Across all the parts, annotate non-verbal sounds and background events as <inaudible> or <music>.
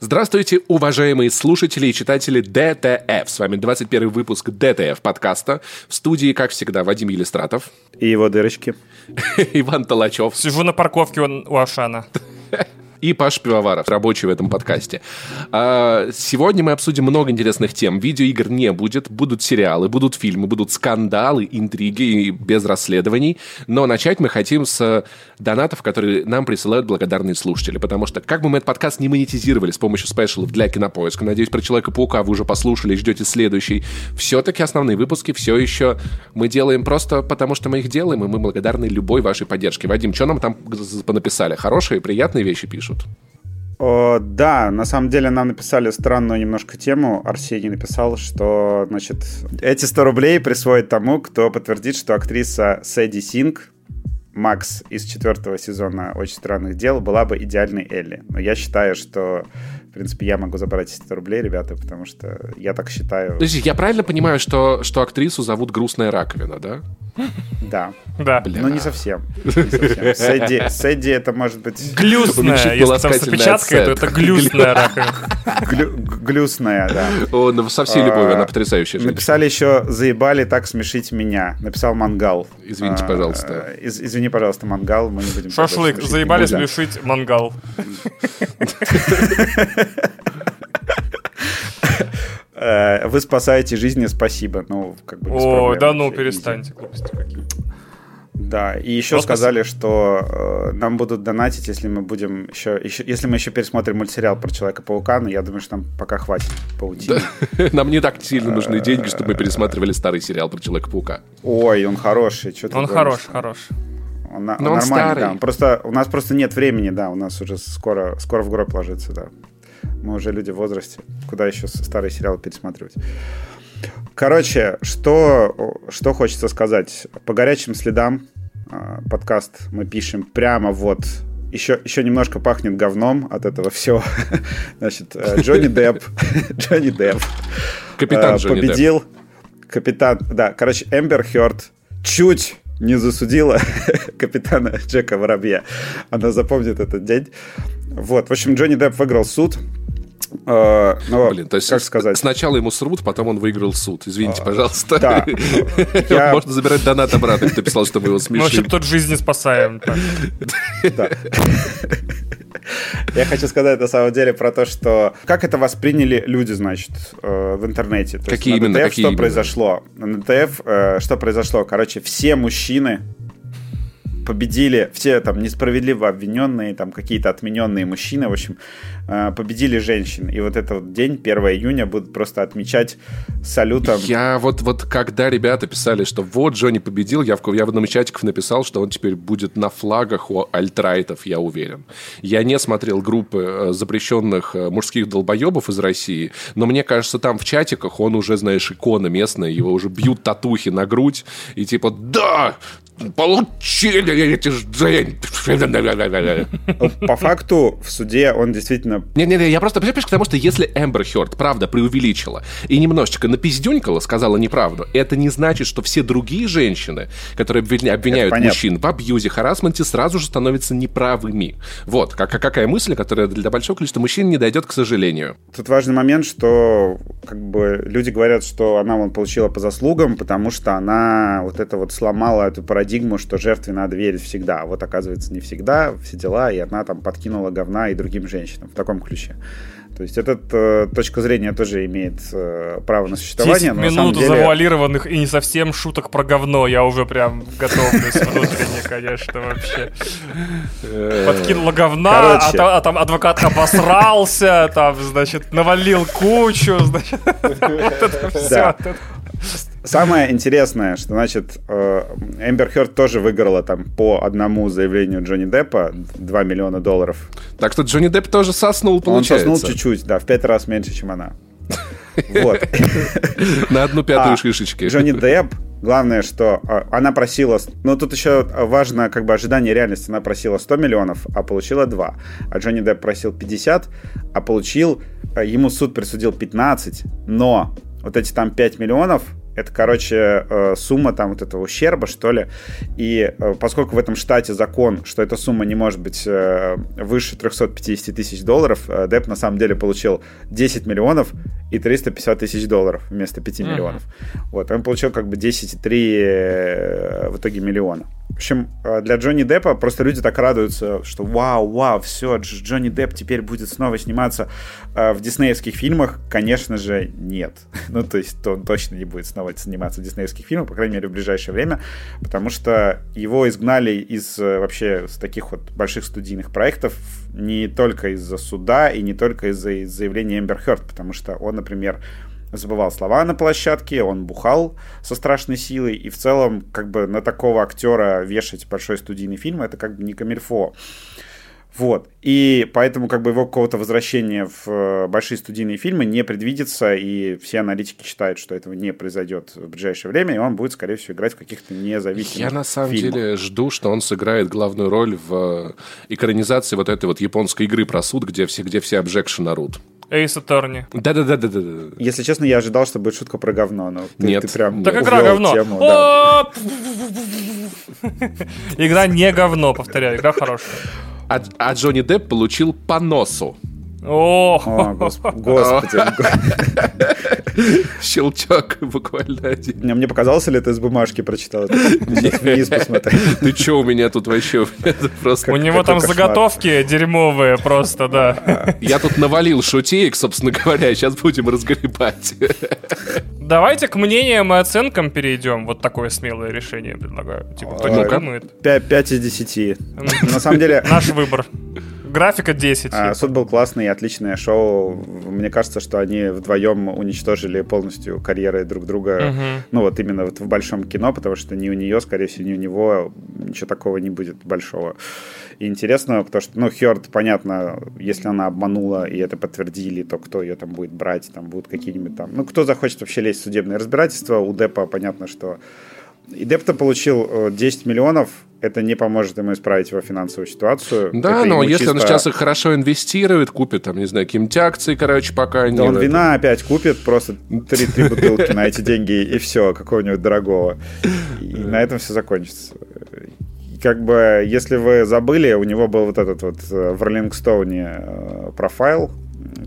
Здравствуйте, уважаемые слушатели и читатели DTF. С вами 21 выпуск DTF подкаста. В студии, как всегда, Вадим Елистратов. И его дырочки. <laughs> Иван Талачев. Сижу на парковке у Ашана. <laughs> и Паша Пивоваров, рабочий в этом подкасте. А, сегодня мы обсудим много интересных тем. Видеоигр не будет, будут сериалы, будут фильмы, будут скандалы, интриги без расследований. Но начать мы хотим с донатов, которые нам присылают благодарные слушатели. Потому что как бы мы этот подкаст не монетизировали с помощью спешалов для Кинопоиска, надеюсь, про Человека-паука вы уже послушали и ждете следующий, все-таки основные выпуски все еще мы делаем просто потому, что мы их делаем, и мы благодарны любой вашей поддержке. Вадим, что нам там написали? Хорошие, приятные вещи пишут? Пишут. О, да, на самом деле нам написали странную немножко тему. Арсений написал, что, значит, эти 100 рублей присвоит тому, кто подтвердит, что актриса Сэдди Синг, Макс из четвертого сезона «Очень странных дел» была бы идеальной Элли. Но я считаю, что принципе, я могу забрать 100 рублей, ребята, потому что я так считаю. Подожди, я правильно понимаю, что, что актрису зовут Грустная раковина, да? Да. Да. Бля. Ну, не совсем. Не совсем. Сэдди, Сэдди это может быть... Глюстная. Если там с опечаткой, то это глюстная раковина. Глю, глюстная, да. О, ну, со всей любовью, она потрясающая женщина. Написали еще «Заебали так смешить меня». Написал Мангал. Извините, а, пожалуйста. Из, извини, пожалуйста, Мангал, мы не будем... Шашлык, заебали смешить Мангал. <laughs> Э, вы спасаете жизни, спасибо. Ну, как бы О, да ну, перестаньте, глупости какие да, и еще Просто сказали, что э, нам будут донатить, если мы будем еще, еще, если мы еще пересмотрим мультсериал про Человека-паука, но я думаю, что нам пока хватит паутины. Да. <laughs> Нам не так сильно нужны деньги, чтобы мы пересматривали старый сериал про Человека-паука. Ой, он хороший. Что он хорош, хорош. Он, он, он нормальный, старый. да. Просто, у нас просто нет времени, да, у нас уже скоро, скоро в гроб ложится, да. Мы уже люди в возрасте. Куда еще старые сериалы пересматривать? Короче, что, что хочется сказать. По горячим следам а, подкаст мы пишем прямо вот еще, еще немножко пахнет говном от этого всего. <laughs> Значит, э, Джонни Депп, <laughs> Джонни Депп Капитан э, Джонни победил. Капитан, да, короче, Эмбер Хёрд чуть не засудила <laughs> капитана Джека Воробья. Она запомнит этот день. Вот, в общем, Джонни Депп выиграл суд. Uh, но, Блин, то есть как сказать? сначала ему срут, потом он выиграл суд. Извините, uh, пожалуйста. Да. <laughs> Я... Можно забирать донат обратно, кто писал, что мы его смешим. Мы вообще тут жизни спасаем. Да. Я хочу сказать на самом деле про то, что как это восприняли люди, значит, э, в интернете. То какие именно? ДТФ, что произошло? На ДТФ э, что произошло? Короче, все мужчины победили все там несправедливо обвиненные, там какие-то отмененные мужчины, в общем, э, победили женщин. И вот этот день, 1 июня, будут просто отмечать салютом. Я вот, вот когда ребята писали, что вот Джонни победил, я в, я в одном из чатиков написал, что он теперь будет на флагах у альтрайтов, я уверен. Я не смотрел группы э, запрещенных э, мужских долбоебов из России, но мне кажется, там в чатиках он уже, знаешь, икона местная, его уже бьют татухи на грудь, и типа, да, получили эти <laughs> По факту в суде он действительно... Не-не-не, я просто понимаешь, потому что если Эмбер Хёрд, правда, преувеличила и немножечко напиздюнькала, сказала неправду, это не значит, что все другие женщины, которые обвиняют мужчин в абьюзе, харасменте, сразу же становятся неправыми. Вот, как, какая мысль, которая для большого количества мужчин не дойдет, к сожалению. Тут важный момент, что как бы люди говорят, что она вон получила по заслугам, потому что она вот это вот сломала эту парадигму парадигму, что жертве надо верить всегда. А вот оказывается не всегда, все дела, и она там подкинула говна и другим женщинам в таком ключе. То есть эта э, точка зрения тоже имеет э, право на существование. 10 но минут деле... завуалированных и не совсем шуток про говно. Я уже прям готовлюсь внутренне, конечно, вообще. Э, Подкинула говна, а, а там адвокат обосрался, там, значит, навалил кучу, значит, <laughs> вот это все. Самое интересное, что, значит, Эмбер Хёрд тоже выиграла там по одному заявлению Джонни Деппа 2 миллиона долларов. Так что Джонни Депп тоже соснул, получается. Он соснул чуть-чуть, да, в пять раз меньше, чем она. Вот. <laughs> На одну пятую а шишечки. Джонни Депп, главное, что э, она просила... Ну, тут еще важно как бы ожидание реальности. Она просила 100 миллионов, а получила 2. А Джонни Депп просил 50, а получил... Э, ему суд присудил 15, но вот эти там 5 миллионов Это, короче, э, сумма там вот этого ущерба, что ли. И э, поскольку в этом штате закон, что эта сумма не может быть э, выше 350 тысяч долларов, Деп на самом деле получил 10 миллионов и 350 тысяч долларов вместо 5 uh-huh. миллионов. Вот, он получил как бы 10,3 в итоге миллиона. В общем, для Джонни Деппа просто люди так радуются, что вау, вау, все, Джонни Депп теперь будет снова сниматься в диснеевских фильмах. Конечно же, нет. <laughs> ну, то есть он точно не будет снова сниматься в диснеевских фильмах, по крайней мере, в ближайшее время, потому что его изгнали из э, вообще с таких вот больших студийных проектов не только из-за суда и не только из-за из заявления Эмбер Хёрд, потому что он, например, забывал слова на площадке, он бухал со страшной силой, и в целом, как бы на такого актера вешать большой студийный фильм, это как бы не камильфо. Вот. И поэтому как бы его какого-то возвращения в э, большие студийные фильмы не предвидится, и все аналитики считают, что этого не произойдет в ближайшее время, и он будет, скорее всего, играть в каких-то независимых Я на самом фильмах. деле жду, что он сыграет главную роль в э, экранизации вот этой вот японской игры про суд, где все, где все обжекши нарут. Эйс Attorney. Да-да-да-да. да. Если честно, я ожидал, что будет шутка про говно, но ты, Нет. ты прям Так игра говно. Тему, да. <laughs> Игра не говно, повторяю, игра хорошая. А, а Джонни Депп получил по носу. О, О господи. <laughs> Щелчок буквально один. Мне показалось, ли ты из бумажки прочитал? <laughs> Вниз посмотри. Ты что у меня тут вообще? У него там заготовки дерьмовые просто, да. Я тут навалил шутеек, собственно говоря, сейчас будем разгребать. Давайте к мнениям и оценкам перейдем. Вот такое смелое решение предлагаю. Типа, кто не думает. 5 из 10. На самом деле... Наш выбор. Графика 10. А, суд был классный, отличное шоу. Мне кажется, что они вдвоем уничтожили полностью карьеры друг друга. Угу. Ну, вот именно вот в большом кино, потому что ни у нее, скорее всего, ни у него ничего такого не будет большого. И интересно, потому что, ну, Хёрд, понятно, если она обманула, и это подтвердили, то кто ее там будет брать, там будут какие-нибудь там... Ну, кто захочет вообще лезть в судебное разбирательство, у Деппа понятно, что и Депта получил 10 э, миллионов, это не поможет ему исправить его финансовую ситуацию. Да, это но если чисто... он сейчас их хорошо инвестирует, купит, там, не знаю, какие-нибудь акции, короче, пока да не... он вина опять купит, просто 3 бутылки на эти деньги, и все, какого-нибудь дорогого. И на этом все закончится. Как бы, если вы забыли, у него был вот этот вот э, в Stone э, профайл,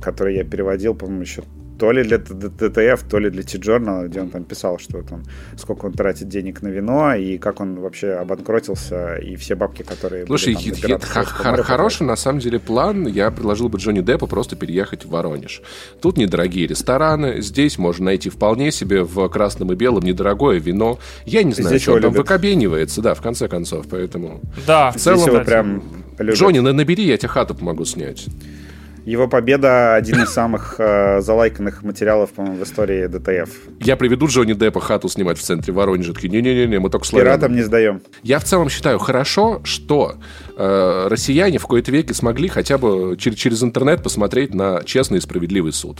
который я переводил, по-моему, еще то ли для ДТФ, то ли для T-Journal, где он там писал, что там, сколько он тратит денег на вино, и как он вообще обанкротился, и все бабки, которые... Слушай, были, там, х- х- хороший на самом деле план. Я предложил бы Джонни Деппу просто переехать в Воронеж. Тут недорогие рестораны, здесь можно найти вполне себе в красном и белом недорогое вино. Я не знаю, здесь что он там выкобенивается, да, в конце концов, поэтому... Да, в целом... Здесь его прям Джонни, набери, я тебе хату помогу снять. Его победа один из самых э, залайканных материалов, по-моему, в истории ДТФ. Я приведу Джонни Деппа хату снимать в центре Воронежа. Такие, не-не-не, мы только с Пиратам не сдаем. Я в целом считаю хорошо, что э, россияне в какой-то веке смогли хотя бы через, через интернет посмотреть на честный и справедливый суд.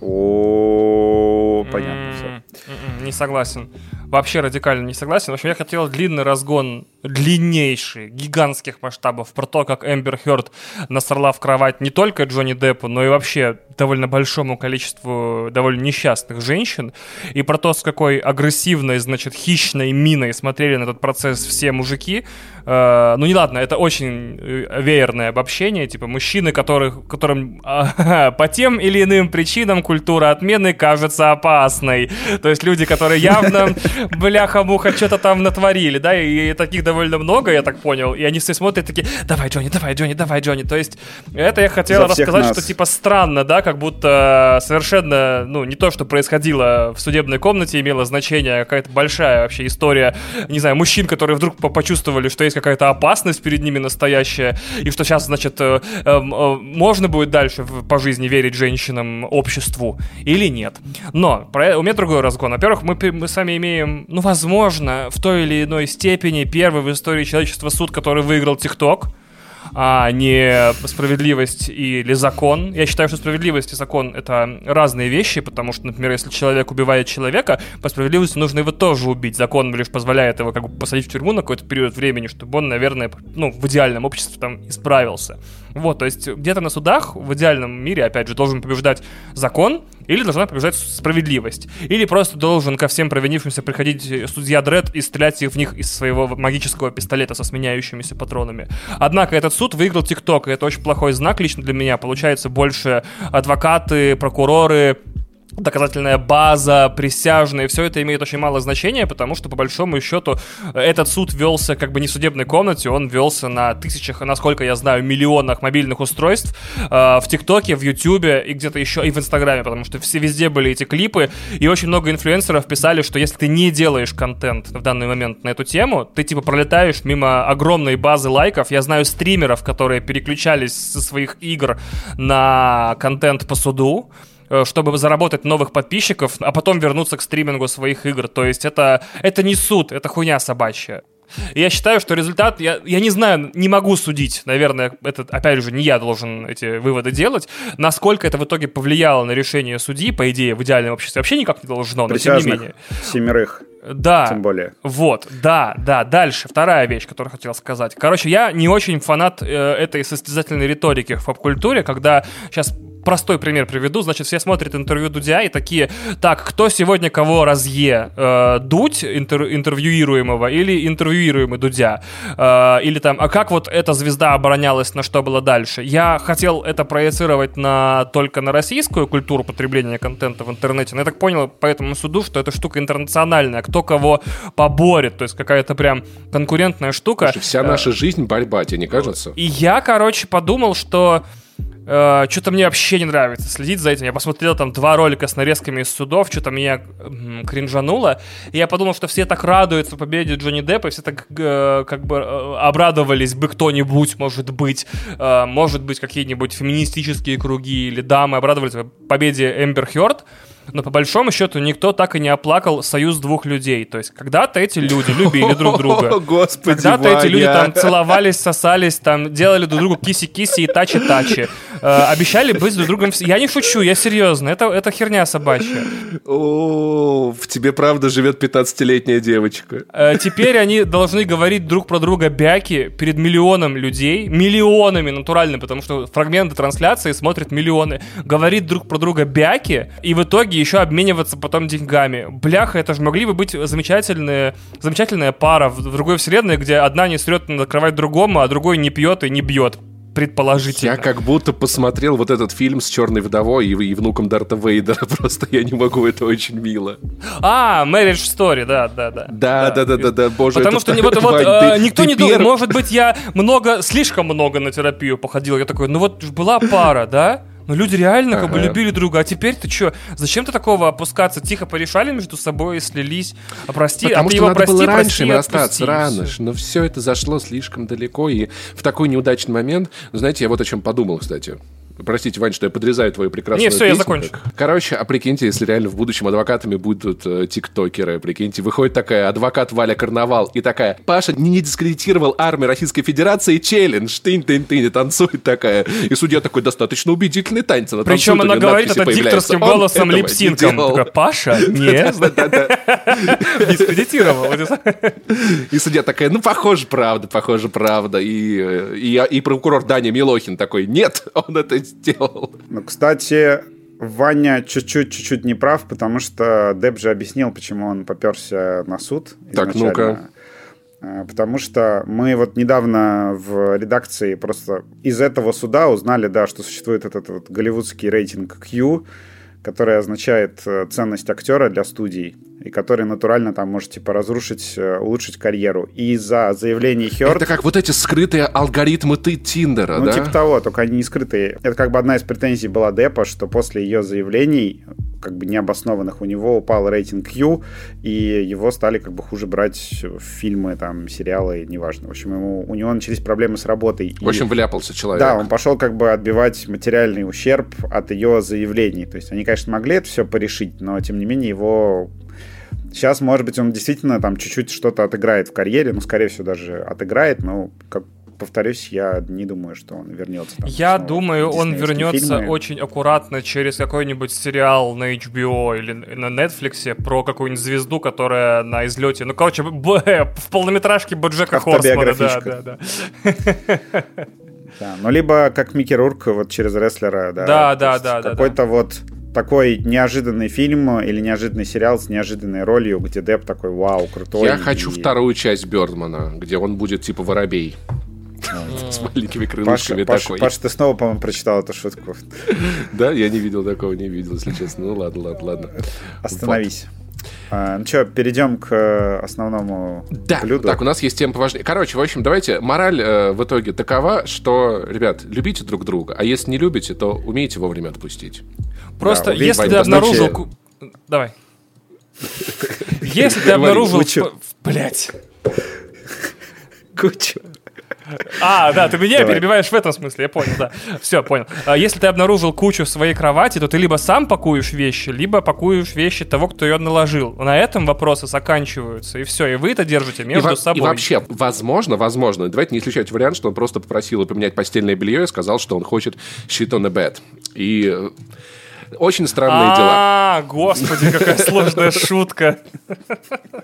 О, понятно все. М-м, не согласен. Вообще радикально не согласен. В общем, я хотел длинный разгон, длиннейший, гигантских масштабов про то, как Эмбер Хёрд насрала в кровать не только Джонни Деппу, но и вообще довольно большому количеству довольно несчастных женщин. И про то, с какой агрессивной, значит, хищной миной смотрели на этот процесс все мужики. Э, ну, не ладно, это очень э, веерное обобщение. Типа, мужчины, которых, которым э, по тем или иным причинам культура отмены кажется опасной. То есть люди, которые <laughs> явно, бляха-муха, что-то там натворили, да, и таких довольно много, я так понял, и они все смотрят такие, давай, Джонни, давай, Джонни, давай, Джонни. То есть это я хотел рассказать, нас. что типа странно, да, как будто совершенно, ну, не то, что происходило в судебной комнате, имело значение, а какая-то большая вообще история, не знаю, мужчин, которые вдруг почувствовали, что есть какая-то опасность перед ними настоящая, и что сейчас, значит, э, э, э, можно будет дальше по жизни верить женщинам, обществу или нет. Но про, у меня другой разгон. Во-первых, мы, мы сами имеем, ну, возможно, в той или иной степени первый в истории человечества суд, который выиграл ТикТок а не справедливость или закон. Я считаю, что справедливость и закон — это разные вещи, потому что, например, если человек убивает человека, по справедливости нужно его тоже убить. Закон лишь позволяет его как бы посадить в тюрьму на какой-то период времени, чтобы он, наверное, ну, в идеальном обществе там исправился. Вот, то есть где-то на судах в идеальном мире, опять же, должен побеждать закон или должна побеждать справедливость. Или просто должен ко всем провинившимся приходить судья Дред и стрелять в них из своего магического пистолета со сменяющимися патронами. Однако этот суд выиграл ТикТок, и это очень плохой знак лично для меня. Получается, больше адвокаты, прокуроры, доказательная база, присяжные, все это имеет очень мало значения, потому что, по большому счету, этот суд велся как бы не в судебной комнате, он велся на тысячах, насколько я знаю, миллионах мобильных устройств э, в ТикТоке, в Ютубе и где-то еще, и в Инстаграме, потому что все везде были эти клипы, и очень много инфлюенсеров писали, что если ты не делаешь контент в данный момент на эту тему, ты типа пролетаешь мимо огромной базы лайков. Я знаю стримеров, которые переключались со своих игр на контент по суду, чтобы заработать новых подписчиков, а потом вернуться к стримингу своих игр. То есть это, это не суд, это хуйня собачья. Я считаю, что результат, я, я не знаю, не могу судить, наверное, это, опять же, не я должен эти выводы делать, насколько это в итоге повлияло на решение судьи, по идее, в идеальном обществе вообще никак не должно, но тем не менее. семерых. Да. Тем более. Вот, да, да. Дальше, вторая вещь, которую хотел сказать. Короче, я не очень фанат э, этой состязательной риторики в поп-культуре, когда сейчас простой пример приведу. Значит, все смотрят интервью Дудя и такие, так, кто сегодня кого разъе? Э, Дудь, интер, интервьюируемого, или интервьюируемый Дудя? Э, или там, а как вот эта звезда оборонялась, на что было дальше? Я хотел это проецировать на, только на российскую культуру потребления контента в интернете, но я так понял по этому суду, что эта штука интернациональная, кто кого поборет, то есть какая-то прям конкурентная штука. Слушай, вся наша жизнь борьба, тебе не кажется? И я, короче, подумал, что Uh, что-то мне вообще не нравится следить за этим. Я посмотрел там два ролика с нарезками из судов, что-то меня м, кринжануло. И я подумал, что все так радуются победе Джонни Деппа, все так э, как бы э, обрадовались бы кто-нибудь, может быть, э, может быть, какие-нибудь феминистические круги или дамы обрадовались победе Эмбер Хёрд но по большому счету никто так и не оплакал союз двух людей. То есть когда-то эти люди любили друг друга. <laughs> Господи, Когда-то эти люди там целовались, сосались, там делали друг другу киси-киси и тачи-тачи. Э, обещали быть друг другом... Я не шучу, я серьезно. Это, это херня собачья. О, в тебе правда живет 15-летняя девочка. Э, теперь они должны говорить друг про друга бяки перед миллионом людей. Миллионами, натурально, потому что фрагменты трансляции смотрят миллионы. Говорит друг про друга бяки, и в итоге итоге еще обмениваться потом деньгами. Бляха, это же могли бы быть замечательные, замечательная пара в, в другой вселенной, где одна не срет на кровать другому, а другой не пьет и не бьет предположительно. Я как будто посмотрел вот этот фильм с черной вдовой и, и внуком Дарта Вейдера. <laughs> Просто я не могу, это очень мило. А, Marriage Story, да, да, да. Да, да, да, да, да, боже. Потому что вот, вот э, никто не думал, может быть, я много, слишком много на терапию походил. Я такой, ну вот была пара, да? Но люди реально как бы любили друга. А теперь ты что? Зачем ты такого опускаться? Тихо порешали между собой, слились. А прости, Потому а что его надо прости, было прости, раньше расстаться, рано. Но все это зашло слишком далеко. И в такой неудачный момент... Знаете, я вот о чем подумал, кстати. Простите, Вань, что я подрезаю твою прекрасную Не, все, я закончу. Короче, а прикиньте, если реально в будущем адвокатами будут э, тиктокеры, прикиньте, выходит такая адвокат Валя Карнавал и такая, Паша не дискредитировал армию Российской Федерации, челлендж, тынь-тынь-тынь, танцует такая. И судья такой, достаточно убедительный танец. Она Причем она говорит это дикторским голосом липсинком. Паша? <laughs> Нет. <laughs> Дискредитировал. И судья такая, ну, похоже, правда, похоже, правда. И, и прокурор Даня Милохин такой, нет, он это <laughs> сделал. Ну, кстати, Ваня чуть-чуть, чуть-чуть не прав, потому что Деб же объяснил, почему он поперся на суд. Так, ну-ка. А, потому что мы вот недавно в редакции просто из этого суда узнали, да, что существует этот вот голливудский рейтинг Q, который означает э, ценность актера для студий и который натурально там может типа разрушить, э, улучшить карьеру. И за заявление Хёрд... Это как вот эти скрытые алгоритмы ты Тиндера, ну, да? Ну, типа того, только они не скрытые. Это как бы одна из претензий была Депа, что после ее заявлений как бы необоснованных у него упал рейтинг Q, и его стали как бы хуже брать в фильмы, там, сериалы, неважно. В общем, ему, у него начались проблемы с работой. В общем, и, вляпался человек. Да, он пошел как бы отбивать материальный ущерб от ее заявлений. То есть они, конечно, могли это все порешить, но тем не менее его Сейчас, может быть, он действительно там чуть-чуть что-то отыграет в карьере, ну, скорее всего, даже отыграет, но, как повторюсь, я не думаю, что он вернется. Там, я думаю, он вернется фильмы. очень аккуратно через какой-нибудь сериал на HBO или на Netflix про какую-нибудь звезду, которая на излете. Ну, короче, в полнометражке Боджека Хорсмана. Да, да, да. Да, ну либо как Микки Рурк вот через рестлера, да. Да, да, да. Какой-то да, вот такой неожиданный фильм или неожиданный сериал с неожиданной ролью, где Деп такой, вау, крутой. Я и... хочу вторую часть Бердмана, где он будет типа воробей. С маленькими крылышками такой. Паш, ты снова, по-моему, прочитал эту шутку. <laughs> Да, я не видел такого, не видел, если честно. Ну ладно, ладно, ладно. Остановись. Ну что, перейдем к основному да, блюду. Так, у нас есть тема поважнее. Короче, в общем, давайте. Мораль э, в итоге такова, что, ребят, любите друг друга, а если не любите, то умейте вовремя отпустить. Просто да, если ты обнаружил... Давай. Если ты обнаружил... Блять. Кучу. А, да, ты меня Давай. перебиваешь в этом смысле, я понял, да. Все, понял. А если ты обнаружил кучу в своей кровати, то ты либо сам пакуешь вещи, либо пакуешь вещи того, кто ее наложил. На этом вопросы заканчиваются, и все, и вы это держите между и собой. И вообще, возможно, возможно, давайте не исключать вариант, что он просто попросил поменять постельное белье и сказал, что он хочет shit on the bed. И э, очень странные дела. А, господи, какая сложная шутка.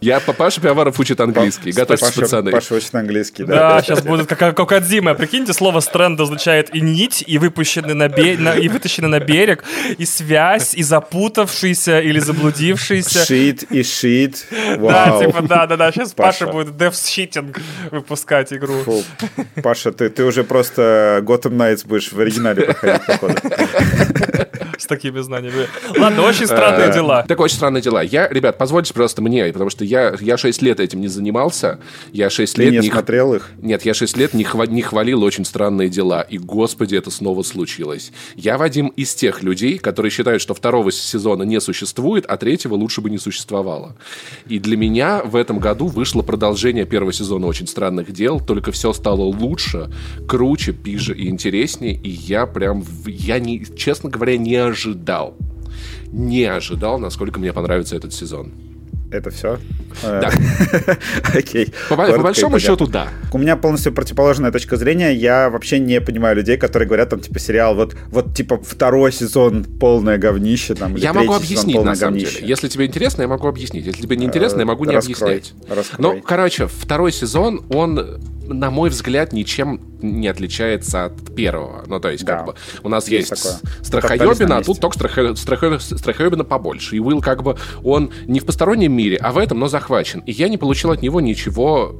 Я Паша Пиаваров учит английский. Готовьтесь, пацаны. Паша учит английский, да. Да, сейчас будет как Кокодзима. Прикиньте, слово «стренд» означает и нить, и выпущенный на и вытащенный на берег, и связь, и запутавшийся или заблудившийся. Шит и шит. Да, типа, да, да, да. Сейчас Паша, будет Cheating выпускать игру. Паша, ты, ты уже просто Gotham Knights будешь в оригинале проходить, походу. С такими знаниями. Ладно, очень странные э, дела. Так, очень странные дела. Я, ребят, позвольте просто мне, потому что я, я 6 лет этим не занимался. Я 6 лет... не, не смотрел их? Нет, я 6 лет не, хва... не хвалил очень странные дела. И, господи, это снова случилось. Я, Вадим, из тех людей, которые считают, что второго сезона не существует, а третьего лучше бы не существовало. И для меня в этом году вышло продолжение первого сезона «Очень странных дел», только все стало лучше, круче, пиже и интереснее. И я прям, я не, честно говоря, не ожидал. Не ожидал, насколько мне понравится этот сезон. Это все? Да. <laughs> Окей. По, по большому счету, да. У меня полностью противоположная точка зрения. Я вообще не понимаю людей, которые говорят, там, типа, сериал, вот, вот типа, второй сезон полное говнище, там, Я могу объяснить, на самом говнище. деле. Если тебе интересно, я могу объяснить. Если тебе не интересно, я могу не Раскрой. объяснять. Раскрой. Ну, короче, второй сезон, он на мой взгляд, ничем не отличается от первого. Ну, то есть, да. как бы, у нас есть, есть страхоебина, а тут только страхо, страхо, страхоебина побольше. И Уилл, как бы, он не в постороннем мире, а в этом, но захвачен. И я не получил от него ничего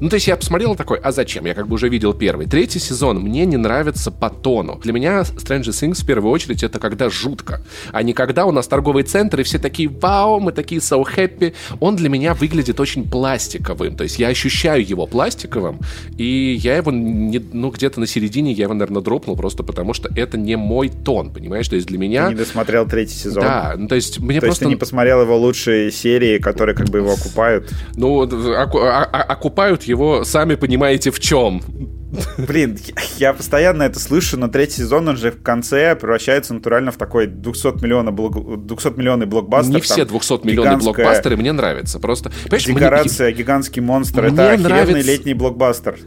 ну, то есть я посмотрел такой, а зачем? Я как бы уже видел первый. Третий сезон мне не нравится по тону. Для меня Stranger Things в первую очередь это когда жутко, а не когда у нас торговый центр и все такие, вау, мы такие so happy. Он для меня выглядит очень пластиковым. То есть я ощущаю его пластиковым, и я его, не, ну, где-то на середине я его, наверное, дропнул просто потому, что это не мой тон, понимаешь? То есть для меня... Ты не досмотрел третий сезон? Да, ну, то есть мне то просто... есть ты не посмотрел его лучшие серии, которые как бы его окупают? Ну, оку- окупают покупают его, сами понимаете, в чем. Блин, я постоянно это слышу, но третий сезон, он же в конце превращается натурально в такой 200 миллионов, 200 миллионный блокбастер. Не все 200 миллионные блокбастеры мне нравятся. Просто, Декорация, мне... гигантский монстр. Мне это нравится... летний блокбастер.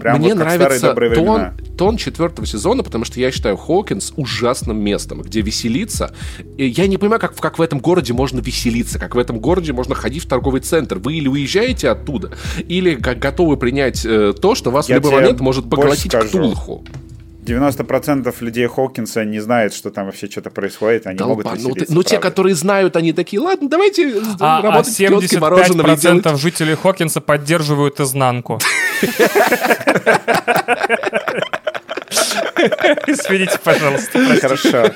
Прям Мне вот нравится тон, тон четвертого сезона, потому что я считаю Хокинс ужасным местом, где веселиться. И я не понимаю, как, как в этом городе можно веселиться, как в этом городе можно ходить в торговый центр. Вы или уезжаете оттуда, или как готовы принять э, то, что вас я в любой момент может поглотить Ктулху. 90% людей Хокинса не знают, что там вообще что-то происходит, они Долба, могут ну, ты, ну те, которые знают, они такие, ладно, давайте а, работать а 75% жителей Хокинса поддерживают изнанку. <laughs> Извините, пожалуйста. Хорошо,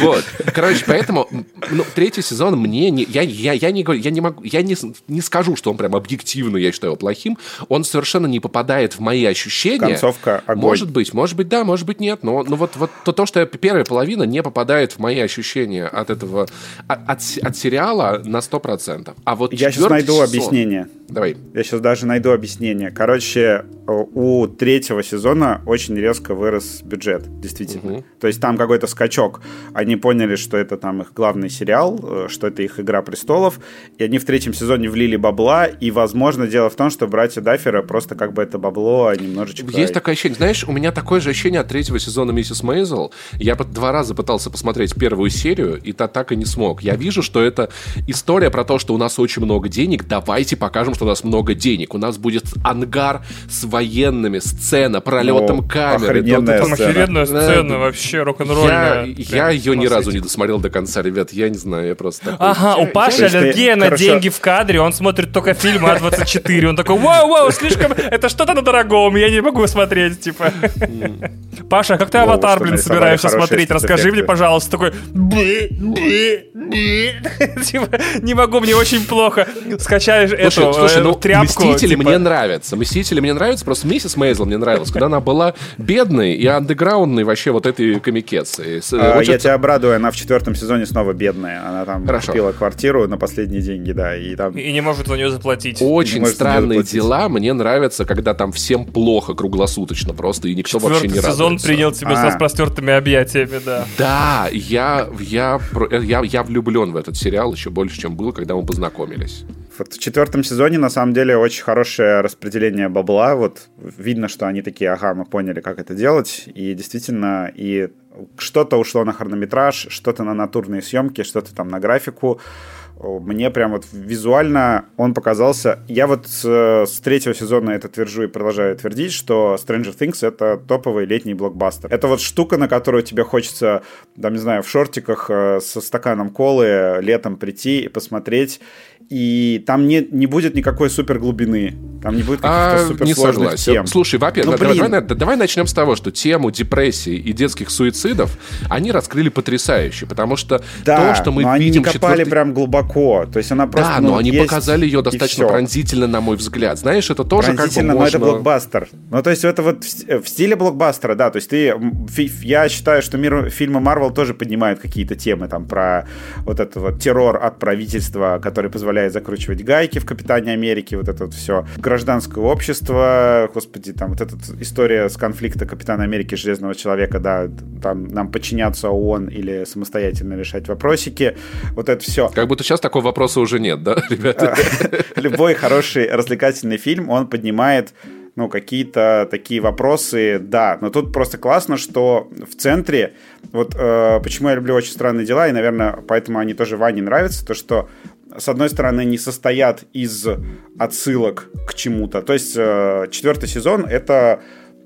Вот. Короче, поэтому ну, третий сезон мне не... Я, я, я не говорю, я не могу... Я не, не скажу, что он прям объективно, я считаю его плохим. Он совершенно не попадает в мои ощущения. Концовка огонь. Может быть, может быть, да, может быть, нет. Но, но вот, вот то, то, что первая половина не попадает в мои ощущения от этого... От, от сериала на 100%. А вот Я сейчас найду сезон... объяснение. Давай. Я сейчас даже найду объяснение. Короче, у третьего сезона очень резко вырос бюджет, действительно. Угу. То есть там какой-то скачок. Они поняли, что это там их главный сериал, э, что это их «Игра престолов», и они в третьем сезоне влили бабла, и, возможно, дело в том, что братья Даффера просто как бы это бабло немножечко... Есть такое ощущение. Знаешь, у меня такое же ощущение от третьего сезона «Миссис Мейзел». Я два раза пытался посмотреть первую серию, и та так и не смог. Я вижу, что это история про то, что у нас очень много денег, давайте покажем что у нас много денег. У нас будет ангар с военными, сцена, пролетом О, камеры. Охрененная там сцена. охеренная сцена, вообще рок-н-ролльная. Я, я ее ни разу не досмотрел до конца, ребят, я не знаю, я просто... Такой... Ага, у Паши аллергия на деньги в кадре, он смотрит только фильмы А24, он такой, вау-вау, слишком, это что-то на дорогом, я не могу смотреть, типа. Паша, как ты «Аватар», блин, собираешься смотреть? Расскажи мне, пожалуйста, такой... <laughs> Типа, не могу, мне очень плохо. Скачаешь эту слушай, ну, тряпку. Мстители типа. мне нравятся. Мстители мне нравятся, просто миссис Мейзел мне нравилась, когда она была бедной и андеграундной вообще вот этой комикеции. А, я тебя обрадую, она в четвертом сезоне снова бедная. Она там купила квартиру на последние деньги, да, и там... И не может за нее заплатить. Очень странные дела. Мне нравятся, когда там всем плохо круглосуточно просто, и никто вообще не радуется. сезон принял тебя с распростертыми объятиями, да. Да, я, я, я, я влюблен в этот сериал еще больше, чем был, когда мы познакомились. В четвертом сезоне, на самом деле, очень хорошее распределение бабла. Вот видно, что они такие, ага, мы поняли, как это делать. И действительно, и что-то ушло на хронометраж, что-то на натурные съемки, что-то там на графику мне прям вот визуально он показался... Я вот с, с третьего сезона это твержу и продолжаю твердить, что Stranger Things — это топовый летний блокбастер. Это вот штука, на которую тебе хочется, там, не знаю, в шортиках э, со стаканом колы летом прийти и посмотреть и там не, не будет никакой супер глубины. Там не будет каких-то а, супер не согласен. тем. Слушай, во-первых, ну, давай, давай, давай начнем с того, что тему депрессии и детских суицидов они раскрыли потрясающе, потому что да, то, что мы но видим... они не копали четвертый... прям глубоко. То есть она просто, Да, ну, но они показали ее достаточно пронзительно, на мой взгляд. Знаешь, это тоже как бы можно... но это блокбастер. Ну, то есть это вот в, в стиле блокбастера, да. То есть ты... Я считаю, что мир, фильмы Марвел тоже поднимают какие-то темы там про вот этот вот террор от правительства, который позволяет закручивать гайки в «Капитане Америки», вот это вот все. Гражданское общество, господи, там вот эта история с конфликта Капитана Америки Железного Человека, да, там нам подчиняться ООН или самостоятельно решать вопросики, вот это все. Как будто сейчас такого вопроса уже нет, да, <laughs> ребята? <laughs> Любой хороший развлекательный фильм, он поднимает ну, какие-то такие вопросы, да. Но тут просто классно, что в центре, вот э, почему я люблю «Очень странные дела», и, наверное, поэтому они тоже Ване нравятся, то, что с одной стороны, не состоят из отсылок к чему-то. То есть э, четвертый сезон — это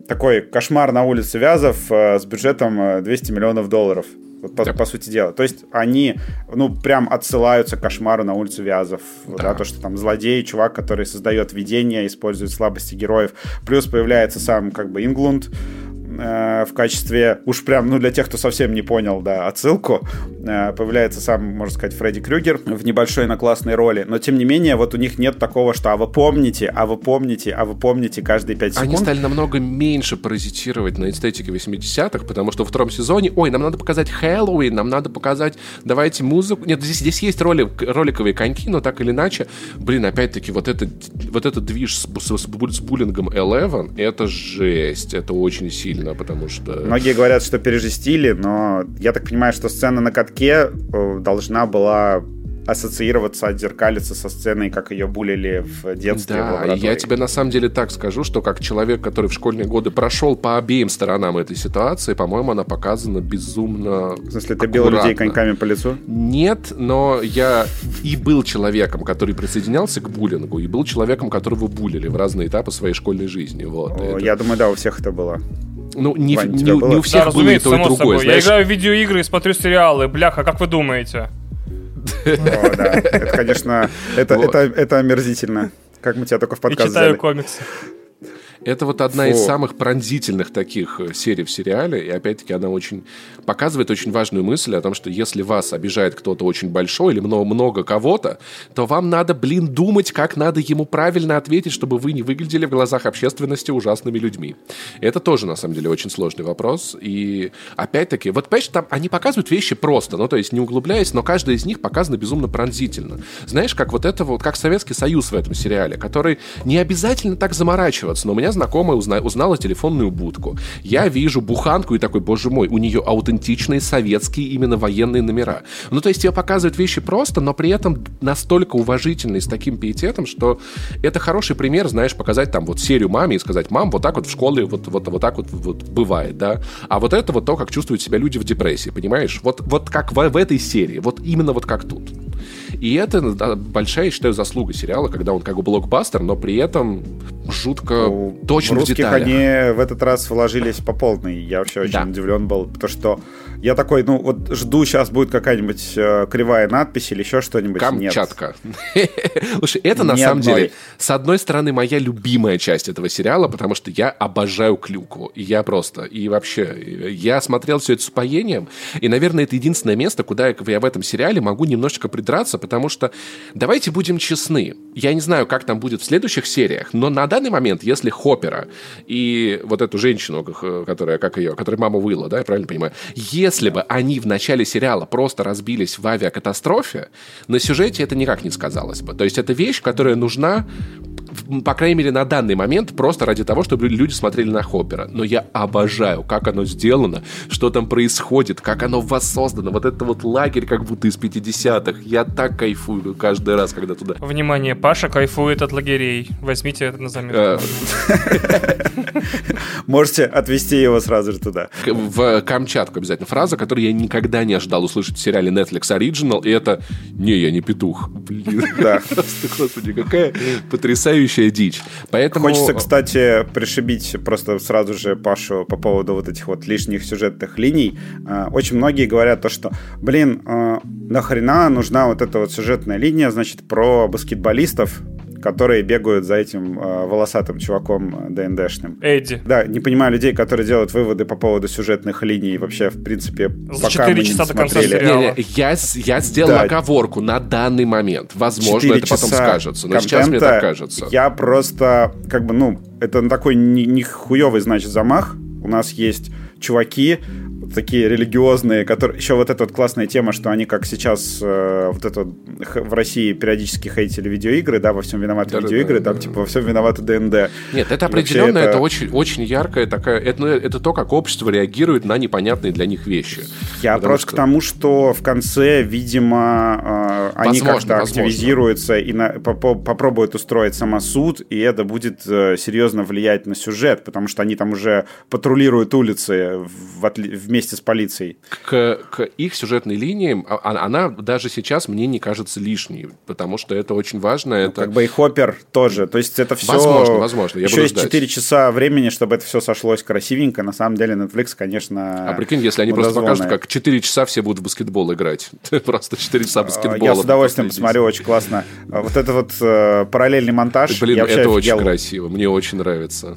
такой кошмар на улице Вязов э, с бюджетом 200 э, миллионов долларов. По, по сути дела. То есть они, ну, прям отсылаются к кошмару на улицу Вязов. Да. да, то, что там злодей, чувак, который создает видение, использует слабости героев. Плюс появляется сам, как бы, Инглунд, э, в качестве, уж прям, ну, для тех, кто совсем не понял, да, отсылку, э, появляется сам, можно сказать, Фредди Крюгер в небольшой, но классной роли. Но, тем не менее, вот у них нет такого, что «а вы помните, а вы помните, а вы помните» каждые пять секунд. Они стали намного меньше паразитировать на эстетике 80-х, потому что во втором сезоне, ой, нам надо показать Хэллоуин, нам надо показать, давайте музыку. Нет, здесь, здесь есть роли, роликовые коньки, но так или иначе, блин, опять-таки, вот, это, вот этот движ с, с, с, буллингом Eleven, это жесть, это очень сильно сильно, потому что... Многие говорят, что пережестили, но я так понимаю, что сцена на катке э, должна была ассоциироваться, отзеркалиться со сценой, как ее булили в детстве. Да, в я тебе на самом деле так скажу, что как человек, который в школьные годы прошел по обеим сторонам этой ситуации, по-моему, она показана безумно В смысле, ты бил людей коньками по лицу? Нет, но я и был человеком, который присоединялся к буллингу, и был человеком, которого булили в разные этапы своей школьной жизни. Вот, О, это... Я думаю, да, у всех это было. Ну, не, Вань, не, не у всех да, было и то, и другое. Я играю в видеоигры и смотрю сериалы. Бляха, как вы думаете? О, да. Это, конечно, это, это, это омерзительно. Как мы тебя только в подкаст И читаю комиксы. Это вот одна Фу. из самых пронзительных таких э, серий в сериале, и опять-таки она очень показывает очень важную мысль о том, что если вас обижает кто-то очень большой или много, много кого-то, то вам надо, блин, думать, как надо ему правильно ответить, чтобы вы не выглядели в глазах общественности ужасными людьми. Это тоже, на самом деле, очень сложный вопрос. И опять-таки, вот, понимаешь, там они показывают вещи просто, ну, то есть не углубляясь, но каждая из них показана безумно пронзительно. Знаешь, как вот это вот, как Советский Союз в этом сериале, который не обязательно так заморачиваться, но у меня меня знакомая узна, узнала телефонную будку. Я вижу буханку и такой, боже мой, у нее аутентичные советские именно военные номера. Ну, то есть тебе показывают вещи просто, но при этом настолько уважительные, с таким пиететом, что это хороший пример, знаешь, показать там вот серию маме и сказать, мам, вот так вот в школе вот, вот, вот так вот, вот бывает, да. А вот это вот то, как чувствуют себя люди в депрессии, понимаешь? Вот, вот как в, в этой серии, вот именно вот как тут. И это да, большая, я считаю, заслуга сериала, когда он как бы блокбастер, но при этом жутко ну, точно в, в деталях. они в этот раз вложились по полной. Я вообще очень да. удивлен был, потому что я такой, ну вот жду, сейчас будет какая-нибудь э, кривая надпись или еще что-нибудь. Камчатка. <laughs> Слушай, это на самом деле, с одной стороны, моя любимая часть этого сериала, потому что я обожаю клюкву. И я просто, и вообще, я смотрел все это с упоением, и, наверное, это единственное место, куда я в этом сериале могу немножечко придраться, потому что, давайте будем честны, я не знаю, как там будет в следующих сериях, но на данный момент, если Хоппера и вот эту женщину, которая, как ее, которая мама Уилла, да, я правильно понимаю, если бы они в начале сериала просто разбились в авиакатастрофе, на сюжете это никак не сказалось бы. То есть это вещь, которая нужна по крайней мере, на данный момент, просто ради того, чтобы люди смотрели на Хоппера. Но я обожаю, как оно сделано, что там происходит, как оно воссоздано. Вот это вот лагерь как будто из 50-х. Я так кайфую каждый раз, когда туда... Внимание, Паша кайфует от лагерей. Возьмите это на заметку. Э, <laughs> Можете отвести его сразу же туда. В Камчатку обязательно фраза, которую я никогда не ожидал услышать в сериале Netflix Original, и это «Не, я не петух». Блин, да. <laughs> господи, какая потрясающая настоящая дичь. Поэтому... Хочется, кстати, пришибить просто сразу же Пашу по поводу вот этих вот лишних сюжетных линий. А, очень многие говорят то, что, блин, а, нахрена нужна вот эта вот сюжетная линия, значит, про баскетболистов, которые бегают за этим э, волосатым чуваком ДНДшным. Эдди. Да, не понимаю людей, которые делают выводы по поводу сюжетных линий. Вообще, в принципе, За пока мы часа не до конца сериала. Не, не, я, я сделал да. оговорку на данный момент. Возможно, это потом скажется. Но сейчас мне так кажется. Я просто, как бы, ну, это такой нихуевый, значит, замах. У нас есть чуваки, такие религиозные, которые... Еще вот эта вот классная тема, что они как сейчас э, вот это в России периодически хейтили видеоигры, да, во всем виноваты да, видеоигры, да, там да, типа во всем виноваты ДНД. Нет, это определенно, это... это очень, очень яркая такая... Это, ну, это то, как общество реагирует на непонятные для них вещи. Я просто что... к тому, что в конце, видимо, э, они как-то активизируются и на, по попробуют устроить самосуд, и это будет э, серьезно влиять на сюжет, потому что они там уже патрулируют улицы в, в вместе с полицией. К, к их сюжетной линии а, а, она даже сейчас мне не кажется лишней, потому что это очень важно. Ну, это... Как бы и Хоппер тоже. То есть это все... Возможно, возможно. Я еще есть 4 часа времени, чтобы это все сошлось красивенько. На самом деле Netflix, конечно... А прикинь, если они просто покажут, как 4 часа все будут в баскетбол играть. <laughs> Просто 4 часа баскетбола. Я с удовольствием посмотрю, очень классно. Вот это вот э, параллельный монтаж. Блин, это очень красиво. Мне очень нравится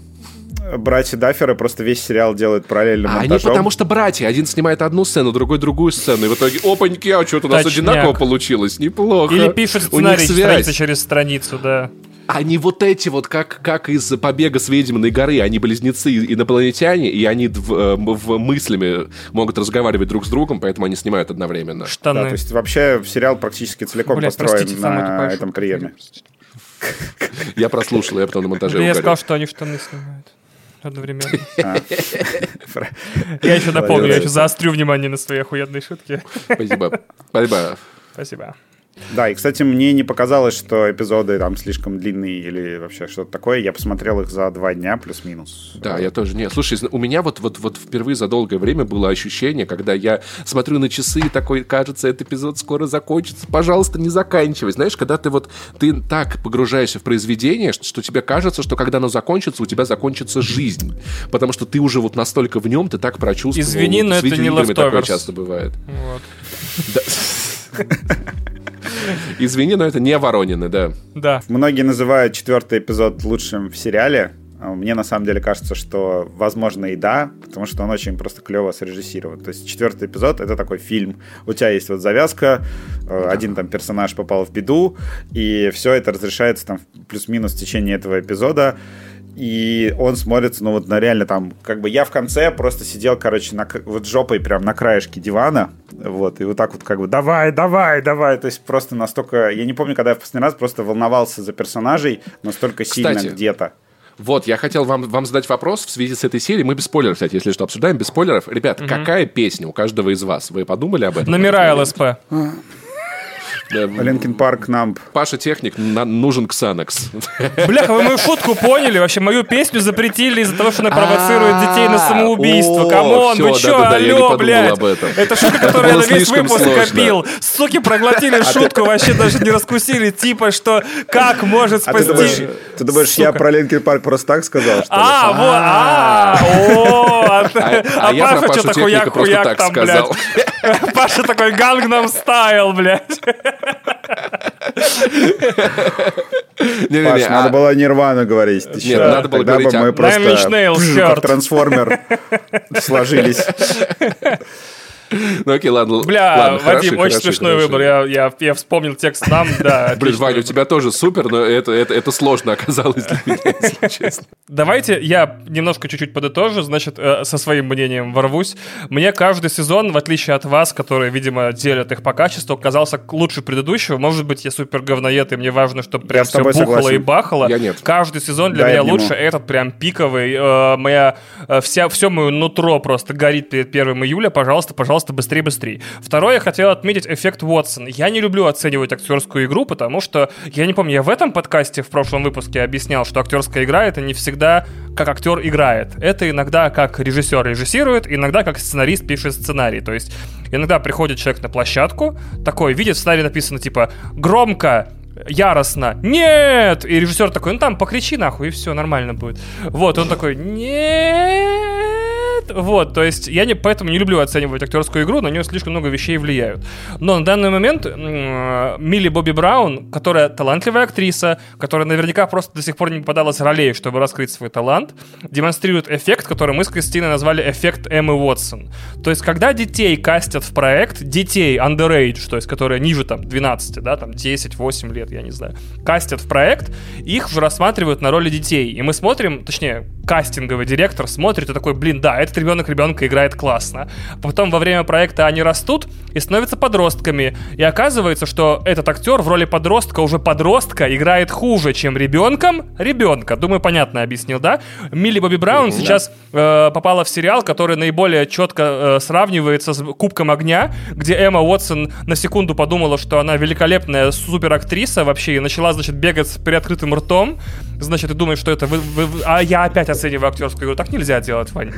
братья Дафферы просто весь сериал делают параллельно а монтажом. они потому что братья. Один снимает одну сцену, другой другую сцену. И в итоге, опаньки, а что-то у нас одинаково получилось. Неплохо. Или пишет сценарий страница через страницу, да. Они вот эти вот, как, как из «Побега с ведьминой горы», они близнецы инопланетяне, и они в, э, в мыслями могут разговаривать друг с другом, поэтому они снимают одновременно. Штаны. Да, то есть вообще сериал практически целиком Блядь, построен простите, на этом приеме. Я прослушал, я потом на монтаже Я сказал, что они штаны снимают одновременно. <laughs> А. Я еще напомню, я еще заострю внимание на свои охуенные шутки. Спасибо. Спасибо. Спасибо. Да, и, кстати, мне не показалось, что эпизоды там слишком длинные или вообще что-то такое. Я посмотрел их за два дня плюс-минус. Да, я тоже не. Слушай, у меня вот, вот, вот впервые за долгое время было ощущение, когда я смотрю на часы и такой, кажется, этот эпизод скоро закончится. Пожалуйста, не заканчивай. Знаешь, когда ты вот ты так погружаешься в произведение, что, что тебе кажется, что когда оно закончится, у тебя закончится жизнь. Потому что ты уже вот настолько в нем, ты так прочувствовал. Извини, но это не такое часто бывает. Вот. Да. <laughs> Извини, но это не Воронины, да. Да. Многие называют четвертый эпизод лучшим в сериале. А мне на самом деле кажется, что возможно и да, потому что он очень просто клево срежиссирован. То есть четвертый эпизод это такой фильм. У тебя есть вот завязка, э, один там персонаж попал в беду, и все это разрешается там плюс-минус в течение этого эпизода и он смотрится, ну вот на реально там, как бы я в конце просто сидел, короче, на, вот жопой прям на краешке дивана, вот, и вот так вот как бы давай, давай, давай, то есть просто настолько, я не помню, когда я в последний раз просто волновался за персонажей настолько Кстати, сильно где-то. Вот, я хотел вам, вам задать вопрос в связи с этой серией. Мы без спойлеров, кстати, если что, обсуждаем без спойлеров. Ребят, угу. какая песня у каждого из вас? Вы подумали об этом? Номера ЛСП. Linkin Park нам... Паша Техник, нужен Ксанакс. Бляха, вы мою шутку поняли? Вообще, мою песню запретили из-за того, что она провоцирует детей на самоубийство. Come on, вы чё, алло, блядь? Это шутка, которую я на весь выпуск копил. Суки проглотили а шутку, вообще даже не раскусили. Типа, что как может а спасти... Ты думаешь, я про Linkin Park просто так сказал? А, вот, а, о, а, а Паша что такой як-хуяк там, блядь. <laughs> Паша такой гангнам стайл, блядь. Не, Паш, надо а было Нирвану говорить. Нет, надо было говорить... мы просто как <laughs> трансформер <laughs> сложились. Ну окей, ладно. Бля, ладно, Вадим, очень смешной выбор. Я, я, я вспомнил текст нам, да. Блин, Ваня, у тебя тоже супер, но это, это, это сложно оказалось для меня, если честно. Давайте я немножко чуть-чуть подытожу, значит, э, со своим мнением ворвусь. Мне каждый сезон, в отличие от вас, которые, видимо, делят их по качеству, казался лучше предыдущего. Может быть, я супер говноед, и мне важно, чтобы прям все бухало согласен. и бахало. Я нет. Каждый сезон для да, меня лучше, этот прям пиковый. Э, моя, э, вся, все мое нутро просто горит перед 1 июля. Пожалуйста, пожалуйста, пожалуйста, быстрее, быстрее. Второе, я хотел отметить эффект Уотсон. Я не люблю оценивать актерскую игру, потому что, я не помню, я в этом подкасте в прошлом выпуске объяснял, что актерская игра это не всегда как актер играет. Это иногда как режиссер режиссирует, иногда как сценарист пишет сценарий. То есть иногда приходит человек на площадку, такой, видит в сценарии написано типа «громко», яростно «Нет!» И режиссер такой, ну там покричи нахуй, и все, нормально будет. Вот, он такой «Нет!» Вот, то есть я не, поэтому не люблю оценивать актерскую игру, на нее слишком много вещей влияют. Но на данный момент Милли Бобби Браун, которая талантливая актриса, которая наверняка просто до сих пор не попадалась ролей, чтобы раскрыть свой талант, демонстрирует эффект, который мы с Кристиной назвали эффект Эммы Уотсон. То есть, когда детей кастят в проект, детей underage, то есть, которые ниже там 12, да, там 10-8 лет, я не знаю, кастят в проект, их уже рассматривают на роли детей. И мы смотрим, точнее, кастинговый директор смотрит и такой, блин, да, этот ребенок ребенка играет классно. Потом во время проекта они растут и становятся подростками. И оказывается, что этот актер в роли подростка, уже подростка, играет хуже, чем ребенком ребенка. Думаю, понятно объяснил, да? Милли Бобби Браун mm-hmm. сейчас э, попала в сериал, который наиболее четко э, сравнивается с Кубком огня, где Эмма Уотсон на секунду подумала, что она великолепная суперактриса вообще, и начала, значит, бегать с приоткрытым ртом. Значит, и думает, что это... Вы, вы, а я опять оцениваю актерскую игру. Так нельзя делать, Ваня.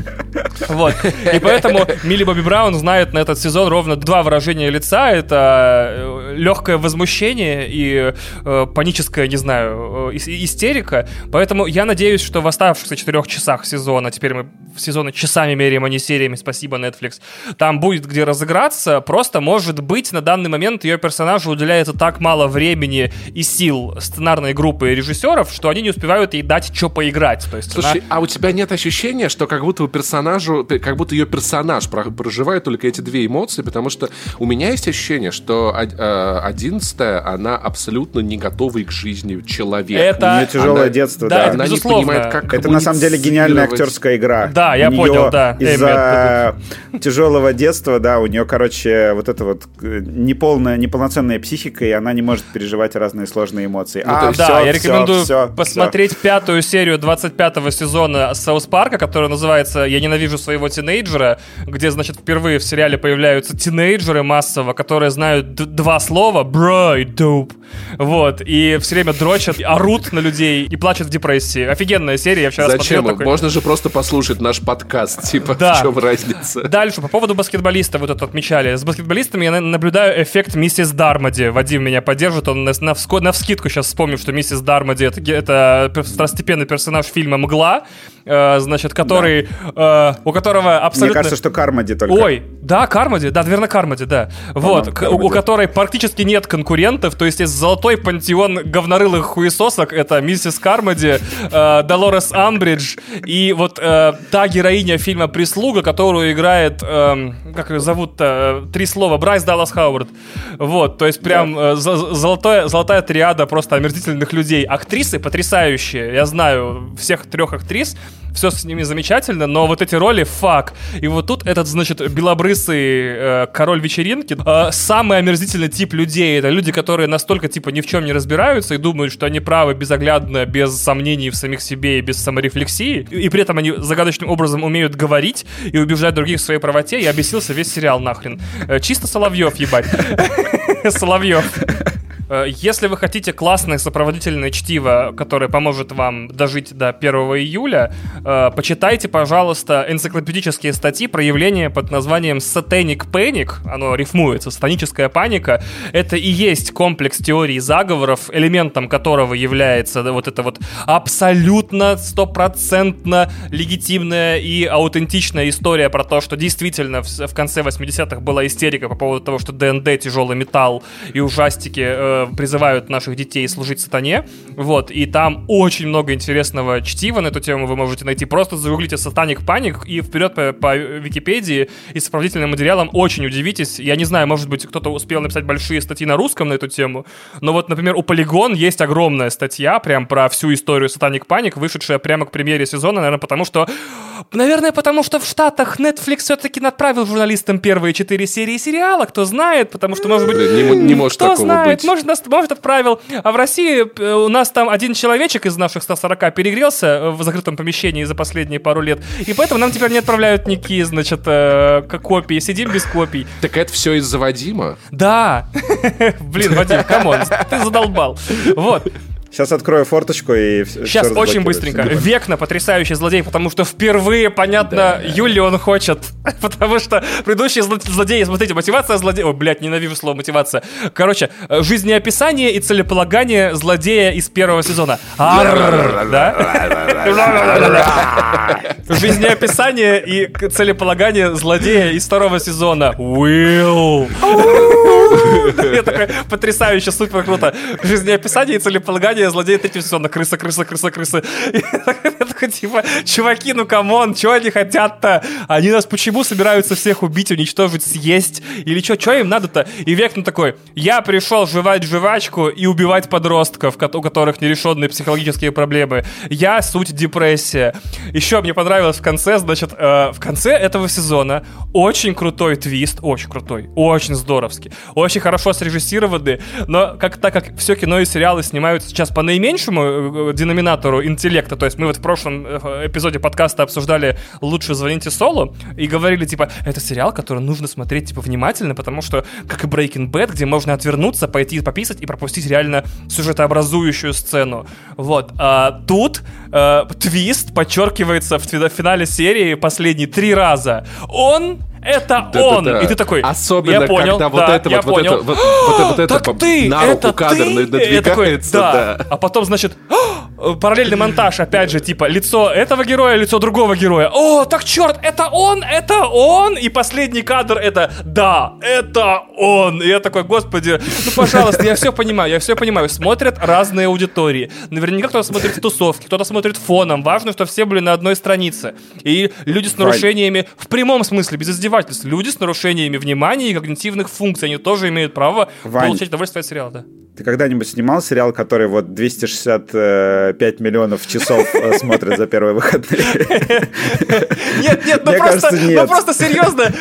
Вот. И поэтому Милли Бобби Браун знает на этот сезон ровно два выражения лица. Это э, легкое возмущение и э, паническая, не знаю, э, истерика. Поэтому я надеюсь, что в оставшихся четырех часах сезона, теперь мы сезоны часами меряем, а не сериями, спасибо, Netflix, там будет где разыграться. Просто, может быть, на данный момент ее персонажу уделяется так мало времени и сил сценарной группы режиссеров, что они не успевают ей дать что поиграть. То есть Слушай, она... а у тебя нет ощущения, что как будто у персонажу, как будто ее персонаж проживает только эти две эмоции, потому что у меня есть ощущение, что э, одиннадцатая, она абсолютно не готова к жизни человек. Это... У нее тяжелое она... детство, да. да. Она не понимает, как Это на самом деле гениальная актерская игра. Да, я понял, да. Из-за тяжелого детства, да, у нее, короче, вот это вот э, неполная, неполноценная психика, и она не может переживать разные сложные эмоции. Ну, а, да, все, я рекомендую все, посмотреть все. пятую серию 25-го сезона Саус Парка, которая называется «Я ненавижу своего тинейджера», где, значит, впервые в сериале появляются тинейджеры массово, которые знают два слова «бро» и «доп». Вот, и все время дрочат, орут на людей и плачут в депрессии. Офигенная серия, я вчера Зачем? смотрел такой... Можно же просто послушать наш подкаст, типа, да. в чем разница? Дальше, по поводу баскетболиста, вот это отмечали. С баскетболистами я наблюдаю эффект миссис Дармади. Вадим меня поддержит, он на, на, на вскидку сейчас вспомнил, что миссис Дармади это, это второстепенный персонаж фильма «Мгла», э, значит, который, да. э, у которого абсолютно... Мне кажется, что Кармади только. Ой, да, Кармади, да, наверное, Кармади, да. Вот, Кармади. У, у которой практически нет конкурентов, то есть есть золотой пантеон говнорылых хуесосок, это миссис Кармади, э, Долорес Амбридж, и вот э, та героиня фильма «Прислуга», которую играет, э, как ее зовут-то, три слова, Брайс Даллас Хауард. Вот, то есть прям да. э, золотая, золотая триада просто омерзительных людей. Актрисы потрясающие, я знаю всех трех актрис, все с ними замечательно, но вот эти роли фак. И вот тут этот, значит, белобрысый э, король вечеринки, э, самый омерзительный тип людей. Это люди, которые настолько, типа, ни в чем не разбираются и думают, что они правы безоглядно, без сомнений в самих себе и без саморефлексии. И, и при этом они загадочным образом умеют говорить и убеждать других в своей правоте. Я обесился весь сериал нахрен. Э, чисто Соловьев, ебать. <laughs> Соловьев. Э, если вы хотите классное сопроводительное чтиво, которое поможет вам дожить до 1 июля, э, почитайте, пожалуйста, энциклопедические статьи про явление под названием Satanic Panic. Оно рифмуется, сатаническая паника. Это и есть комплекс теорий заговоров, элементом которого является вот это вот абсолютно стопроцентно легитимная и аутентичная история про то, что действительно в конце 80-х была истерика по поводу того, что ДНД, тяжелый металл и ужастики э, призывают наших детей служить сатане. Вот, и там очень много интересного чтива на эту тему вы можете найти. Просто загуглите «Сатаник Паник» и вперед по, по Википедии и сопроводительным материалам очень удивитесь. Я не знаю, может быть, кто-то успел написать большие статьи на русском на эту тему, но вот, например, у Polygon есть огромная статья прям про всю историю «Сатаник Паник», вышедшая прямо к премьере сезона, наверное, потому что... Наверное, потому что в Штатах Netflix все-таки отправил журналистам первые четыре серии сериала, кто знает, потому что, может быть... Не, не может кто такого знает, быть. Может, нас, может, отправил. А в России э, у нас там один человечек из наших 140 перегрелся э, в закрытом помещении за последние пару лет, и поэтому нам теперь не отправляют никакие, значит, э, копии. Сидим без копий. Так это все из-за Вадима? Да. <laughs> Блин, Вадим, come on, ты задолбал. Вот. Сейчас открою форточку и Сейчас все очень быстренько. Векна потрясающий злодей, потому что впервые, понятно, да. Юли он хочет. <laughs> потому что предыдущие злодеи, смотрите, мотивация злодея... Ой, блядь, ненавижу слово мотивация. Короче, жизнеописание и целеполагание злодея из первого сезона. Да? Жизнеописание и целеполагание злодея из второго сезона. Will. Я такой, потрясающе, супер круто. Жизнеописание и целеполагание злодея, злодея третьего сезона. Крыса, крыса, крыса, крыса. Я <laughs> такой, типа, чуваки, ну come on, что они хотят-то? Они нас почему собираются всех убить, уничтожить, съесть? Или что, что им надо-то? И Векна такой, я пришел жевать жвачку и убивать подростков, у которых нерешенные психологические проблемы. Я суть депрессия. Еще мне понравилось в конце, значит, э, в конце этого сезона очень крутой твист, очень крутой, очень здоровский, очень хорошо срежиссированный, но как, так как все кино и сериалы снимаются сейчас по наименьшему э, э, деноминатору интеллекта. То есть мы вот в прошлом э, эпизоде подкаста обсуждали «Лучше звоните Солу» и говорили, типа, это сериал, который нужно смотреть, типа, внимательно, потому что, как и Breaking Bad, где можно отвернуться, пойти пописать и пропустить реально сюжетообразующую сцену. Вот. А тут э, твист подчеркивается в финале серии последние три раза. Он это да, он! Да, да. И ты такой, Особенно, я понял, когда да, вот это я вот, понял. вот это, вот, вот, вот это так ты, на руку это кадр ты? надвигается. Такой, да. да. А потом, значит, параллельный монтаж, опять же, типа, лицо этого героя, лицо другого героя. О, так черт, это он, это он! И последний кадр это, да, это он! И я такой, господи, ну, пожалуйста, я все понимаю, я все понимаю. Смотрят разные аудитории. Наверняка кто-то смотрит тусовки, кто-то смотрит фоном. Важно, что все были на одной странице. И люди с нарушениями, в прямом смысле, без издевательств, люди с нарушениями внимания и когнитивных функций. Они тоже имеют право Вань, получать удовольствие от сериала, да. Ты когда-нибудь снимал сериал, который вот 265 миллионов часов э, смотрят за первые выходные? Нет, нет, ну просто, ну просто серьезно.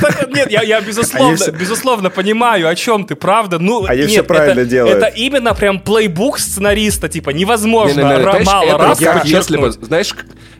Так, нет, я, я безусловно, все... безусловно понимаю, о чем ты, правда. Ну, Они нет, все правильно это, делают. Это именно прям плейбук сценариста, типа, невозможно не, не, не, знаешь, мало раз как если бы, знаешь,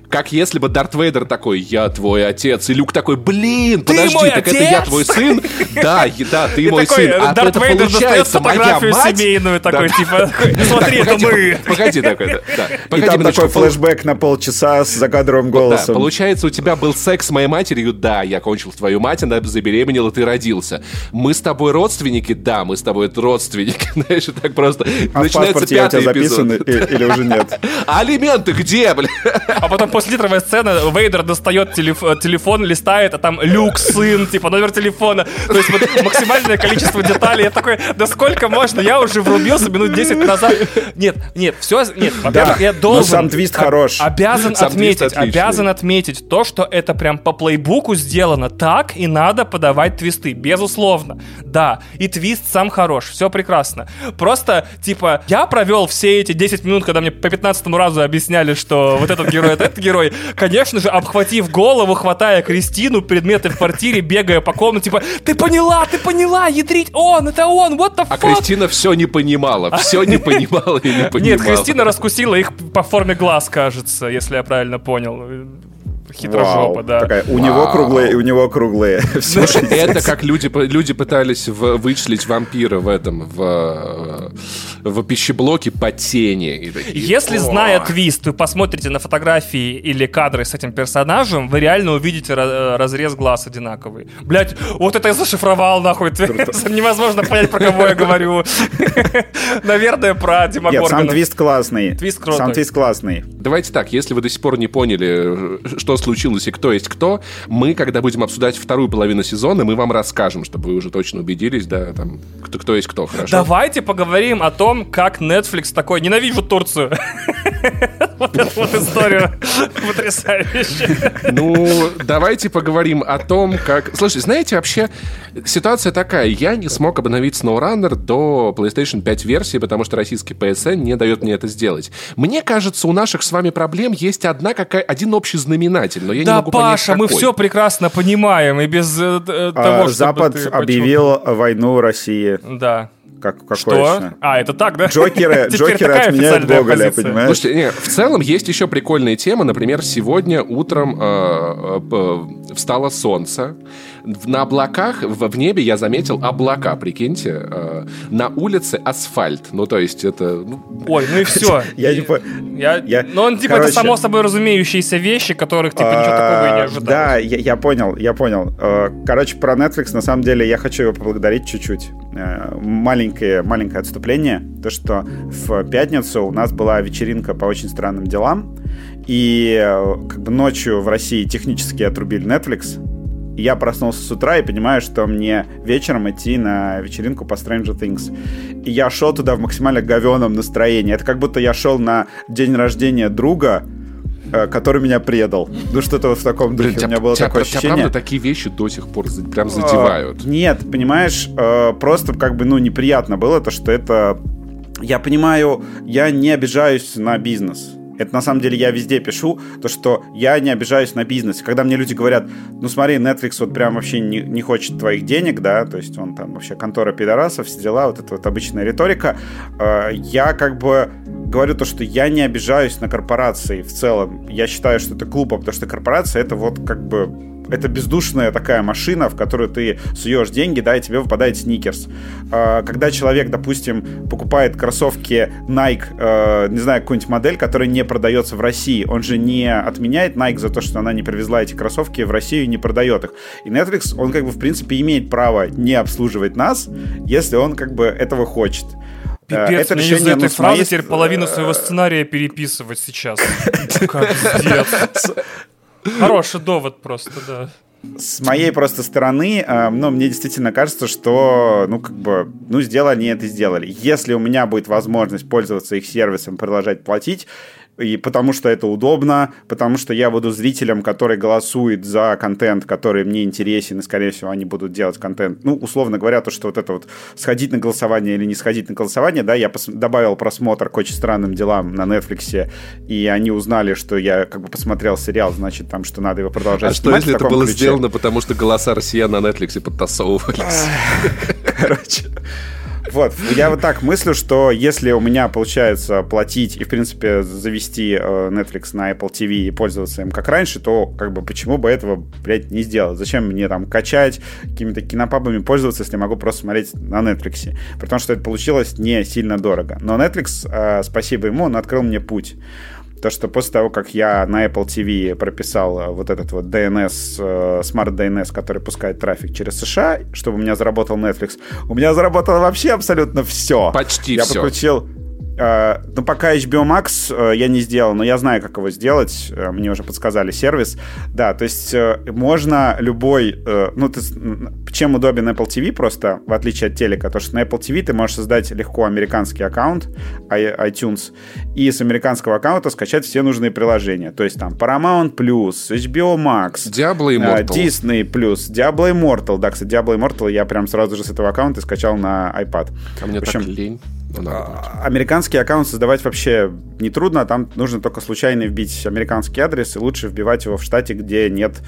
как если бы Дарт Вейдер такой, я твой отец, и Люк такой, блин, ты подожди, так отец? это я твой сын? <laughs> Да, да, ты мой сын. А Дарт Вейдер достает фотографию семейную, такой, типа, <laughs> смотри, это мы. Погоди, такой, да. <laughs> И там такой флешбэк на полчаса с закадровым голосом. Получается, у тебя был секс с моей матерью? Да, я кончил твою мать, она забеременела, ты родился. Мы с тобой родственники? Да, мы с тобой родственники. Знаешь, так просто а начинается пятый эпизод. или уже нет? А алименты где, бля? А потом после титровая сцена, Вейдер достает телеф телефон, листает, а там Люк, сын, типа номер телефона. То есть вот максимальное количество деталей. Я такой, да сколько можно? Я уже врубился минут 10 назад. Нет, нет, все, нет. Во-первых, да, я должен... Но сам твист хорош. Обязан сам отметить, обязан отметить то, что это прям по плейбуку сделано. Так и надо подавать твисты, безусловно. Да, и твист сам хорош, все прекрасно. Просто, типа, я провел все эти 10 минут, когда мне по 15 разу объясняли, что вот этот герой, это этот герой, конечно же, обхватив голову, хватая Кристину, предметы в квартире, бегая по комнате, типа, ты поняла, ты поняла, ядрить, он, это он, what the а fuck? А Кристина все не понимала, все не понимала и не понимала. Нет, Кристина раскусила их по форме глаз, кажется, если я правильно понял хитрожопа, да. Такая, у него круглые, у него круглые. <laughs> Слушай, это как люди, люди пытались в, вычислить вампира в этом, в, в пищеблоке по тени. такие, Если, зная твист, вы посмотрите на фотографии или кадры с этим персонажем, вы реально увидите разрез глаз одинаковый. Блять, вот это я зашифровал, нахуй. <laughs> Невозможно понять, про кого я говорю. <laughs> Наверное, про Дима Нет, сам твист классный. Твист крутой. Сам твист классный. Давайте так, если вы до сих пор не поняли, что случилось и кто есть кто, мы, когда будем обсуждать вторую половину сезона, мы вам расскажем, чтобы вы уже точно убедились, да, там, кто, кто есть кто, хорошо? Давайте поговорим о том, как Netflix такой «Ненавижу Турцию». <laughs> Вот эту вот историю потрясающая. Ну, давайте поговорим о том, как... Слушай, знаете, вообще ситуация такая. Я не смог обновить SnowRunner до PlayStation 5 версии, потому что российский PSN не дает мне это сделать. Мне кажется, у наших с вами проблем есть одна какая, один общий знаменатель, но я да, не могу Паша, понять, мы все прекрасно понимаем, и без э, э того, а, Запад объявил войну России. Да как, какое Что? А, это так, да? Джокеры, <laughs> Джокеры отменяют Гоголя, понимаешь? Слушайте, не, в целом есть еще прикольные темы. Например, сегодня утром э, э, встало солнце. На облаках, в, в небе я заметил облака, прикиньте. Э, на улице асфальт. Ну, то есть это... Ну... Ой, ну и все. <laughs> Я не понял. Ну, он, типа, это само собой разумеющиеся вещи, которых, типа, ничего такого и не ожидал. Да, я понял, я понял. Э, короче, про Netflix, на самом деле, я хочу его поблагодарить чуть-чуть. Э, маленькое, маленькое отступление. То, что в пятницу у нас была вечеринка по очень странным делам. И как бы ночью в России технически отрубили Netflix я проснулся с утра и понимаю, что мне вечером идти на вечеринку по Stranger Things. И я шел туда в максимально говеном настроении. Это как будто я шел на день рождения друга, э, который меня предал. Ну, что-то вот в таком духе. Блин, У меня было тебя, такое тебя, ощущение. Тебя, правда, такие вещи до сих пор прям задевают? А, нет, понимаешь, э, просто как бы, ну, неприятно было то, что это... Я понимаю, я не обижаюсь на бизнес это на самом деле я везде пишу, то что я не обижаюсь на бизнес. Когда мне люди говорят, ну смотри, Netflix вот прям вообще не, не хочет твоих денег, да, то есть он там вообще контора пидорасов, все дела, вот это вот обычная риторика, э, я как бы говорю то, что я не обижаюсь на корпорации в целом. Я считаю, что это глупо, потому что корпорация это вот как бы это бездушная такая машина, в которую ты суешь деньги, да, и тебе выпадает сникерс. А, когда человек, допустим, покупает кроссовки Nike, э, не знаю, какую-нибудь модель, которая не продается в России, он же не отменяет Nike за то, что она не привезла эти кроссовки в Россию и не продает их. И Netflix, он как бы в принципе имеет право не обслуживать нас, если он как бы этого хочет. Пипец, это мне решение, из этой ну, фразы моей... теперь половину своего сценария переписывать сейчас. <laughs> Как Хороший довод просто, да. С моей просто стороны, э, ну, мне действительно кажется, что, ну, как бы, ну, сделали они это сделали. Если у меня будет возможность пользоваться их сервисом, продолжать платить, и потому что это удобно, потому что я буду зрителем, который голосует за контент, который мне интересен, и, скорее всего, они будут делать контент. Ну, условно говоря, то, что вот это вот сходить на голосование или не сходить на голосование, да, я добавил просмотр к очень странным делам на Netflix, и они узнали, что я как бы посмотрел сериал, значит, там, что надо его продолжать А что, если это было ключе? сделано, потому что голоса россиян на Netflix подтасовывались? Короче... Вот, я вот так мыслю, что если у меня получается платить и, в принципе, завести э, Netflix на Apple TV и пользоваться им как раньше, то, как бы, почему бы этого, блядь, не сделать? Зачем мне там качать, какими-то кинопабами пользоваться, если могу просто смотреть на Netflix? Потому что это получилось не сильно дорого. Но Netflix, э, спасибо ему, он открыл мне путь то, что после того, как я на Apple TV прописал э, вот этот вот DNS, э, Smart DNS, который пускает трафик через США, чтобы у меня заработал Netflix, у меня заработало вообще абсолютно все. Почти я все. Я подключил Uh, ну, пока HBO Max uh, я не сделал, но я знаю, как его сделать. Uh, мне уже подсказали сервис. Да, то есть можно любой... ну, ты, чем удобен Apple TV просто, в отличие от телека, то, что на Apple TV ты можешь создать легко американский аккаунт iTunes и с американского аккаунта скачать все нужные приложения. То есть там Paramount+, HBO Max, Diablo Immortal. Disney+, Diablo Immortal. Да, кстати, Diablo Immortal я прям сразу же с этого аккаунта скачал на iPad. А мне общем, так лень. А, американский аккаунт создавать вообще нетрудно, там нужно только случайно вбить американский адрес, и лучше вбивать его в штате, где нет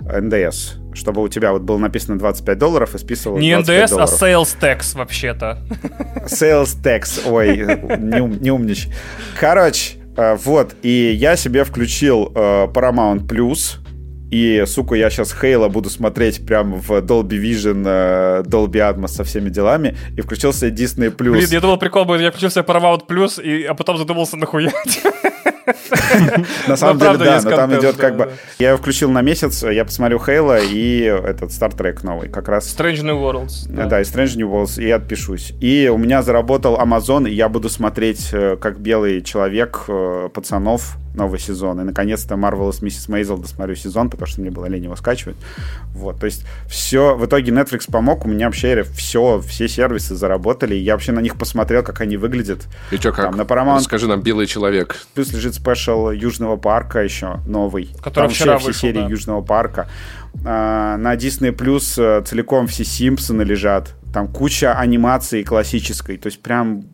НДС, чтобы у тебя вот было написано 25 долларов и списывалось Не НДС, а долларов. а sales tax вообще-то. <laughs> Sales tax, ой, не, ум, не умничай. Короче, э, вот, и я себе включил э, Paramount Plus, и, сука, я сейчас Хейла буду смотреть прям в Dolby Vision, э, Dolby Atmos со всеми делами, и включил себе Disney+. Блин, я думал, прикол будет, я включил себе Paramount Plus, и, а потом задумался, нахуя На самом деле, да, но там идет как бы... Я его включил на месяц, я посмотрю Хейла и этот Star Trek новый, как раз. Strange New Worlds. Да, и Strange New Worlds, и отпишусь. И у меня заработал Amazon, и я буду смотреть, э, как белый человек э, пацанов новый сезон. И, наконец-то, Marvelous Mrs. Maisel досмотрю сезон, потому что мне было лень его скачивать. Вот, то есть все... В итоге Netflix помог, у меня вообще все, все сервисы заработали, и я вообще на них посмотрел, как они выглядят. И что, как? Там, на Paramount... Скажи нам, «Белый человек». Плюс лежит спешл Южного парка еще, новый. Который Там вчера все, вышел, все серии да. Южного парка. А, на Disney Plus э, целиком все Симпсоны лежат. Там куча анимации классической. То есть прям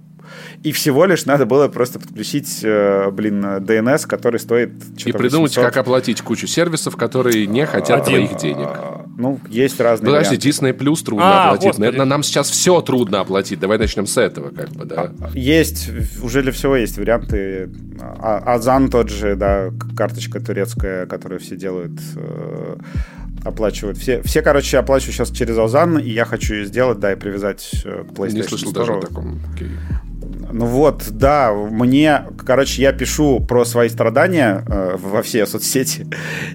и всего лишь надо было просто подключить, э, блин, DNS, который стоит... И придумать, 800. как оплатить кучу сервисов, которые не хотят Один. твоих денег. Ну, есть разные Подожди, варианты. Disney Plus трудно а, оплатить. Господи. Наверное, нам сейчас все трудно оплатить. Давай начнем с этого, как бы, да. Есть, уже для всего есть варианты. А, Азан тот же, да, карточка турецкая, которую все делают э, оплачивают. Все, все, короче, оплачивают сейчас через Озан, и я хочу ее сделать, да, и привязать э, к PlayStation Не слышал Store. даже о таком. Okay. Ну вот, да, мне, короче, я пишу про свои страдания э, во все соцсети,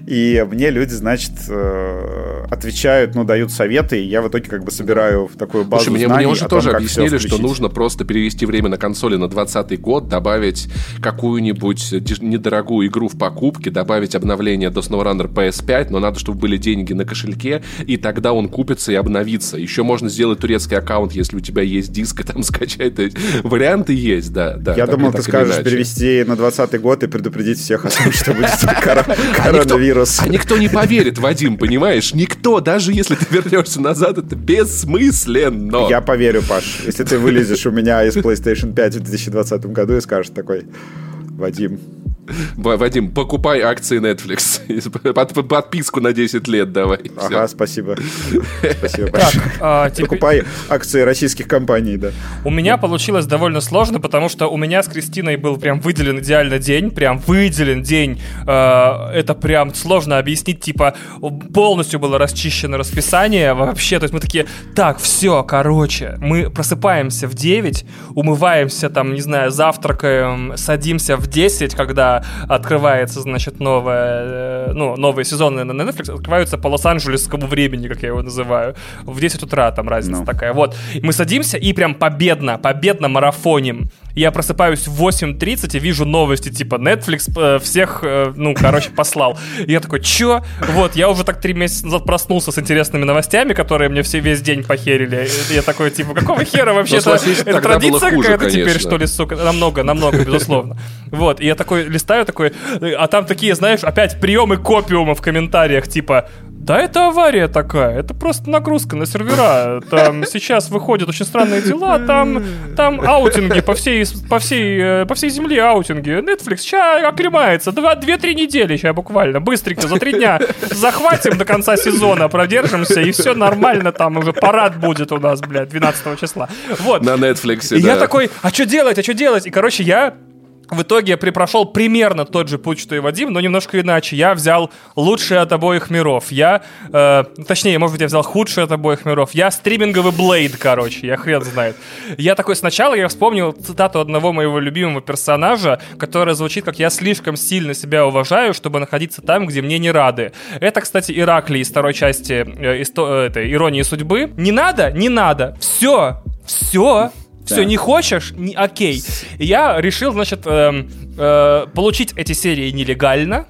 и мне люди, значит, э, отвечают, ну, дают советы, и я в итоге как бы собираю в такую базу Слушай, мне, знаний. Мне уже тоже том, объяснили, что нужно просто перевести время на консоли на 20 год, добавить какую-нибудь недорогую игру в покупке, добавить обновление до SnowRunner PS5, но надо, чтобы были деньги на кошельке, и тогда он купится и обновится. Еще можно сделать турецкий аккаунт, если у тебя есть диск, и там скачать вариант варианты есть, да. да Я думал, ты скажешь перевести на 20 год и предупредить всех о том, что будет <laughs> коронавирус. А никто не поверит, Вадим, понимаешь? Никто, даже если ты вернешься назад, это бессмысленно. Я поверю, Паш. Если ты вылезешь у меня из PlayStation 5 в 2020 году и скажешь такой, Вадим, Вадим, покупай акции Netflix. <laughs> Под, подписку на 10 лет давай. Ага, спасибо. <laughs> Спасибо большое. А, покупай акции российских компаний, да. У меня получилось довольно сложно, потому что у меня с Кристиной был прям выделен идеально день, прям выделен день. А, это прям сложно объяснить, типа полностью было расчищено расписание вообще. То есть мы такие, так, все, короче, мы просыпаемся в 9, умываемся там, не знаю, завтракаем, садимся в 10, когда открывается, значит, новая, э, ну, новые сезоны на Netflix, открываются по Лос-Анджелесскому времени, как я его называю. В 10 утра там разница no. Ну. такая. Вот. Мы садимся и прям победно, победно марафоним. Я просыпаюсь в 8.30 и вижу новости, типа Netflix э, всех, э, ну, короче, <laughs> послал. И я такой, чё? Вот, я уже так три месяца назад проснулся с интересными новостями, которые мне все весь день похерили. И я такой, типа, какого хера вообще? Это, это традиция какая-то теперь, что ли, сука? Намного, намного, безусловно. Вот, и я такой листаю такой, а там такие, знаешь, опять приемы копиума в комментариях, типа, да, это авария такая, это просто нагрузка на сервера. Там сейчас выходят очень странные дела, там, там аутинги по всей, по всей, э, по всей земле аутинги. Netflix сейчас оклемается. Две-три недели сейчас буквально, быстренько, за три дня захватим до конца сезона, продержимся, и все нормально, там уже парад будет у нас, блядь, 12 числа. Вот. На Netflix, И да. я такой, а что делать, а что делать? И, короче, я в итоге я припрошел примерно тот же путь, что и Вадим, но немножко иначе. Я взял лучшее от обоих миров. Я, э, точнее, может быть, я взял худшее от обоих миров. Я стриминговый Блейд, короче, я хрен знает. Я такой сначала, я вспомнил цитату одного моего любимого персонажа, которая звучит как «Я слишком сильно себя уважаю, чтобы находиться там, где мне не рады». Это, кстати, Ираклий из второй части э, исто- э, этой «Иронии судьбы». Не надо? Не надо. Все. Все все, да. не хочешь? Не, окей. Я решил, значит, э, э, получить эти серии нелегально.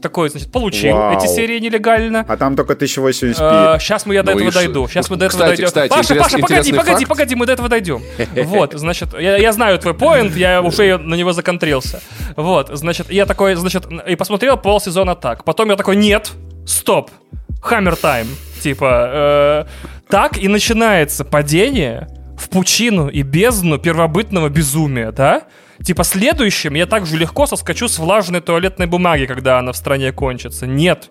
Такой, значит, получил Вау. эти серии нелегально. А там только 1080p. Э, сейчас мы я до ну этого дойду. Сейчас мы до этого кстати, дойдем. Кстати, Паша, интерес, Паша, погоди, погоди, факт. погоди, мы до этого дойдем. <laughs> Вот, значит, я, я знаю твой поинт, я уже на него законтрился. Вот, значит, я такой, значит, и посмотрел полсезона так. Потом я такой, нет, стоп, Хаммер тайм. Типа, э, так и начинается падение в пучину и бездну первобытного безумия, да? Типа следующим я также легко соскочу с влажной туалетной бумаги, когда она в стране кончится. Нет.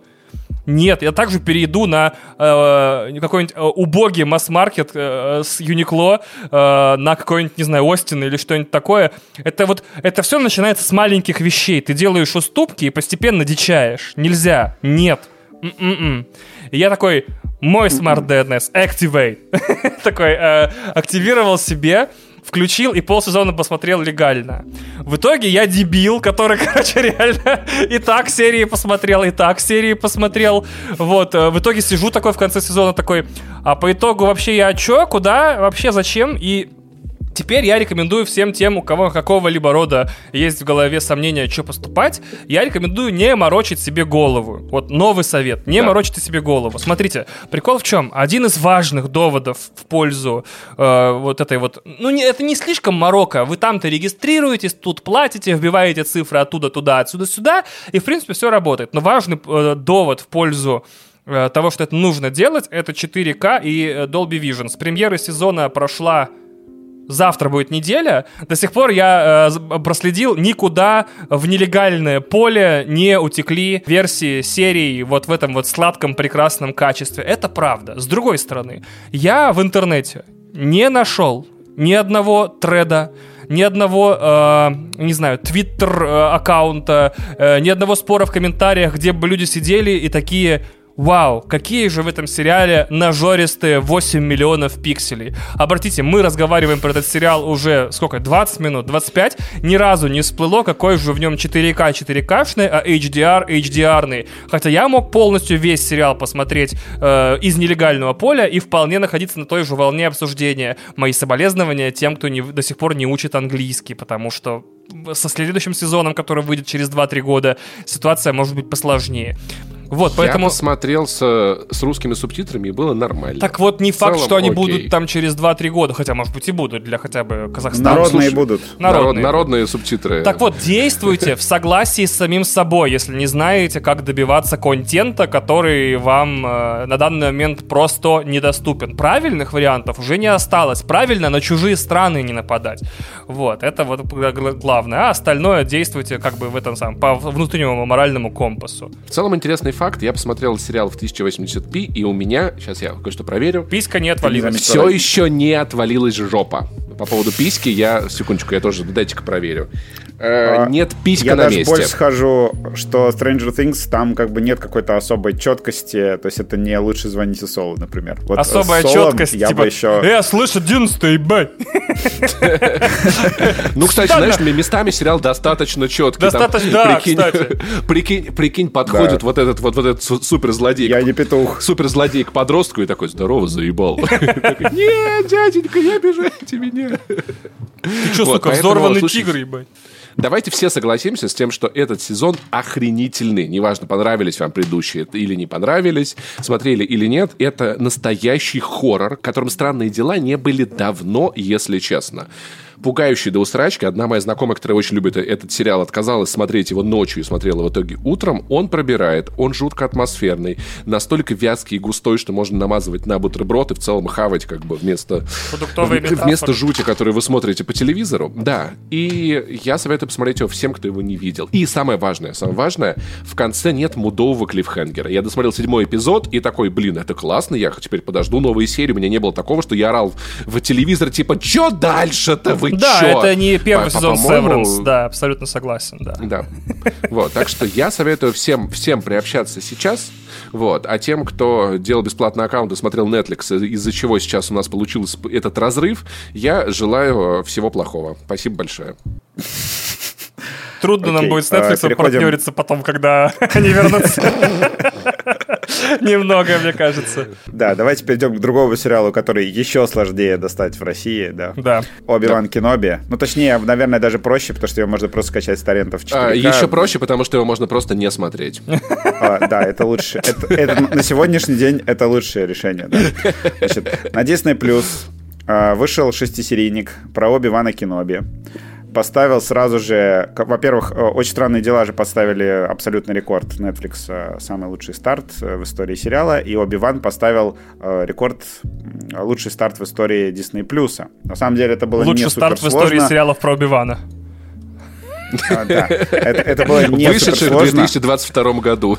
Нет, я также перейду на э, какой-нибудь э, убогий масс-маркет э, с Юникло, э, на какой-нибудь, не знаю, Остин или что-нибудь такое. Это вот, это все начинается с маленьких вещей. Ты делаешь уступки и постепенно дичаешь. Нельзя. Нет М-м-м. Я такой, мой Smart DNS, activate. <laughs> такой, э, активировал себе, включил и полсезона посмотрел легально. В итоге я дебил, который, <laughs> короче, реально и так серии посмотрел, и так серии посмотрел. Вот, э, в итоге сижу такой в конце сезона такой, а по итогу вообще я чё, куда, вообще зачем? И Теперь я рекомендую всем тем, у кого какого-либо рода есть в голове сомнения, что поступать, я рекомендую не морочить себе голову. Вот новый совет. Не да. морочите себе голову. Смотрите, прикол в чем? Один из важных доводов в пользу э, вот этой вот... Ну, не, это не слишком морока. Вы там-то регистрируетесь, тут платите, вбиваете цифры оттуда, туда, отсюда, сюда, и, в принципе, все работает. Но важный э, довод в пользу э, того, что это нужно делать, это 4К и э, Dolby Vision. С премьеры сезона прошла завтра будет неделя, до сих пор я э, проследил, никуда в нелегальное поле не утекли версии серий вот в этом вот сладком прекрасном качестве. Это правда. С другой стороны, я в интернете не нашел ни одного треда, ни одного, э, не знаю, твиттер э, э, ни одного спора в комментариях, где бы люди сидели и такие Вау, какие же в этом сериале нажористые 8 миллионов пикселей. Обратите, мы разговариваем про этот сериал уже, сколько, 20 минут, 25? Ни разу не всплыло, какой же в нем 4К 4К-шный, а HDR HDR-ный. Хотя я мог полностью весь сериал посмотреть э, из нелегального поля и вполне находиться на той же волне обсуждения. Мои соболезнования тем, кто не, до сих пор не учит английский, потому что со следующим сезоном, который выйдет через 2-3 года, ситуация может быть посложнее. Вот, поэтому... Я посмотрел с, с русскими субтитрами, и было нормально. Так вот, не факт, что они окей. будут там через 2-3 года, хотя, может быть, и будут для хотя бы Казахстана. Народные Слушай, будут. Народные. народные субтитры. Так вот, действуйте в согласии с самим собой, если не знаете, как добиваться контента, который вам э, на данный момент просто недоступен. Правильных вариантов уже не осталось. Правильно на чужие страны не нападать. Вот, это вот главное. А остальное действуйте как бы в этом самом, по внутреннему моральному компасу. В целом интересный факт. Я посмотрел сериал в 1080p, и у меня, сейчас я кое-что проверю. Писька не отвалилась. Все еще не отвалилась жопа. По поводу письки я, секундочку, я тоже, дайте-ка проверю. Э, а, нет писька я на даже месте. больше схожу, что Stranger Things там как бы нет какой-то особой четкости, то есть это не лучше звоните Солу, например. Вот Особая четкость, я типа, бы еще... Э, слышь, 11 ебать! Ну, кстати, знаешь, местами сериал достаточно четкий. Достаточно, да, кстати. <laughs> Прикинь, подходит вот этот вот этот суперзлодей. Я не петух. Суперзлодей к подростку и такой, здорово, заебал. <laughs> Нет, дяденька, не обижайте меня. Ты что, сука, взорванный тигр, ебать? Давайте все согласимся с тем, что этот сезон охренительный. Неважно, понравились вам предыдущие или не понравились, смотрели или нет. Это настоящий хоррор, которым странные дела не были давно, если честно пугающий до усрачки. Одна моя знакомая, которая очень любит этот сериал, отказалась смотреть его ночью и смотрела в итоге утром. Он пробирает, он жутко атмосферный, настолько вязкий и густой, что можно намазывать на бутерброд и в целом хавать как бы вместо, вместо жути, которую вы смотрите по телевизору. Да, и я советую посмотреть его всем, кто его не видел. И самое важное, самое важное, в конце нет мудового клиффхенгера. Я досмотрел седьмой эпизод и такой, блин, это классно, я теперь подожду новые серии. У меня не было такого, что я орал в телевизор, типа, что дальше-то? Вы да, чё? это не первый по, сезон Severance, да, абсолютно согласен, да. Да. Вот, так что я советую всем, всем приобщаться сейчас, вот. А тем, кто делал бесплатный аккаунт и смотрел Netflix, из-за чего сейчас у нас получился этот разрыв, я желаю всего плохого. Спасибо большое. Трудно нам будет с Netflix uh, партнериться потом, когда <laughs> они вернутся. <laughs> <laughs> Немного, мне кажется. Да, давайте перейдем к другому сериалу, который еще сложнее достать в России, да. Да. Оби-Ван Кеноби. Ну, точнее, наверное, даже проще, потому что его можно просто скачать с торрентов 4 а, Еще проще, потому что его можно просто не смотреть. А, да, это лучше. На сегодняшний день это лучшее решение. Да. Значит, на Disney Plus а, вышел шестисерийник про Оби-Вана Кеноби поставил сразу же... Во-первых, э, «Очень странные дела» же поставили абсолютный рекорд Netflix, э, самый лучший старт э, в истории сериала, и Оби-Ван поставил рекорд лучший старт в истории Disney+. На самом деле это было лучший не старт в истории сериалов про Оби-Вана. Да, это, это было не Вышедших в 2022 году.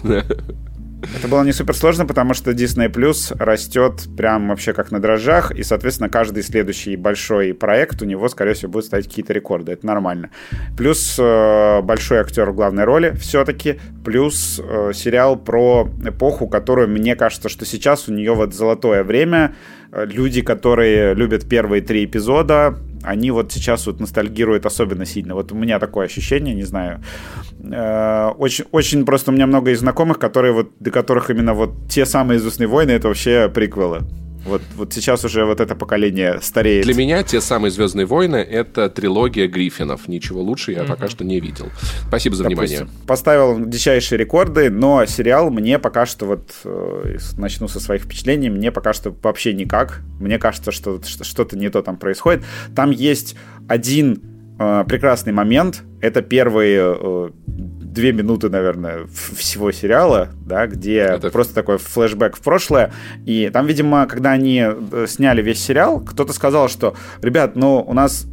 Это было не супер сложно, потому что Disney Plus растет прям вообще как на дрожжах, и, соответственно, каждый следующий большой проект у него, скорее всего, будет ставить какие-то рекорды. Это нормально. Плюс э, большой актер в главной роли все-таки, плюс э, сериал про эпоху, которую, мне кажется, что сейчас у нее вот золотое время. Э, люди, которые любят первые три эпизода, они вот сейчас вот ностальгируют особенно сильно. Вот у меня такое ощущение, не знаю. Э, очень, очень просто у меня много из знакомых, которые вот, для которых именно вот те самые «Звездные войны» — это вообще приквелы. Вот, вот сейчас уже вот это поколение стареет. Для меня те самые «Звездные войны» — это трилогия Гриффинов. Ничего лучше я mm-hmm. пока что не видел. Спасибо за Допустим, внимание. Поставил дичайшие рекорды, но сериал мне пока что, вот э, начну со своих впечатлений, мне пока что вообще никак. Мне кажется, что что-то не то там происходит. Там есть один э, прекрасный момент. Это первые э, две минуты, наверное, всего сериала, да, где Это... просто такой флешбэк в прошлое. И там, видимо, когда они э, сняли весь сериал, кто-то сказал, что, ребят, ну, у нас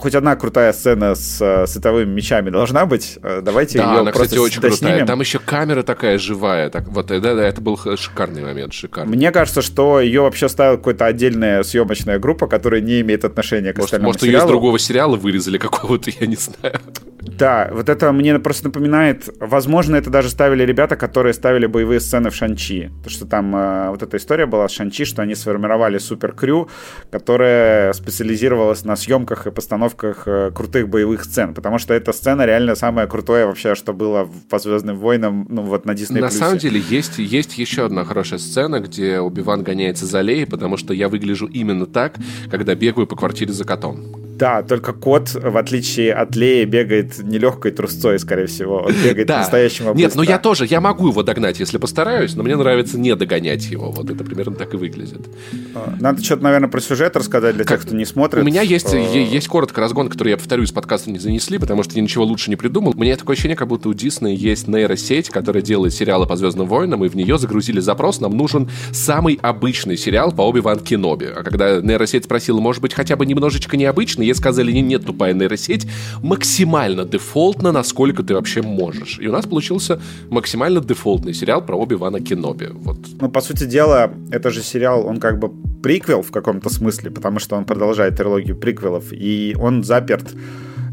хоть одна крутая сцена с э, световыми мечами должна быть. Э, давайте да, ее она, просто кстати, очень доснимем. крутая. Там еще камера такая живая. Так, вот, да, да, это был шикарный момент, шикарный. Мне кажется, что ее вообще ставила какая-то отдельная съемочная группа, которая не имеет отношения к может, остальному может, сериалу. Ее из другого сериала вырезали какого-то, <laughs> я не знаю. Да, вот это мне просто напоминает, возможно, это даже ставили ребята, которые ставили боевые сцены в Шанчи. То, что там э, вот эта история была с Шанчи, что они сформировали супер-крю, которая специализировалась на съемках и постановках э, крутых боевых сцен, потому что эта сцена реально самая крутая вообще, что было по Звездным войнам, ну вот на Disney+. На самом деле есть, есть еще одна хорошая сцена, где Убиван гоняется за Леей, потому что я выгляжу именно так, когда бегаю по квартире за котом. Да, только кот, в отличие от Леи, бегает нелегкой трусцой, скорее всего. Он бегает да. по-настоящему Нет, ну я тоже, я могу его догнать, если постараюсь, но мне нравится не догонять его. Вот это примерно так и выглядит. А, надо что-то, наверное, про сюжет рассказать для как... тех, кто не смотрит. У меня есть, есть коротко разгон, который я повторю из подкаста не занесли, потому что я ничего лучше не придумал. У меня такое ощущение, как будто у Дисней есть нейросеть, которая делает сериалы по Звездным войнам, и в нее загрузили запрос, нам нужен самый обычный сериал по Оби-Ван Кеноби. А когда нейросеть спросила, может быть, хотя бы немножечко необычный, ей сказали, не, нет, тупая нейросеть, максимально дефолтно, насколько ты вообще можешь. И у нас получился максимально дефолтный сериал про Оби-Вана Кеноби. Вот. Ну, по сути дела, это же сериал, он как бы приквел в каком-то смысле, потому что он продолжает трилогию приквелов, и он заперт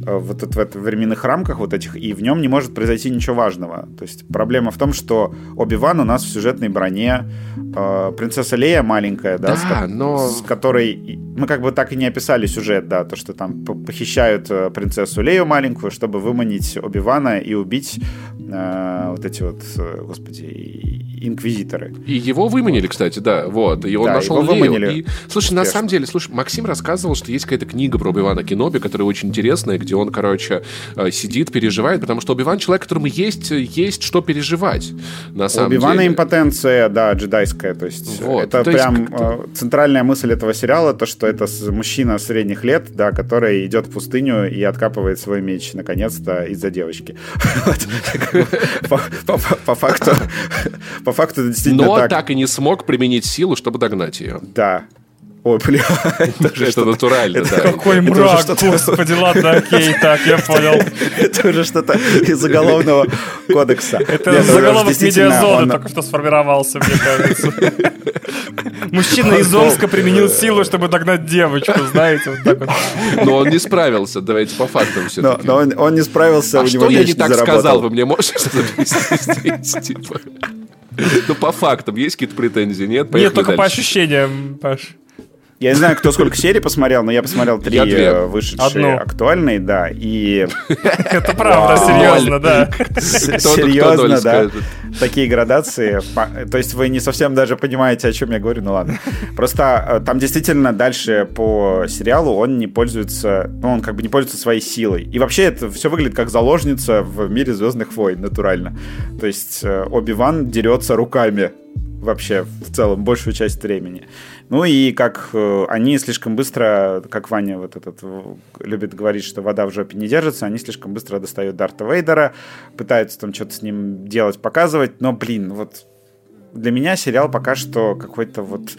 вот в, в временных рамках вот этих, и в нем не может произойти ничего важного. То есть проблема в том, что Оби-Ван у нас в сюжетной броне, э, принцесса Лея маленькая, да, да с, но... с которой мы как бы так и не описали сюжет, да, то, что там похищают э, принцессу Лею маленькую, чтобы выманить Оби-Вана и убить э, вот эти вот, э, господи, инквизиторы. И его выманили, кстати, да, вот. И он да, нашел его Лею. И, слушай, успешно. на самом деле, слушай, Максим рассказывал, что есть какая-то книга про Оби-Вана Кеноби, которая очень интересная, где он, короче, э, сидит, переживает, потому что Оби-Ван человек, которому есть, есть что переживать, на самом Оби-Вана деле. импотенция, да, джедайская, то есть вот, это то прям есть э, центральная мысль этого сериала, то, что это мужчина средних лет, да, который идет в пустыню и откапывает свой меч, наконец-то, из-за девочки. <laughs> По факту <laughs> по факту это действительно Но так. так и не смог применить силу, чтобы догнать ее. Да, Ой, бля, <laughs> это же что натурально, да. Какой мрак, господи, ладно, <laughs> окей, так, я понял. Это уже что-то из заголовного кодекса. Это заголовок медиазоны только что сформировался, мне кажется. <laughs> Мужчина из Омска применил силу, чтобы догнать девочку, знаете, вот так вот. Но он не справился, давайте по фактам все Но он не справился, у него что я не так сказал, вы мне можете объяснить, типа? Ну, по фактам есть какие-то претензии, нет? Нет, только по ощущениям, Паш. Я не знаю, кто сколько серий посмотрел, но я посмотрел три я вышедшие Одну. актуальные, да, и... <laughs> Это правда, серьезно, да. Серьезно, да. Такие градации. То есть вы не совсем даже понимаете, о чем я говорю, ну ладно. Просто э, там действительно дальше по сериалу он не пользуется, ну он как бы не пользуется своей силой. И вообще это все выглядит как заложница в мире Звездных войн, натурально. То есть э, Оби-Ван дерется руками вообще в целом большую часть времени. Ну и как э, они слишком быстро, как Ваня вот этот любит говорить, что вода в жопе не держится, они слишком быстро достают Дарта Вейдера, пытаются там что-то с ним делать, показывать, но, блин, вот для меня сериал пока что какой-то вот...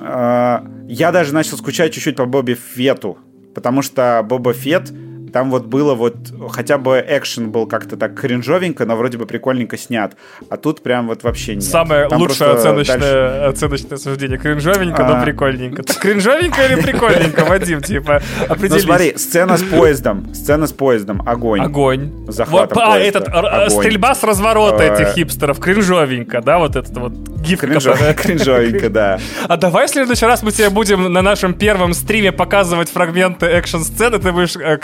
Э, я даже начал скучать чуть-чуть по Бобби Фету, потому что Боба Фет там вот было вот, хотя бы экшен был как-то так кринжовенько, но вроде бы прикольненько снят. А тут прям вот вообще нет. Самое там лучшее оценочное, дальше... оценочное суждение. Кринжовенько, а... но прикольненько. Кринжовенько или прикольненько, Вадим, типа, определись. Ну смотри, сцена с поездом, сцена с поездом, огонь. Огонь. Захватом вот, А, этот, огонь. стрельба с разворота этих э, хипстеров, кринжовенько, да, вот этот вот гиф. Кринжовенько, да. А давай в следующий раз мы тебе будем на нашем первом стриме показывать фрагменты экшн-сцены, ты будешь э,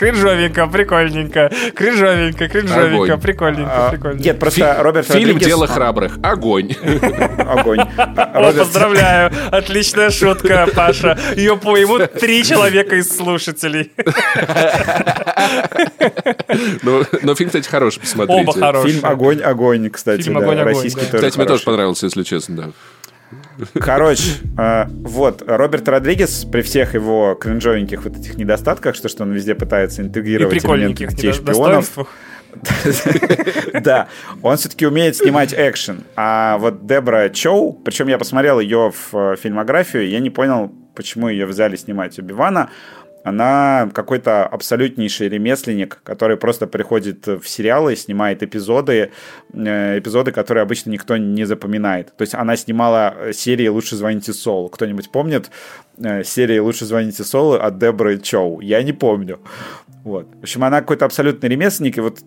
кринжовенько, прикольненько, кринжовенько, кринжовенько, прикольненько, а, прикольненько. Нет, просто Роберт Фильм «Дело храбрых». Огонь. <laughs> Огонь. О, поздравляю. Отличная шутка, Паша. Ее поймут три человека из слушателей. <laughs> Но фильм, кстати, хороший, посмотрите. Оба хорошие. Фильм «Огонь, огонь», кстати. Фильм «Огонь, огонь». Кстати, мне тоже понравился, если честно, да. Короче, э, вот, Роберт Родригес при всех его кринжовеньких вот этих недостатках, что, что он везде пытается интегрировать элементы детей шпионов, <laughs> да, он все-таки умеет снимать экшен. А вот Дебра Чоу, причем я посмотрел ее в э, фильмографию, я не понял, почему ее взяли снимать Убивана она какой-то абсолютнейший ремесленник, который просто приходит в сериалы, снимает эпизоды, э, эпизоды, которые обычно никто не запоминает. То есть она снимала серии «Лучше звоните Сол». Кто-нибудь помнит э, серии «Лучше звоните Сол» от Дебры Чоу? Я не помню. Вот. В общем, она какой-то абсолютный ремесленник, и вот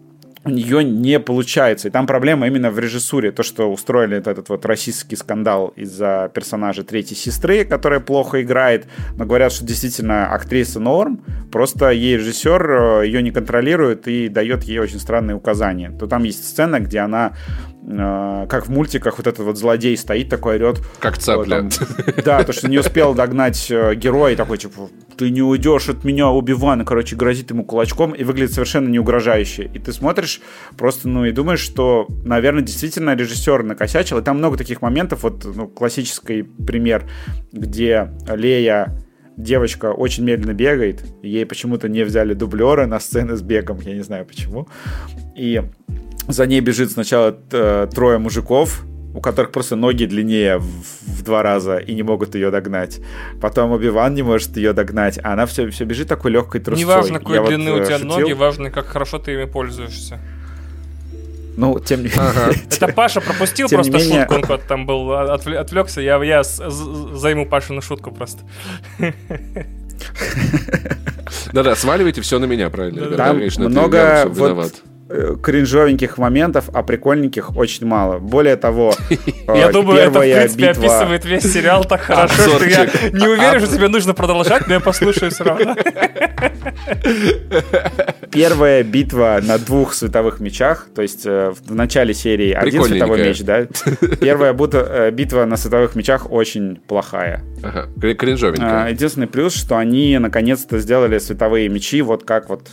у нее не получается. И там проблема именно в режиссуре. То, что устроили этот вот российский скандал из-за персонажа третьей сестры, которая плохо играет. Но говорят, что действительно актриса норм, просто ей режиссер э, ее не контролирует и дает ей очень странные указания. То там есть сцена, где она э, как в мультиках вот этот вот злодей стоит такой орет. Как цапля. Там, да, то, что не успел догнать э, герой, такой типа, ты не уйдешь от меня, Оби-Ван, короче, грозит ему кулачком и выглядит совершенно не угрожающе. И ты смотришь просто, ну, и думаешь, что, наверное, действительно режиссер накосячил. И там много таких моментов, вот, ну, классический пример, где Лея девочка очень медленно бегает, ей почему-то не взяли дублера на сцены с бегом, я не знаю почему. И за ней бежит сначала э, трое мужиков, у которых просто ноги длиннее в, в два раза и не могут ее догнать. Потом Оби-Ван не может ее догнать, а она все, все бежит такой легкой трусцой. Неважно, какой Я длины вот, у тебя шутил. ноги, важно, как хорошо ты ими пользуешься. Ну, тем не менее. <laughs> Это Паша пропустил <laughs> просто шутку, он куда-то там был, отвлекся. Я, я займу Пашу на шутку просто. Да-да, сваливайте все на меня, правильно? Там много вот Э, кринжовеньких моментов, а прикольненьких очень мало. Более того, <laughs> я думаю, это в принципе описывает весь сериал так <laughs> хорошо, что я не уверен, что тебе нужно продолжать, но я послушаю все равно. <laughs> Первая битва на двух световых мечах, то есть э, в начале серии один световой меч, да. Первая э, битва на световых мечах очень плохая. Ага, кринжовенькая. А, единственный плюс, что они наконец-то сделали световые мечи вот как вот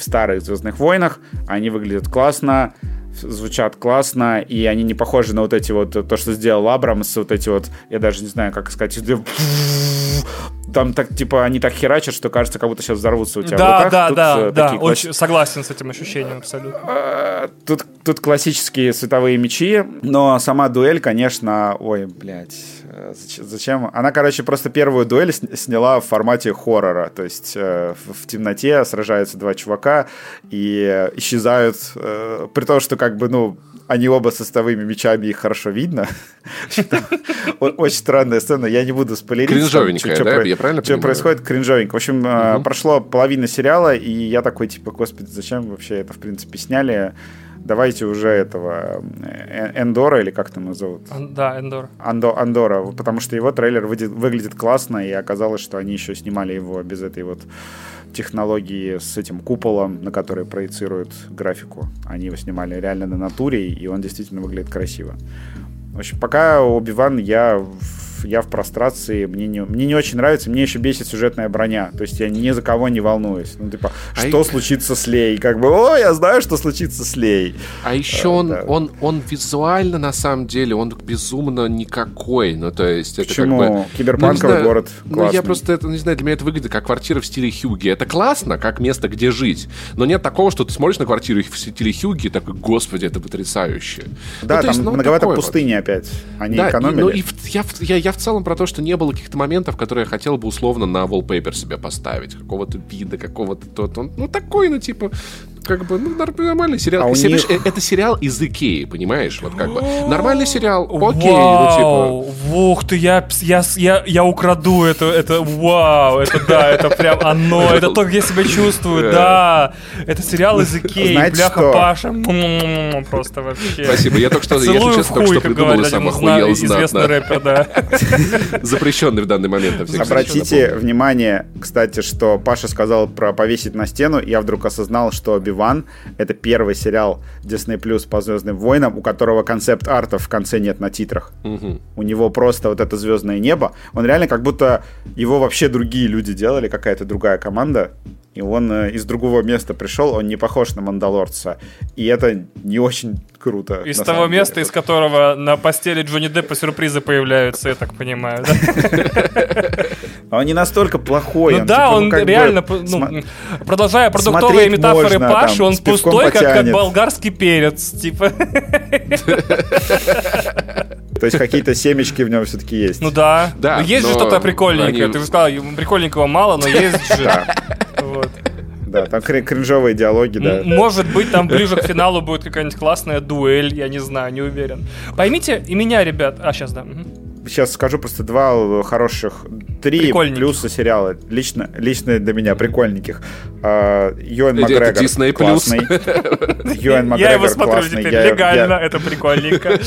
в старых Звездных войнах. Они выглядят классно, звучат классно, и они не похожи на вот эти вот, то, что сделал Абрамс, вот эти вот, я даже не знаю, как сказать, <laughs> там так, типа, они так херачат, что кажется, как будто сейчас взорвутся у тебя да, в руках. Да, тут, да, э, да, класс... очень согласен с этим ощущением абсолютно. А, тут, тут классические световые мечи, но сама дуэль, конечно, ой, блядь, э, зачем? Она, короче, просто первую дуэль сняла в формате хоррора, то есть э, в темноте сражаются два чувака и исчезают, при том, что как бы, ну, они оба с остовыми мечами, их хорошо видно. <laughs> Очень странная сцена, я не буду спойлерить. Кринжовенькая, да? Я правильно Что происходит кринжовенько. В общем, прошло половина сериала, и я такой, типа, господи, зачем вообще это, в принципе, сняли? Давайте уже этого э, Эндора, или как там его зовут? Да, Эндора. Андо, Андора, потому что его трейлер выглядит классно, и оказалось, что они еще снимали его без этой вот технологии с этим куполом, на который проецируют графику. Они его снимали реально на натуре, и он действительно выглядит красиво. В общем, пока Оби-Ван я я в прострации, мне не, мне не очень нравится, мне еще бесит сюжетная броня, то есть я ни за кого не волнуюсь. Ну, типа, а что и... случится с Лей? Как бы, о, я знаю, что случится с Лей. А еще а, он, да. он, он визуально, на самом деле, он безумно никакой, ну, то есть это Почему? как бы... Киберпанковый ну, город классный. Ну, я просто, это, не знаю, для меня это выглядит как квартира в стиле Хьюги. Это классно, как место, где жить, но нет такого, что ты смотришь на квартиру в стиле Хьюги и такой, господи, это потрясающе. Да, ну, там есть, ну, многовато пустыни вот. опять. Они да, экономили. И, ну, и я, я, я я в целом про то, что не было каких-то моментов, которые я хотел бы условно на wallpaper себе поставить. Какого-то вида, какого-то... То, ну, такой, ну, типа, как бы, ну, нормальный сериал. А Себе, них... Это сериал из Икеи, понимаешь? Вот как бы. Нормальный сериал, окей, вау, ну, типа... Ух ты, я, я, я, я украду это, это, вау, это да, это прям оно, это то, я себя чувствую, да. Это сериал из Икеи, бляха Паша, просто вообще. Спасибо, я только что, если честно, только что придумал сам охуел известный рэпер, да. <laughs> Запрещенный в данный момент. Обратите внимание, кстати, что Паша сказал про повесить на стену, я вдруг осознал, что Оби-Ван — это первый сериал Disney Plus по Звездным войнам, у которого концепт-арта в конце нет на титрах. Угу. У него просто вот это звездное небо. Он реально как будто его вообще другие люди делали, какая-то другая команда и он э, из другого места пришел, он не похож на Мандалорца. И это не очень круто. Из того места, деле. из которого на постели Джонни Деппа сюрпризы появляются, я так понимаю, да? Он не настолько плохой. Ну да, он ну, реально, ну, продолжая продуктовые метафоры Паши, он пустой, как болгарский перец, типа. То есть какие-то семечки в нем все-таки есть. Ну да. Да. Ну, есть же что-то прикольненькое. Ты же сказал, прикольненького мало, но есть же. Вот. Да, там крин кринжовые диалоги, да. Может быть, там ближе к финалу будет какая-нибудь классная дуэль, я не знаю, не уверен. Поймите и меня, ребят. А, сейчас, да. Сейчас скажу просто два хороших, три плюса сериала. Лично, лично для меня прикольненьких. Юэн Макгрегор Disney классный. Юэн Макгрегор Я его смотрю теперь легально, это прикольненько.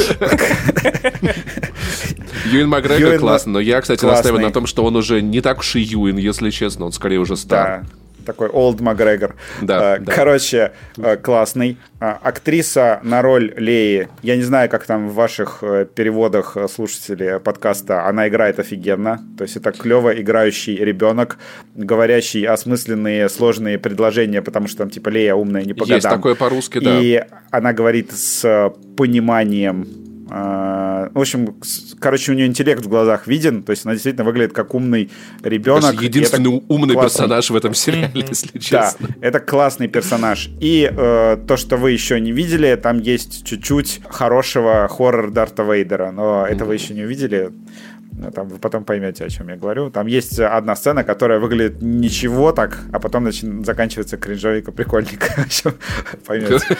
Юэн Макгрегор классный, но я, кстати, настаиваю на том, что он уже не так уж и Юэн, если честно, он скорее уже стар. Такой Олд Макгрегор. Да, uh, да. Короче, uh, классный. Uh, актриса на роль Леи, я не знаю, как там в ваших э, переводах э, слушателей подкаста, она играет офигенно. То есть это клево играющий ребенок, говорящий осмысленные сложные предложения, потому что там типа Лея умная не по Есть годам. такое по-русски, да. И она говорит с пониманием в общем, короче, у нее интеллект в глазах виден, то есть она действительно выглядит как умный ребенок. Это единственный это умный классный... персонаж в этом сериале, mm-hmm. если честно. Да, это классный персонаж. И э, то, что вы еще не видели, там есть чуть-чуть хорошего хоррор Дарта Вейдера, но mm-hmm. этого еще не увидели. Ну, там вы потом поймете, о чем я говорю. Там есть одна сцена, которая выглядит ничего так, а потом начин... заканчивается кринжовенько, прикольненько. <laughs> Поймете.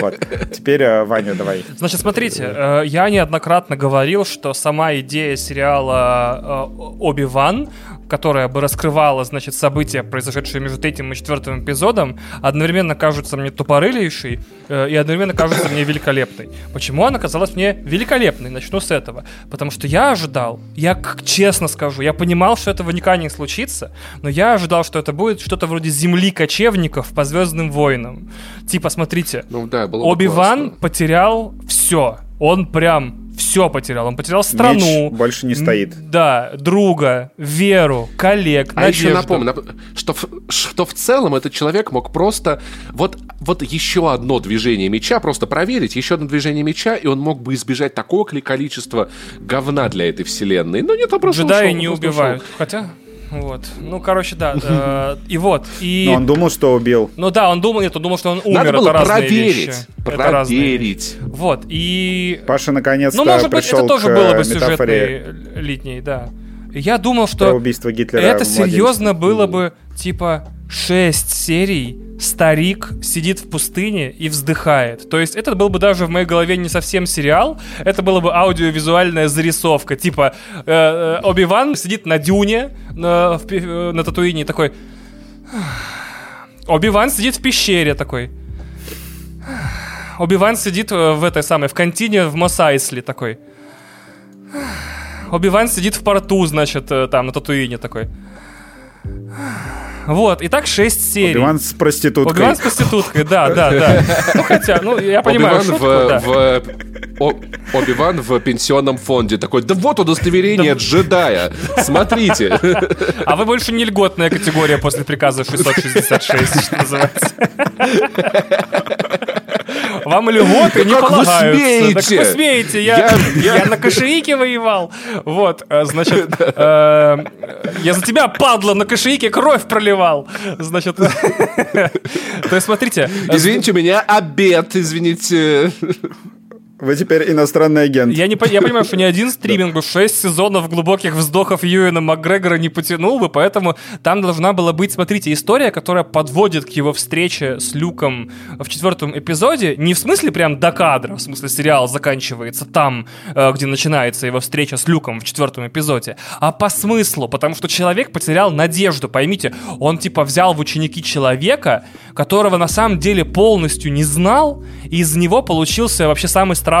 Вот. Теперь, э, Ваня, давай. Значит, смотрите, э, я неоднократно говорил, что сама идея сериала э, «Оби-Ван» которая бы раскрывала, значит, события, произошедшие между третьим и четвертым эпизодом, одновременно кажется мне тупорылейшей э, и одновременно кажется мне великолепной. Почему она казалась мне великолепной? Начну с этого. Потому что я ожидал, я честно скажу, я понимал, что этого никогда не случится, но я ожидал, что это будет что-то вроде земли кочевников по Звездным войнам. Типа, смотрите, ну, да, Оби-Ван потерял все. Он прям все потерял. Он потерял страну. Меч больше не стоит. Да, друга, веру, коллег, а надежду. еще напомню, что, что в целом этот человек мог просто вот, вот еще одно движение меча, просто проверить, еще одно движение меча, и он мог бы избежать такого количества говна для этой вселенной. Ну нет, он просто Джедаи ушел, не убивают. Ушел. Хотя... Вот. Ну, короче, да. Э, и вот. И... Но он думал, что убил. Ну да, он думал, нет, он думал, что он умер. Надо было это проверить. Вещи. Проверить. Это. Вот. И... Паша наконец-то Ну, может быть, это тоже было бы сюжетной литней, да. Я думал, что Про убийство Гитлера это серьезно было бы, типа, 6 серий старик сидит в пустыне и вздыхает. То есть это был бы даже в моей голове не совсем сериал, это была бы аудиовизуальная зарисовка. Типа э, э, Оби-Ван сидит на дюне на, в, э, на Татуине такой... Оби-Ван сидит в пещере такой... Оби-Ван сидит э, в этой самой, в контине в Мосайсли такой... Оби-Ван сидит в порту, значит, там, на Татуине такой... Вот, и так 6 серий. Оби-Ван с проституткой. Оби-Ван с проституткой, да, да, да. <laughs> Ну, хотя, ну, я понимаю Оби-Ван шутку, в, да. в... О, Оби-Ван в пенсионном фонде такой, да вот удостоверение джедая, смотрите. <laughs> А вы больше не льготная категория после приказа 666, что называется. <laughs> Вам льготы не полагаются. Так вы смеете? Я, на кошельке воевал. Вот, э, значит, <laughs> э, я за тебя, падла, на кошельке кровь проливал. Значит, <laughs> то есть смотрите. Извините, у меня обед, извините. Вы теперь иностранный агент. Я, не, я <laughs> понимаю, что ни один стриминг бы 6 сезонов глубоких вздохов Юэна Макгрегора не потянул бы, поэтому там должна была быть, смотрите, история, которая подводит к его встрече с Люком в четвертом эпизоде, не в смысле прям до кадра, в смысле сериал заканчивается там, э, где начинается его встреча с Люком в четвертом эпизоде, а по смыслу, потому что человек потерял надежду, поймите, он типа взял в ученики человека, которого на самом деле полностью не знал, и из него получился вообще самый страшный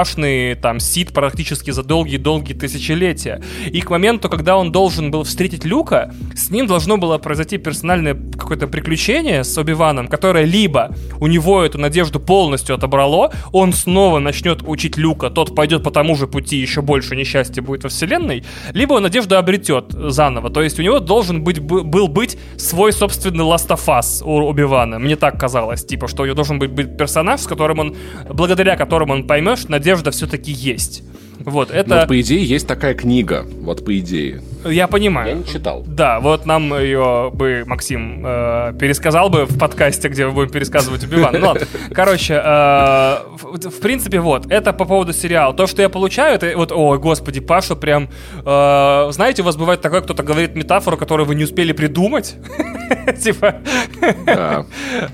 там сит практически за долгие-долгие тысячелетия. И к моменту, когда он должен был встретить Люка, с ним должно было произойти персональное какое-то приключение с Оби-Ваном, которое либо у него эту надежду полностью отобрало, он снова начнет учить Люка, тот пойдет по тому же пути, еще больше несчастья будет во вселенной, либо он надежду обретет заново. То есть у него должен быть, был быть свой собственный Us у Оби-Вана. Мне так казалось, типа, что у него должен быть, быть персонаж, с которым он, благодаря которому он поймет, что надежда все-таки есть. Вот, это... Ну, по идее, есть такая книга, вот по идее. Я понимаю. Я не читал. Да, вот нам ее бы Максим э, пересказал бы в подкасте, где мы будем пересказывать Убиван. Ну ладно. <laughs> Короче, э, в, в принципе, вот, это по поводу сериала. То, что я получаю, это вот, ой, господи, Паша прям... Э, знаете, у вас бывает такое, кто-то говорит метафору, которую вы не успели придумать. <laughs> Типа... <laughs>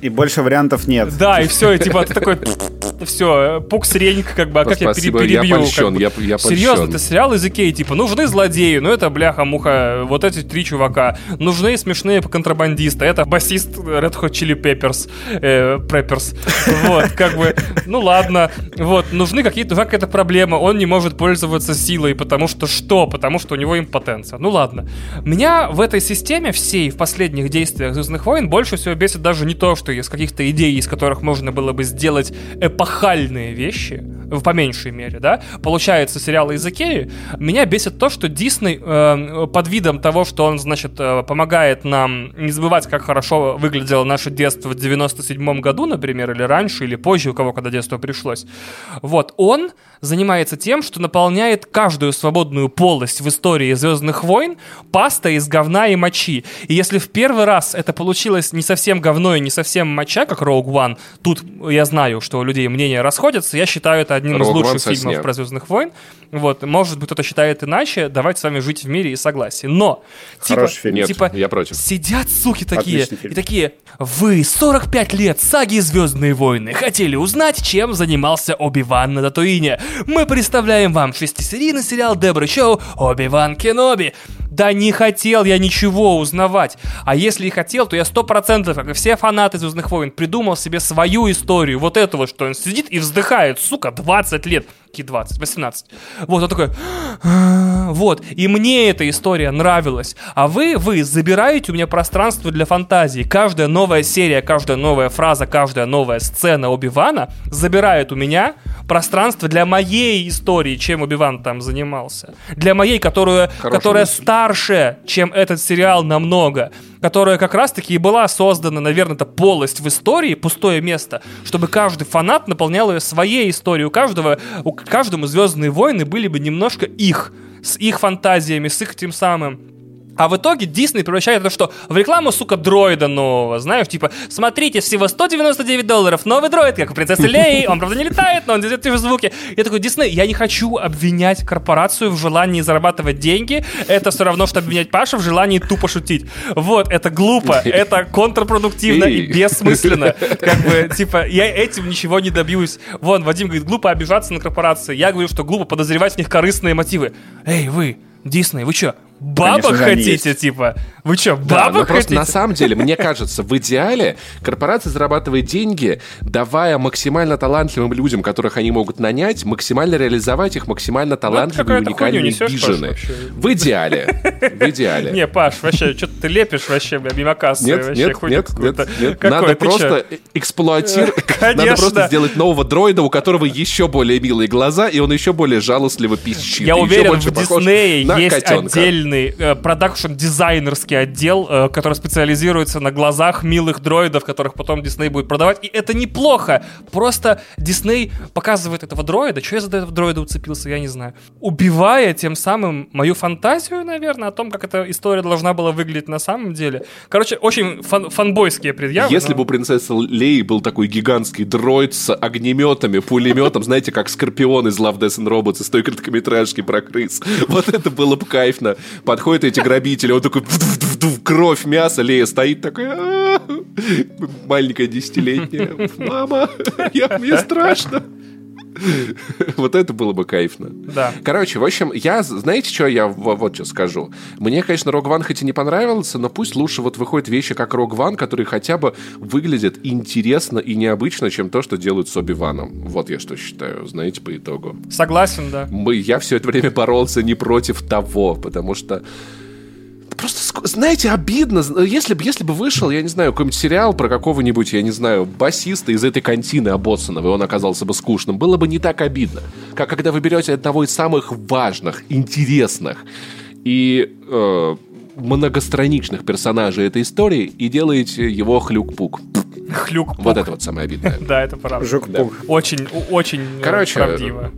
И больше вариантов нет. Да, и все, и типа ты такой... Все, пукс реньк, как бы, а как я перебью? Я польщен, я Серьезно, это сериал из Икеи, типа, нужны злодеи, ну это бляха-муха, вот эти три чувака. Нужны смешные контрабандисты, это басист Red Hot Chili Peppers, э, Preppers. Вот, как бы, ну ладно. Вот, нужны какие-то, какая-то проблема, он не может пользоваться силой, потому что что? Потому что у него импотенция. Ну ладно. Меня в этой системе всей, в последних действиях Звездных войн, больше всего бесит даже не то, что из каких-то идей, из которых можно было бы сделать эпохальные вещи, в по меньшей мере, да, получается сериалы из Икеи, меня бесит то, что Дисней э, под видом того, что он, значит, э, помогает нам не забывать, как хорошо выглядело наше детство в 97 году, например, или раньше, или позже, у кого когда детство пришлось. Вот, он занимается тем, что наполняет каждую свободную полость в истории Звездных войн пастой из говна и мочи. И если в первый раз это получилось не совсем говно и не совсем моча, как Rogue One, тут я знаю, что у людей мнения расходятся, я считаю это одним Rogue из лучших One фильмов про Звездных войн. Вот, может быть, кто-то считает иначе, давайте с вами жить в мире и согласии. Но, типа, фильм. Нет, типа я против. сидят суки такие, и такие, вы 45 лет саги Звездные войны хотели узнать, чем занимался Оби-Ван на Татуине. Мы представляем вам шестисерийный сериал Дебры Шоу «Оби-Ван Кеноби». Да не хотел я ничего узнавать. А если и хотел, то я сто процентов, как и все фанаты Звездных войн, придумал себе свою историю. Вот этого, что он сидит и вздыхает, сука, 20 лет. Какие 20? 18. Вот, он такой... Вот. И мне эта история нравилась. А вы, вы забираете у меня пространство для фантазии. Каждая новая серия, каждая новая фраза, каждая новая сцена Оби-Вана забирает у меня пространство для моей истории, чем Оби-Ван там занимался. Для моей, которую, которая старше, чем этот сериал намного которая как раз-таки и была создана, наверное, это полость в истории, пустое место, чтобы каждый фанат наполнял ее своей историей. У каждого, у каждому Звездные войны были бы немножко их, с их фантазиями, с их тем самым а в итоге Дисней превращает это что? В рекламу, сука, дроида нового. Знаешь, типа, смотрите, всего 199 долларов, новый дроид, как у принцессы Леи. <laughs> Он, правда, не летает, но он делает те же звуки. Я такой, Дисней, я не хочу обвинять корпорацию в желании зарабатывать деньги. Это все равно, что обвинять Паша в желании тупо шутить. Вот, это глупо, это контрпродуктивно и бессмысленно. Как бы, <laughs> типа, я этим ничего не добьюсь. Вон, Вадим говорит, глупо обижаться на корпорации. Я говорю, что глупо подозревать в них корыстные мотивы. Эй, вы, Дисней, вы что, Бабок Конечно, хотите, типа? Вы что, бабок да, хотите? просто на самом деле, мне кажется, в идеале корпорация зарабатывает деньги, давая максимально талантливым людям, которых они могут нанять, максимально реализовать их максимально ну, талантливые, ну, уникальные вижены. В идеале. В идеале. Не, Паш, вообще, что ты лепишь вообще, мимо кассы? Нет, нет, нет, нет, нет. <laughs> Надо просто эксплуатировать, надо просто сделать нового дроида, у которого еще более милые глаза, и он еще более жалостливо пищит. Я уверен, в Диснее есть отдельный отдельный продакшн-дизайнерский э, отдел, э, который специализируется на глазах милых дроидов, которых потом Дисней будет продавать. И это неплохо. Просто Дисней показывает этого дроида. Что я за этого дроида уцепился, я не знаю. Убивая тем самым мою фантазию, наверное, о том, как эта история должна была выглядеть на самом деле. Короче, очень фан фанбойские предъявы. Если но... бы у принцессы Леи был такой гигантский дроид с огнеметами, пулеметом, знаете, как Скорпион из Love, Death and Robots из той короткометражки про крыс. <laughs> Вот это было бы кайфно. Подходят эти грабители, он такой кровь, мясо, Лея стоит такая маленькая десятилетняя. Мама, я, мне страшно. <laughs> Вот это было бы кайфно. Да. Короче, в общем, я, знаете, что я вот что скажу? Мне, конечно, Рог Ван хоть и не понравился, но пусть лучше вот выходят вещи, как Рог Ван, которые хотя бы выглядят интересно и необычно, чем то, что делают с Оби Ваном. Вот я что считаю, знаете, по итогу. Согласен, да. Мы, я все это время боролся не против того, потому что просто, знаете, обидно. Если бы, если бы вышел, я не знаю, какой-нибудь сериал про какого-нибудь, я не знаю, басиста из этой контины Обоссанова, и он оказался бы скучным, было бы не так обидно, как когда вы берете одного из самых важных, интересных и э, многостраничных персонажей этой истории и делаете его хлюк-пук. Хлюк-пук. Вот это вот самое обидное. <laughs> Да, это правда. Жук-пук. Очень, очень Короче, правдиво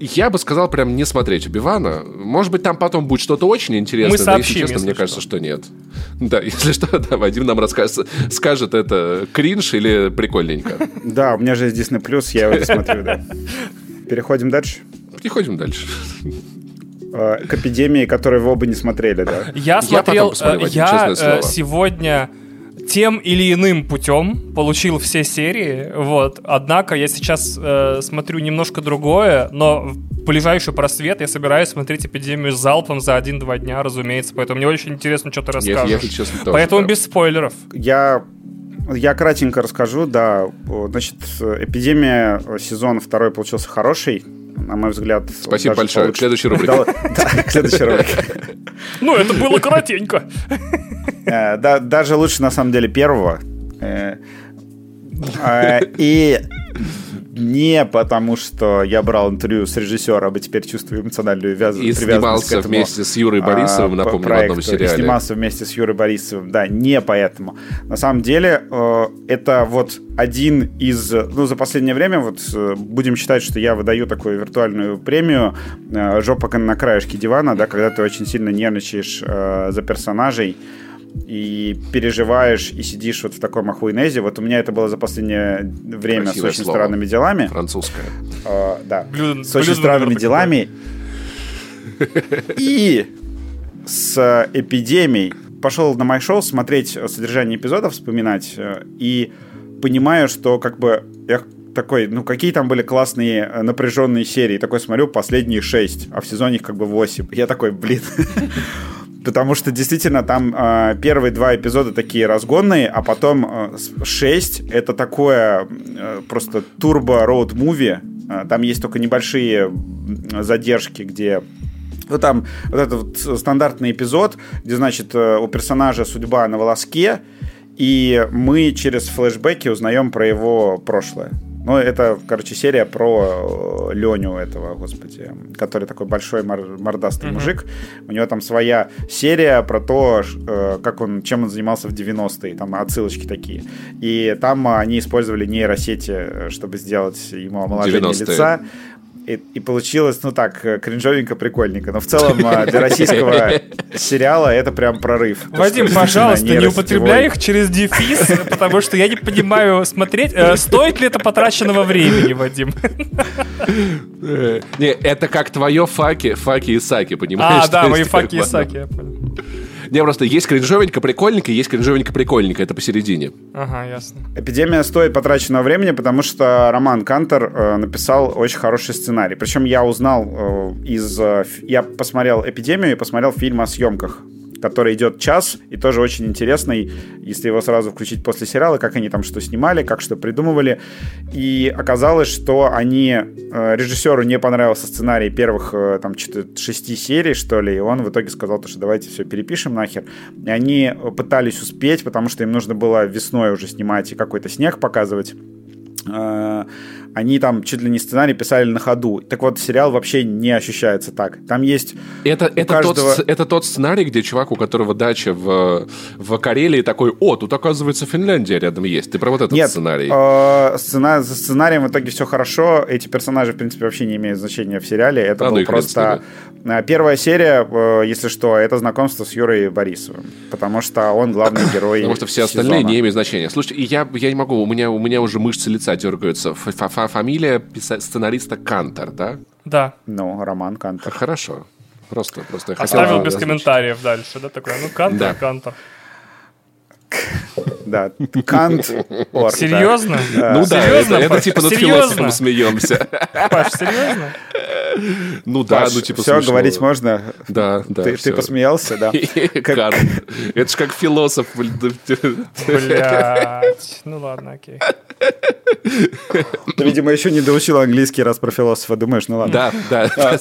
я бы сказал прям не смотреть Убивана. Может быть, там потом будет что-то очень интересное, Мы сообщим, но, если честно, если мне что. кажется, что нет. Да, <laughs> если что, да, Вадим нам расскажет, скажет, это кринж или прикольненько. Да, у меня же есть Disney+, я его смотрю, да. Переходим дальше? Переходим дальше а, к эпидемии, которую вы оба не смотрели, да? Я смотрел, я, я э, сегодня тем или иным путем получил все серии, вот. Однако я сейчас э, смотрю немножко другое, но в ближайший просвет я собираюсь смотреть «Эпидемию» с залпом за один-два дня, разумеется, поэтому мне очень интересно, что ты расскажешь. Я, я, честно, тоже, поэтому да. без спойлеров. Я я кратенько расскажу, да. Значит, «Эпидемия» сезон второй получился хороший на мой взгляд. Спасибо большое. Получ... Следующий рубрик. Да, <laughs> следующий рубрик. Ну, это было коротенько. Э, даже лучше, на самом деле, первого. Э, э, и не потому, что я брал интервью с режиссером, и теперь чувствую эмоциональную вяз... и привязанность снимался вместе с Юрой Борисовым, а, напомню, проекту, в одном сериале. И снимался вместе с Юрой Борисовым, да, не поэтому. На самом деле, э, это вот один из... Ну, за последнее время, вот э, будем считать, что я выдаю такую виртуальную премию э, «Жопа на краешке дивана», да, когда ты очень сильно нервничаешь за персонажей, и переживаешь и сидишь вот в таком охуенезе. Вот у меня это было за последнее время Красивое с очень слово. странными делами. Французское. Э, да. Блюдо, с очень странными делами. И с эпидемией пошел на шоу смотреть содержание эпизодов, вспоминать, э, и понимаю, что как бы я такой, ну какие там были классные э, напряженные серии. Такой смотрю, последние шесть, а в сезоне их как бы восемь. Я такой, блин, <laughs> Потому что действительно там э, первые два эпизода такие разгонные, а потом э, шесть это такое э, просто турбо-роуд-муви. Э, там есть только небольшие задержки, где ну, там вот этот вот стандартный эпизод, где, значит, э, у персонажа судьба на волоске, и мы через флешбеки узнаем про его прошлое. Ну, это, короче, серия про э, Леню этого, господи, который такой большой мор- мордастый mm-hmm. мужик. У него там своя серия про то, э, как он, чем он занимался в 90-е, там отсылочки такие. И там они использовали нейросети, э, чтобы сделать ему омоложение лица. И, и получилось, ну так, э, кринжовенько, прикольненько. Но в целом э, для российского сериала это прям прорыв. Вадим, то, пожалуйста, не употребляй их через дефис, потому что я не понимаю, смотреть, э, стоит ли это потраченного времени, Вадим. Не, это как твое факи, факи и саки, понимаешь? А, <laughs> да, мои факи и саки, я понял. Не, просто есть кринжовенько прикольненько, есть кринжовенько прикольненько, это посередине. Ага, ясно. Эпидемия стоит потраченного времени, потому что Роман Кантер э, написал очень хороший сценарий. Причем я узнал э, из... Э, я посмотрел «Эпидемию» и посмотрел фильм о съемках который идет час и тоже очень интересный, если его сразу включить после сериала, как они там что снимали, как что придумывали. И оказалось, что они э, режиссеру не понравился сценарий первых э, там шести серий, что ли, и он в итоге сказал, что давайте все перепишем нахер. И они пытались успеть, потому что им нужно было весной уже снимать и какой-то снег показывать. Они там чуть ли не сценарий писали на ходу. Так вот, сериал вообще не ощущается так. Там есть это, это, каждого... тот, это тот сценарий, где чувак, у которого дача в, в Карелии, такой, о, тут, оказывается, Финляндия рядом есть. Ты про вот этот Нет, сценарий? Э, сцена, за сценарием в итоге все хорошо. Эти персонажи, в принципе, вообще не имеют значения в сериале. Это а, был ну просто... Первая серия, э, если что, это знакомство с Юрой Борисовым. Потому что он главный <coughs> герой Потому что все остальные не имеют значения. Слушай, я, я не могу, у меня, у меня уже мышцы лица дергаются. Фамилия сценариста Кантер, да? Да. Ну, Роман Кантер. Хорошо. Просто, просто я Оставил хотел... без комментариев дальше, да, такой, ну, Кантер, да. Кантер. Да, Кант. Серьезно? Ну да, серьезно, это типа над философом смеемся. Паш, серьезно? Ну да, ну типа Все, говорить можно? Да, да. Ты посмеялся, да? <laughs> Кант. Это ж как философ. Блять. Ну ладно, окей. Ты, видимо, еще не доучил английский, раз про философа думаешь, ну ладно. Да, да. А.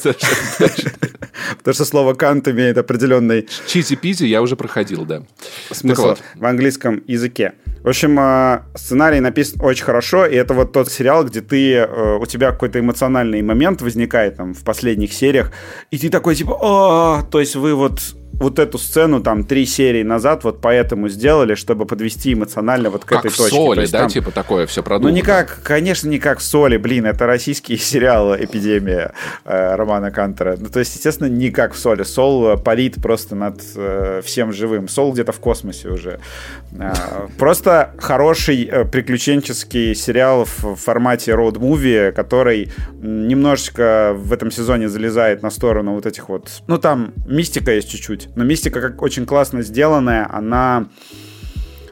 Потому что слово Кант имеет определенный... Чизи-пизи я уже проходил, да. Смысл в английском языке. В общем, а, сценарий написан очень хорошо, и это вот тот сериал, где ты, э, у тебя какой-то эмоциональный момент возникает там в последних сериях, и ты такой типа, о, то есть вы вот вот эту сцену там три серии назад вот поэтому сделали, чтобы подвести эмоционально вот к как этой в точке. Соли, есть, да, там... типа такое все продумано. Ну никак, конечно, не как в Соли, блин, это российский <laughs> сериал «Эпидемия» э, Романа Кантера. Ну то есть, естественно, не как в Соли. Сол парит просто над э, всем живым. Сол где-то в космосе уже. Э, просто хороший э, приключенческий сериал в формате роуд-муви, который немножечко в этом сезоне залезает на сторону вот этих вот... Ну там мистика есть чуть-чуть, но мистика как очень классно сделанная, она...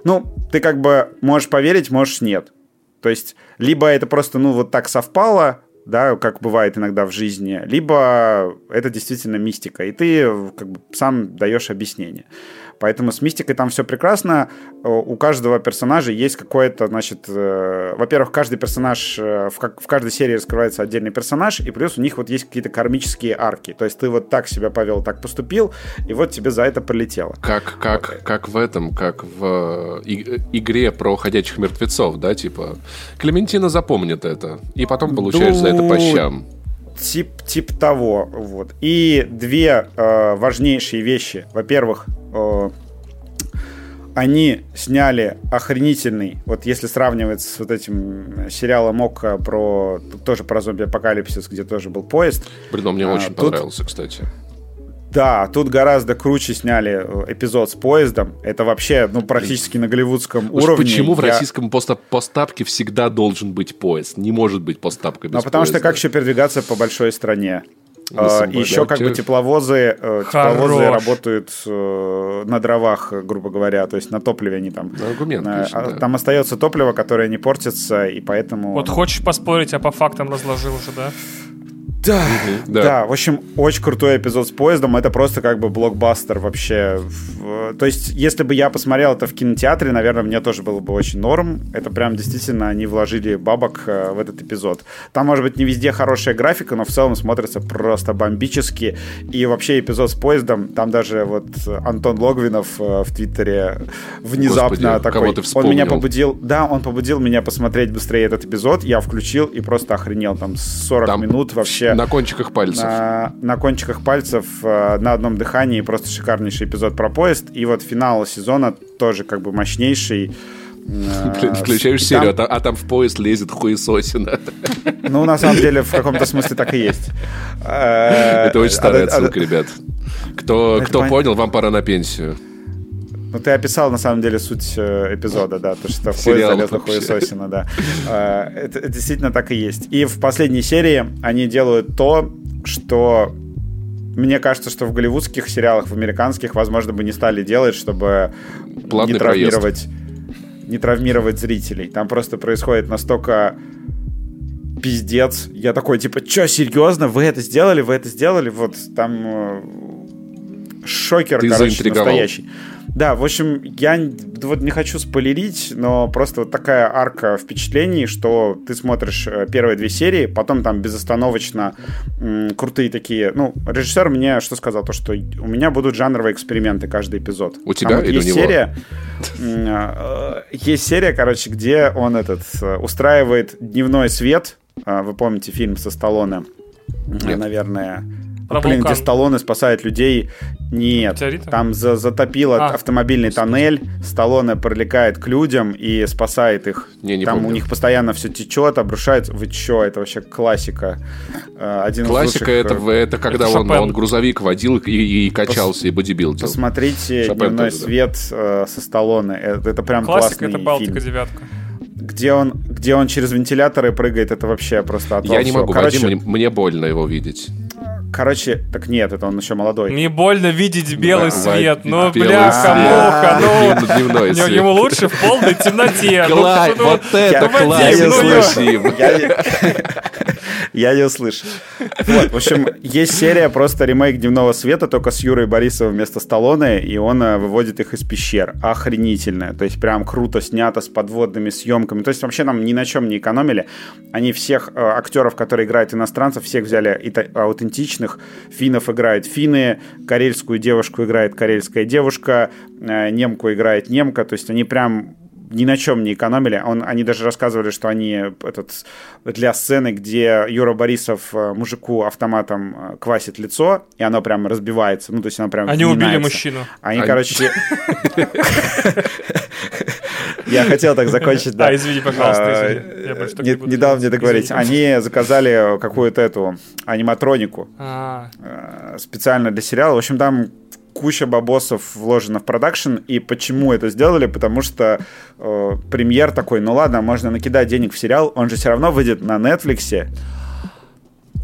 Ну, ты как бы можешь поверить, можешь нет. То есть, либо это просто, ну, вот так совпало, да, как бывает иногда в жизни, либо это действительно мистика, и ты как бы сам даешь объяснение. Поэтому с мистикой там все прекрасно. У каждого персонажа есть какое-то, значит, э, во-первых, каждый персонаж, э, в, как, в каждой серии раскрывается отдельный персонаж, и плюс у них вот есть какие-то кармические арки. То есть ты вот так себя повел, так поступил, и вот тебе за это полетело. Как, как, вот. как в этом, как в и, игре про ходячих мертвецов, да, типа Клементина запомнит это, и потом получаешь Ду... за это по щам тип, тип того. Вот. И две э, важнейшие вещи. Во-первых, э, они сняли охренительный, вот если сравнивать с вот этим сериалом Окко про, тоже про зомби-апокалипсис, где тоже был поезд. Блин, он мне а, очень тут, понравился, кстати. Да, тут гораздо круче сняли э, эпизод с поездом. Это вообще, ну, практически на голливудском Уж уровне. Почему в российском пост постапке всегда должен быть поезд? Не может быть постапка без Ну, потому поезда. что как еще передвигаться по большой стране? Uh, еще как бы тепловозы, э, тепловозы работают э, на дровах, грубо говоря, то есть на топливе они там. Аргумент, конечно, да. Там остается топливо, которое не портится, и поэтому... Вот хочешь поспорить, а по фактам разложил уже, да? Да, угу, да, да. В общем, очень крутой эпизод с поездом. Это просто как бы блокбастер вообще. То есть, если бы я посмотрел это в кинотеатре, наверное, мне тоже было бы очень норм. Это прям действительно они вложили бабок э, в этот эпизод. Там, может быть, не везде хорошая графика, но в целом смотрится просто бомбически. И вообще эпизод с поездом, там даже вот Антон Логвинов э, в Твиттере внезапно Господи, такой... Он меня побудил... Да, он побудил меня посмотреть быстрее этот эпизод. Я включил и просто охренел. Там 40 там минут вообще на кончиках пальцев. На, на кончиках пальцев э, на одном дыхании просто шикарнейший эпизод про поезд. И вот финал сезона тоже как бы мощнейший. Э, включаешь серию, там... а там в поезд лезет хуесосина. <laughs> Ну, на самом деле, в каком-то смысле так и есть. Это очень старая а, а, отсылка, ребят. Кто, кто понял, вам пора на пенсию. Ну, ты описал, на самом деле, суть э, эпизода, да, то, что в поезд залезла хуесосина, да. Э, это, это действительно так и есть. И в последней серии они делают то, что мне кажется, что в голливудских сериалах, в американских, возможно, бы не стали делать, чтобы Платный не травмировать, не травмировать зрителей. Там просто происходит настолько пиздец. Я такой, типа, чё, серьезно? Вы это сделали? Вы это сделали? Вот там э, шокер, Ты короче, настоящий. Да, в общем, я вот не хочу спойлерить, но просто вот такая арка впечатлений, что ты смотришь э, первые две серии, потом там безостановочно м, крутые такие... Ну, режиссер мне что сказал? То, что у меня будут жанровые эксперименты каждый эпизод. У тебя вот или есть у него? серия Э, есть серия, короче, где он этот устраивает дневной свет. Вы помните фильм со Сталлоне? Наверное, про Блин, вулкан. где Сталлоне спасает людей. Нет, Метеорита? там за затопило а, автомобильный господи. тоннель, Сталлоне пролетает к людям и спасает их. Не, не там помню. у них постоянно все течет, обрушается. Вы чё, это вообще классика. Э, один классика лучших... это, это когда это он, он грузовик водил и, и качался, Пос... и бодибилдил. Посмотрите Шопен «Дневной тоже, свет» да. Э, со Сталлоне. Это, это прям классика классный это Балтика девятка где он, где он через вентиляторы прыгает, это вообще просто отвал Я не могу, Короче, Вадим, мне, мне больно его видеть. Короче, так нет, это он еще молодой. Не больно видеть белый да, свет. Ну, бляха, муха, ну. Ему лучше в полной темноте. Ну, ну, вот это класс. Я не услышал. Вот, в общем, есть серия просто ремейк «Дневного света», только с Юрой Борисовым вместо Сталлоне, и он э, выводит их из пещер. Охренительная. То есть прям круто снято с подводными съемками. То есть вообще нам ни на чем не экономили. Они всех э, актеров, которые играют иностранцев, всех взяли аутентичных. Финнов играет финны, карельскую девушку играет карельская девушка, э, немку играет немка. То есть они прям ни на чем не экономили. Он, они даже рассказывали, что они этот, для сцены, где Юра Борисов э, мужику автоматом э, квасит лицо, и оно прям разбивается. Ну, то есть оно прям Они убили мужчину. Они, короче... Я хотел так закончить, да. А, извини, пожалуйста, а, извини. Не дал мне договорить. Они заказали какую-то эту аниматронику а. э, специально для сериала. В общем, там куча бабосов вложено в продакшн. И почему это сделали? Потому что э, премьер такой, ну ладно, можно накидать денег в сериал, он же все равно выйдет на Netflix.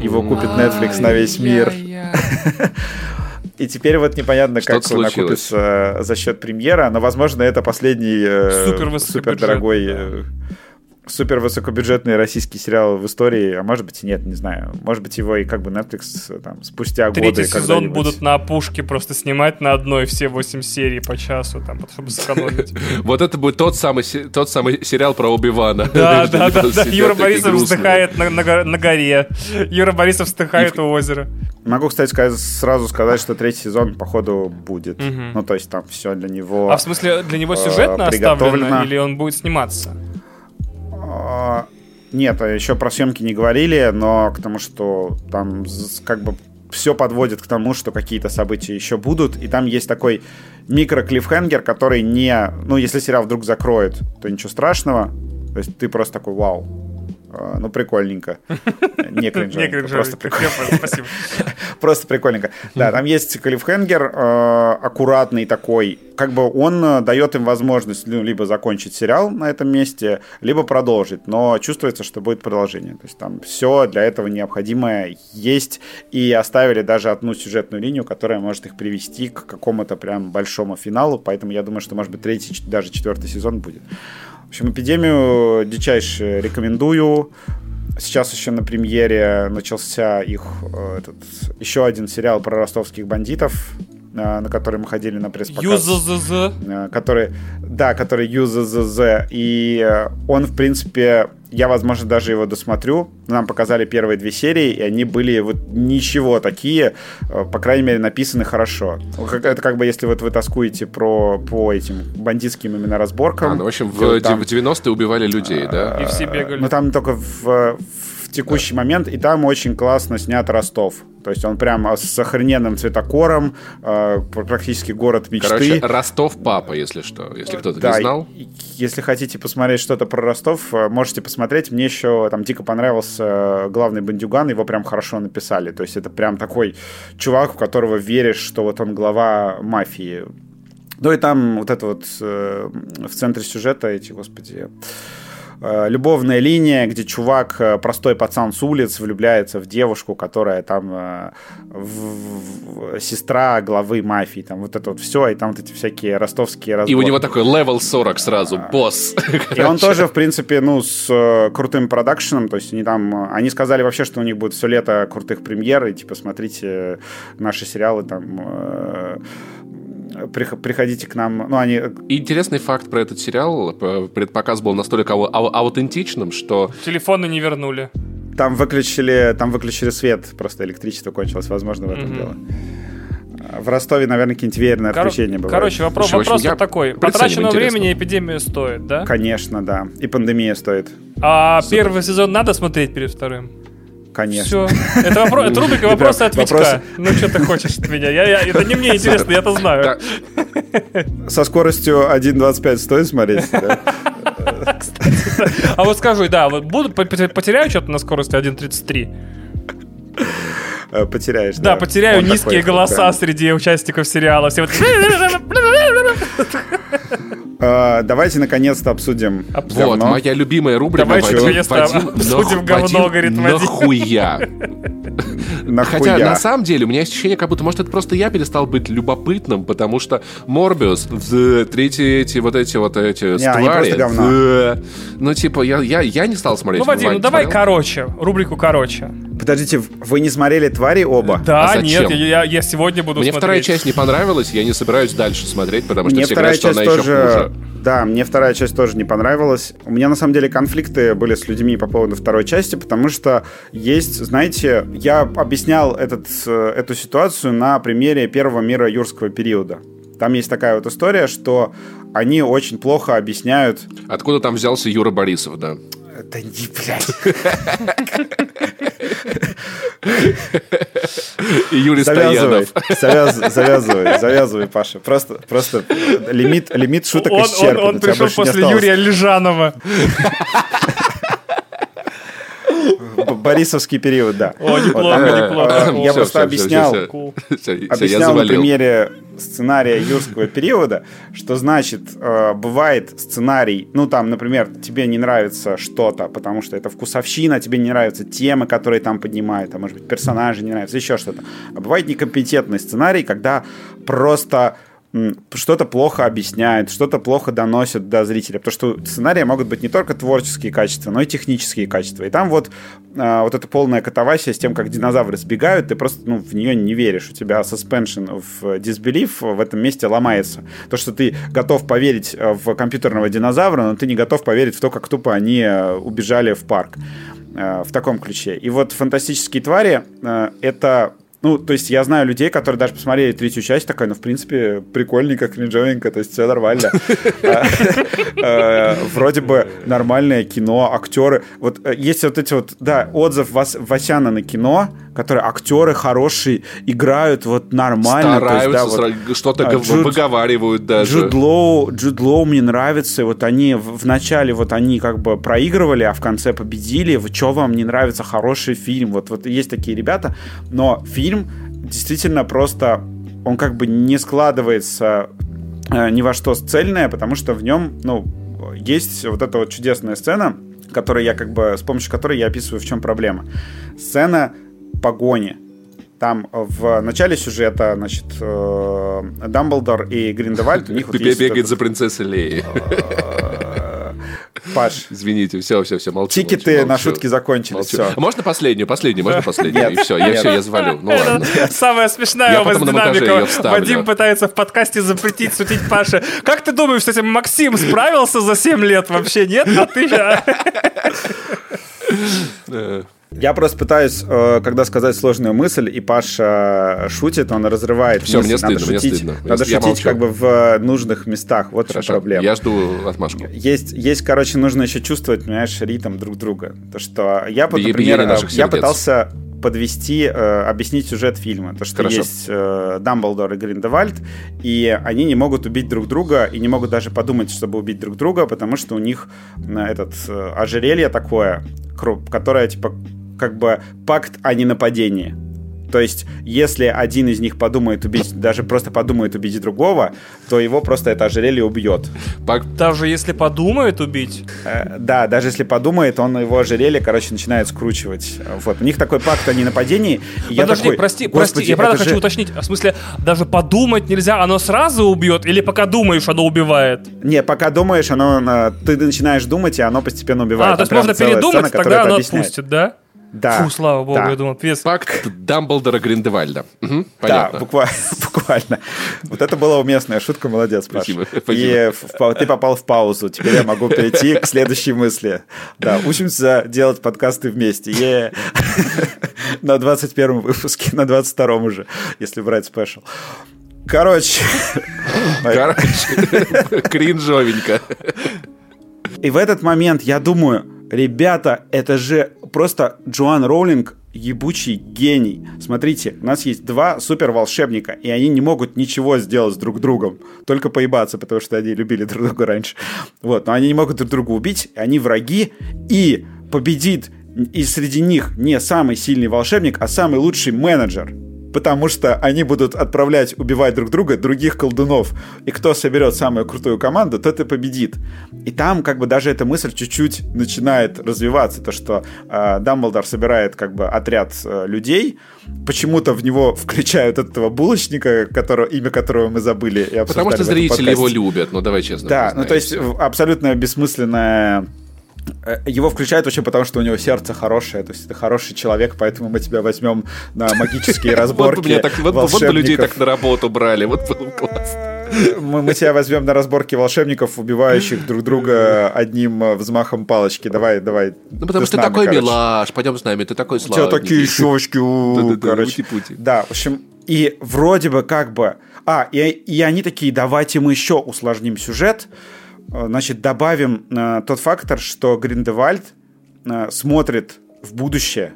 Его купит Netflix на весь мир. <laughs> И теперь вот непонятно, как он окупится за счет премьера, но, возможно, это последний э, супер, супер дорогой э, супер высокобюджетный российский сериал в истории, а может быть и нет, не знаю. Может быть его и как бы Netflix там спустя Третий годы Третий сезон будут на опушке просто снимать на одной все восемь серий по часу, там, чтобы сэкономить. <laughs> Вот это будет тот самый, тот самый сериал про Оби-Вана. Да, <laughs> да, да, да. Юра Борисов вздыхает на горе. Юра Борисов вздыхает у озера. Могу, кстати, сказать, сразу сказать, что третий сезон, походу, будет. Ну, то есть там все для него А в смысле, для него сюжетно э, оставлено или он будет сниматься? А, нет, а еще про съемки не говорили, но к тому, что там как бы все подводит к тому, что какие-то события еще будут, и там есть такой микро-клиффхенгер, который не... Ну, если сериал вдруг закроет, то ничего страшного, то есть ты просто такой, вау, ну, прикольненько. <laughs> Не кринжовенько, просто прикольненько. Спасибо. <laughs> Просто прикольненько. Да, там есть клиффхенгер э, аккуратный такой. Как бы он э, дает им возможность ну, либо закончить сериал на этом месте, либо продолжить. Но чувствуется, что будет продолжение. То есть там все для этого необходимое есть. И оставили даже одну сюжетную линию, которая может их привести к какому-то прям большому финалу. Поэтому я думаю, что, может быть, третий, даже четвертый сезон будет общем, эпидемию дичайше рекомендую. Сейчас еще на премьере начался их э, этот, еще один сериал про ростовских бандитов, на который мы ходили на пресс-показ. ЮЗЗЗ. Э, который, да, который ЮЗЗЗ. И он, в принципе, я, возможно, даже его досмотрю. Нам показали первые две серии, и они были вот ничего такие, э, по крайней мере, написаны хорошо. Это как бы если вот вы тоскуете про, по этим бандитским именно разборкам. А, ну, в общем, в, там, в 90-е убивали людей, да? И все бегали. Ну, там только в, в текущий да. момент, и там очень классно снят Ростов. То есть он прям с охрененным цветокором, э, практически город мечты. Короче, Ростов папа, если что, если кто-то да, не знал. Если хотите посмотреть что-то про Ростов, э, можете посмотреть. Мне еще там дико понравился главный бандюган, его прям хорошо написали. То есть это прям такой чувак, в которого веришь, что вот он глава мафии. Ну и там вот это вот э, в центре сюжета эти, господи, любовная линия, где чувак, э, простой пацан с улиц, влюбляется в девушку, которая там э, в, в, сестра главы мафии, там вот это вот все, и там вот эти всякие ростовские разборки. И у него такой level 40 сразу, босс. И <laughs> он тоже, в принципе, ну, с крутым продакшеном, то есть они там, они сказали вообще, что у них будет все лето крутых премьер, и типа смотрите наши сериалы там приходите к нам. Ну, они... Интересный факт про этот сериал. Предпоказ был настолько аутентичным, что... Телефоны не вернули. Там выключили, там выключили свет, просто электричество кончилось, возможно, в этом mm-hmm. дело. В Ростове, наверное, какие-нибудь веерные Кор- отключения бывают. Короче, вопрос, общем, вопрос я... такой. Потраченного времени эпидемия стоит, да? Конечно, да. И пандемия стоит. А Супер. первый сезон надо смотреть перед вторым? Конечно. Все. Это, вопрос, это рубрика <laughs> вопросы от Витька. Ну, что ты хочешь от меня? Я, я, это не мне интересно, я это знаю. Со скоростью 1.25 стоит смотреть? Да? А вот скажу, да, вот буду, потеряю что-то на скорости 1.33? Э, потеряешь. Да, да. потеряю Он низкие такой, голоса да. среди участников сериала. Все вот... <laughs> Uh, давайте наконец-то обсудим говно. Вот, моя любимая рубрика. Давайте наконец-то обсудим говно, говорит Вадим. Нахуя? <laughs> Хотя, на самом деле, у меня есть ощущение, как будто, может, это просто я перестал быть любопытным, потому что Морбиус, третьи эти вот эти вот эти ствари, ну, типа, я, я, я не стал смотреть. Ну, Вадим, ну давай короче, рубрику короче. Подождите, вы не смотрели «Твари» оба? Да, а нет, я, я сегодня буду Мне смотреть. вторая часть не понравилась, я не собираюсь дальше смотреть, потому что мне все говорят, что она тоже... еще хуже. Да, мне вторая часть тоже не понравилась. У меня, на самом деле, конфликты были с людьми по поводу второй части, потому что есть, знаете, я объяснял этот, эту ситуацию на примере первого мира юрского периода. Там есть такая вот история, что они очень плохо объясняют... Откуда там взялся Юра Борисов, да? Да не, блядь. Юрий завязывай, Стоянов. Завязывай, завязывай, Паша. Просто, просто лимит, лимит шуток он, исчерпан. Он, он пришел после Юрия Лежанова. Борисовский период, да. О, неплохо, неплохо. Я просто объяснял, объяснял на примере сценария юрского периода, что значит, э, бывает сценарий, ну там, например, тебе не нравится что-то, потому что это вкусовщина, тебе не нравятся темы, которые там поднимают, а может быть персонажи не нравятся, еще что-то. А бывает некомпетентный сценарий, когда просто что-то плохо объясняют, что-то плохо доносят до зрителя. Потому что сценарии могут быть не только творческие качества, но и технические качества. И там вот, э, вот эта полная катавасия с тем, как динозавры сбегают, ты просто ну, в нее не веришь. У тебя suspension of disbelief в этом месте ломается. То, что ты готов поверить э, в компьютерного динозавра, но ты не готов поверить в то, как тупо они э, убежали в парк в таком ключе. И вот «Фантастические твари» — это ну, то есть я знаю людей, которые даже посмотрели третью часть, такая, ну, в принципе, прикольненько, кринжовенько, то есть все нормально. <laughs> А, а, вроде бы нормальное кино, актеры. Вот э, есть вот эти вот, да, отзыв Васяна на кино, которые актеры хорошие, играют вот нормально. Стараются, что-то а, выговаривают даже. Джуд Лоу, Джуд Лоу мне нравится, вот они в, в начале вот они как бы проигрывали, а в конце победили. Что вам не нравится хороший фильм? Вот, вот есть такие ребята, но фильм действительно просто, он как бы не складывается э, ни во что цельное, потому что в нем, ну, есть вот эта вот чудесная сцена, которую я как бы, с помощью которой я описываю, в чем проблема. Сцена погони. Там в начале сюжета, значит, э, Дамблдор и Гриндевальд, у них вот бегает за принцессой Леей. <laughs> Паш. Извините, все, все, все, молчу. Тикеты молчу, на шутки закончились, все. А можно последнюю, последнюю, можно последнюю? И все, я все, я завалю. Ну ладно. Самая смешная у вас динамика. Вадим пытается в подкасте запретить шутить Паше. Как ты думаешь, с этим Максим справился за 7 лет вообще, нет? А ты... Я просто пытаюсь, э, когда сказать сложную мысль, и Паша шутит, он разрывает Все, мысль. мне стыдно, надо шутить, мне стыдно. Надо я шутить молчу. как бы в нужных местах. Вот Хорошо, проблема. Я жду отмашку. Есть, есть, короче, нужно еще чувствовать, понимаешь, ритм друг друга. То, что я, вот, например, я пытался подвести, э, объяснить сюжет фильма. То, что Хорошо. есть э, Дамблдор и Гриндевальд, и они не могут убить друг друга, и не могут даже подумать, чтобы убить друг друга, потому что у них э, этот э, ожерелье такое, которое, типа, как бы пакт о ненападении. То есть, если один из них подумает убить, даже просто подумает убить другого, то его просто это ожерелье убьет. Даже если подумает убить? Э, да, даже если подумает, он его ожерелье, короче, начинает скручивать. Вот. У них такой пакт о ненападении. И Подожди, такой, прости, прости, я правда хочу же... уточнить. В смысле, даже подумать нельзя, оно сразу убьет? Или пока думаешь, оно убивает? Не, пока думаешь, оно, ты начинаешь думать, и оно постепенно убивает. А, то есть можно передумать, сцена, тогда оно объясняет. отпустит, да? Да. Фу, слава богу, да. я думал, пес. Пакт Дамблдора Гриндевальда. Угу, да, буквально, <laughs> буквально. Вот это была уместная шутка, молодец, Паш. Спасибо, спасибо. И в, ты попал в паузу, теперь я могу перейти к следующей мысли. Да, учимся делать подкасты вместе. Yeah. <laughs> на 21 выпуске, на 22 уже, если брать спешл. Короче. <laughs> Короче, кринжовенько. И в этот момент я думаю, ребята, это же просто Джоан Роулинг ебучий гений. Смотрите, у нас есть два супер волшебника, и они не могут ничего сделать друг другом, только поебаться, потому что они любили друг друга раньше. Вот, но они не могут друг друга убить, они враги, и победит и среди них не самый сильный волшебник, а самый лучший менеджер потому что они будут отправлять убивать друг друга других колдунов. И кто соберет самую крутую команду, тот и победит. И там как бы даже эта мысль чуть-чуть начинает развиваться, то что э, Дамблдор собирает как бы отряд э, людей, почему-то в него <laughs> включают этого булочника, которого, имя которого мы забыли. И Потому что зрители его любят, ну давай честно. Да, ну то есть абсолютно бессмысленная его включают вообще потому, что у него сердце хорошее, то есть это хороший человек, поэтому мы тебя возьмем на магические <laughs> разборки Вот бы людей так на работу брали, вот было классно. Мы, мы тебя возьмем на разборки волшебников, убивающих друг друга одним э, взмахом палочки. Давай, давай. Ну, потому что ты такой милаш, пойдем с нами, ты такой славный. У тебя такие щечки, <laughs> короче. Да, в общем, и вроде бы как бы... А, и, и они такие, давайте мы еще усложним сюжет. Э, значит, добавим э, тот фактор, что Гриндевальд э, смотрит в будущее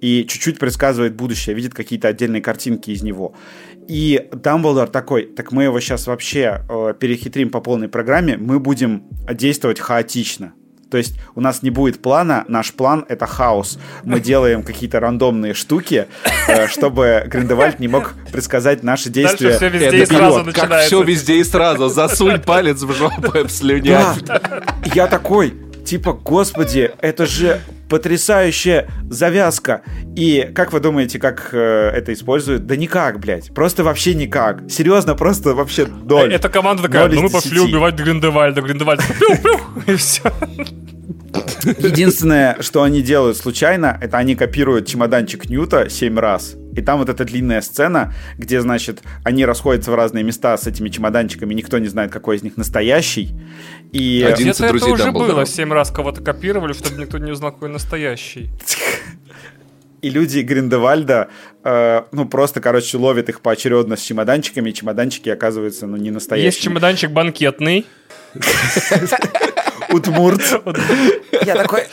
и чуть-чуть предсказывает будущее, видит какие-то отдельные картинки из него. И Дамблдор такой, так мы его сейчас вообще э, перехитрим по полной программе, мы будем действовать хаотично. То есть у нас не будет плана, наш план — это хаос. Мы <laughs> делаем какие-то рандомные штуки, э, чтобы Гриндевальд не мог предсказать наши действия. Дальше все везде и сразу начинается. Как все везде и сразу. Засунь палец в жопу и обслюнять. Да. Я такой, типа, господи, это же потрясающая завязка. И как вы думаете, как э, это используют? Да никак, блядь. Просто вообще никак. Серьезно, просто вообще ноль. Эта команда такая, ну мы пошли убивать Гриндевальда. Гриндевальд, и все. Единственное, что они делают случайно, это они копируют чемоданчик Ньюта 7 раз. И там вот эта длинная сцена, где, значит, они расходятся в разные места с этими чемоданчиками, никто не знает, какой из них настоящий. И... Где-то это уже было, 7 раз кого-то копировали, чтобы никто не узнал, какой настоящий. И люди Гриндевальда, э, ну, просто, короче, ловят их поочередно с чемоданчиками, и чемоданчики оказываются, ну, не настоящими. Есть чемоданчик банкетный. <laughs> Удмурт. Я такой,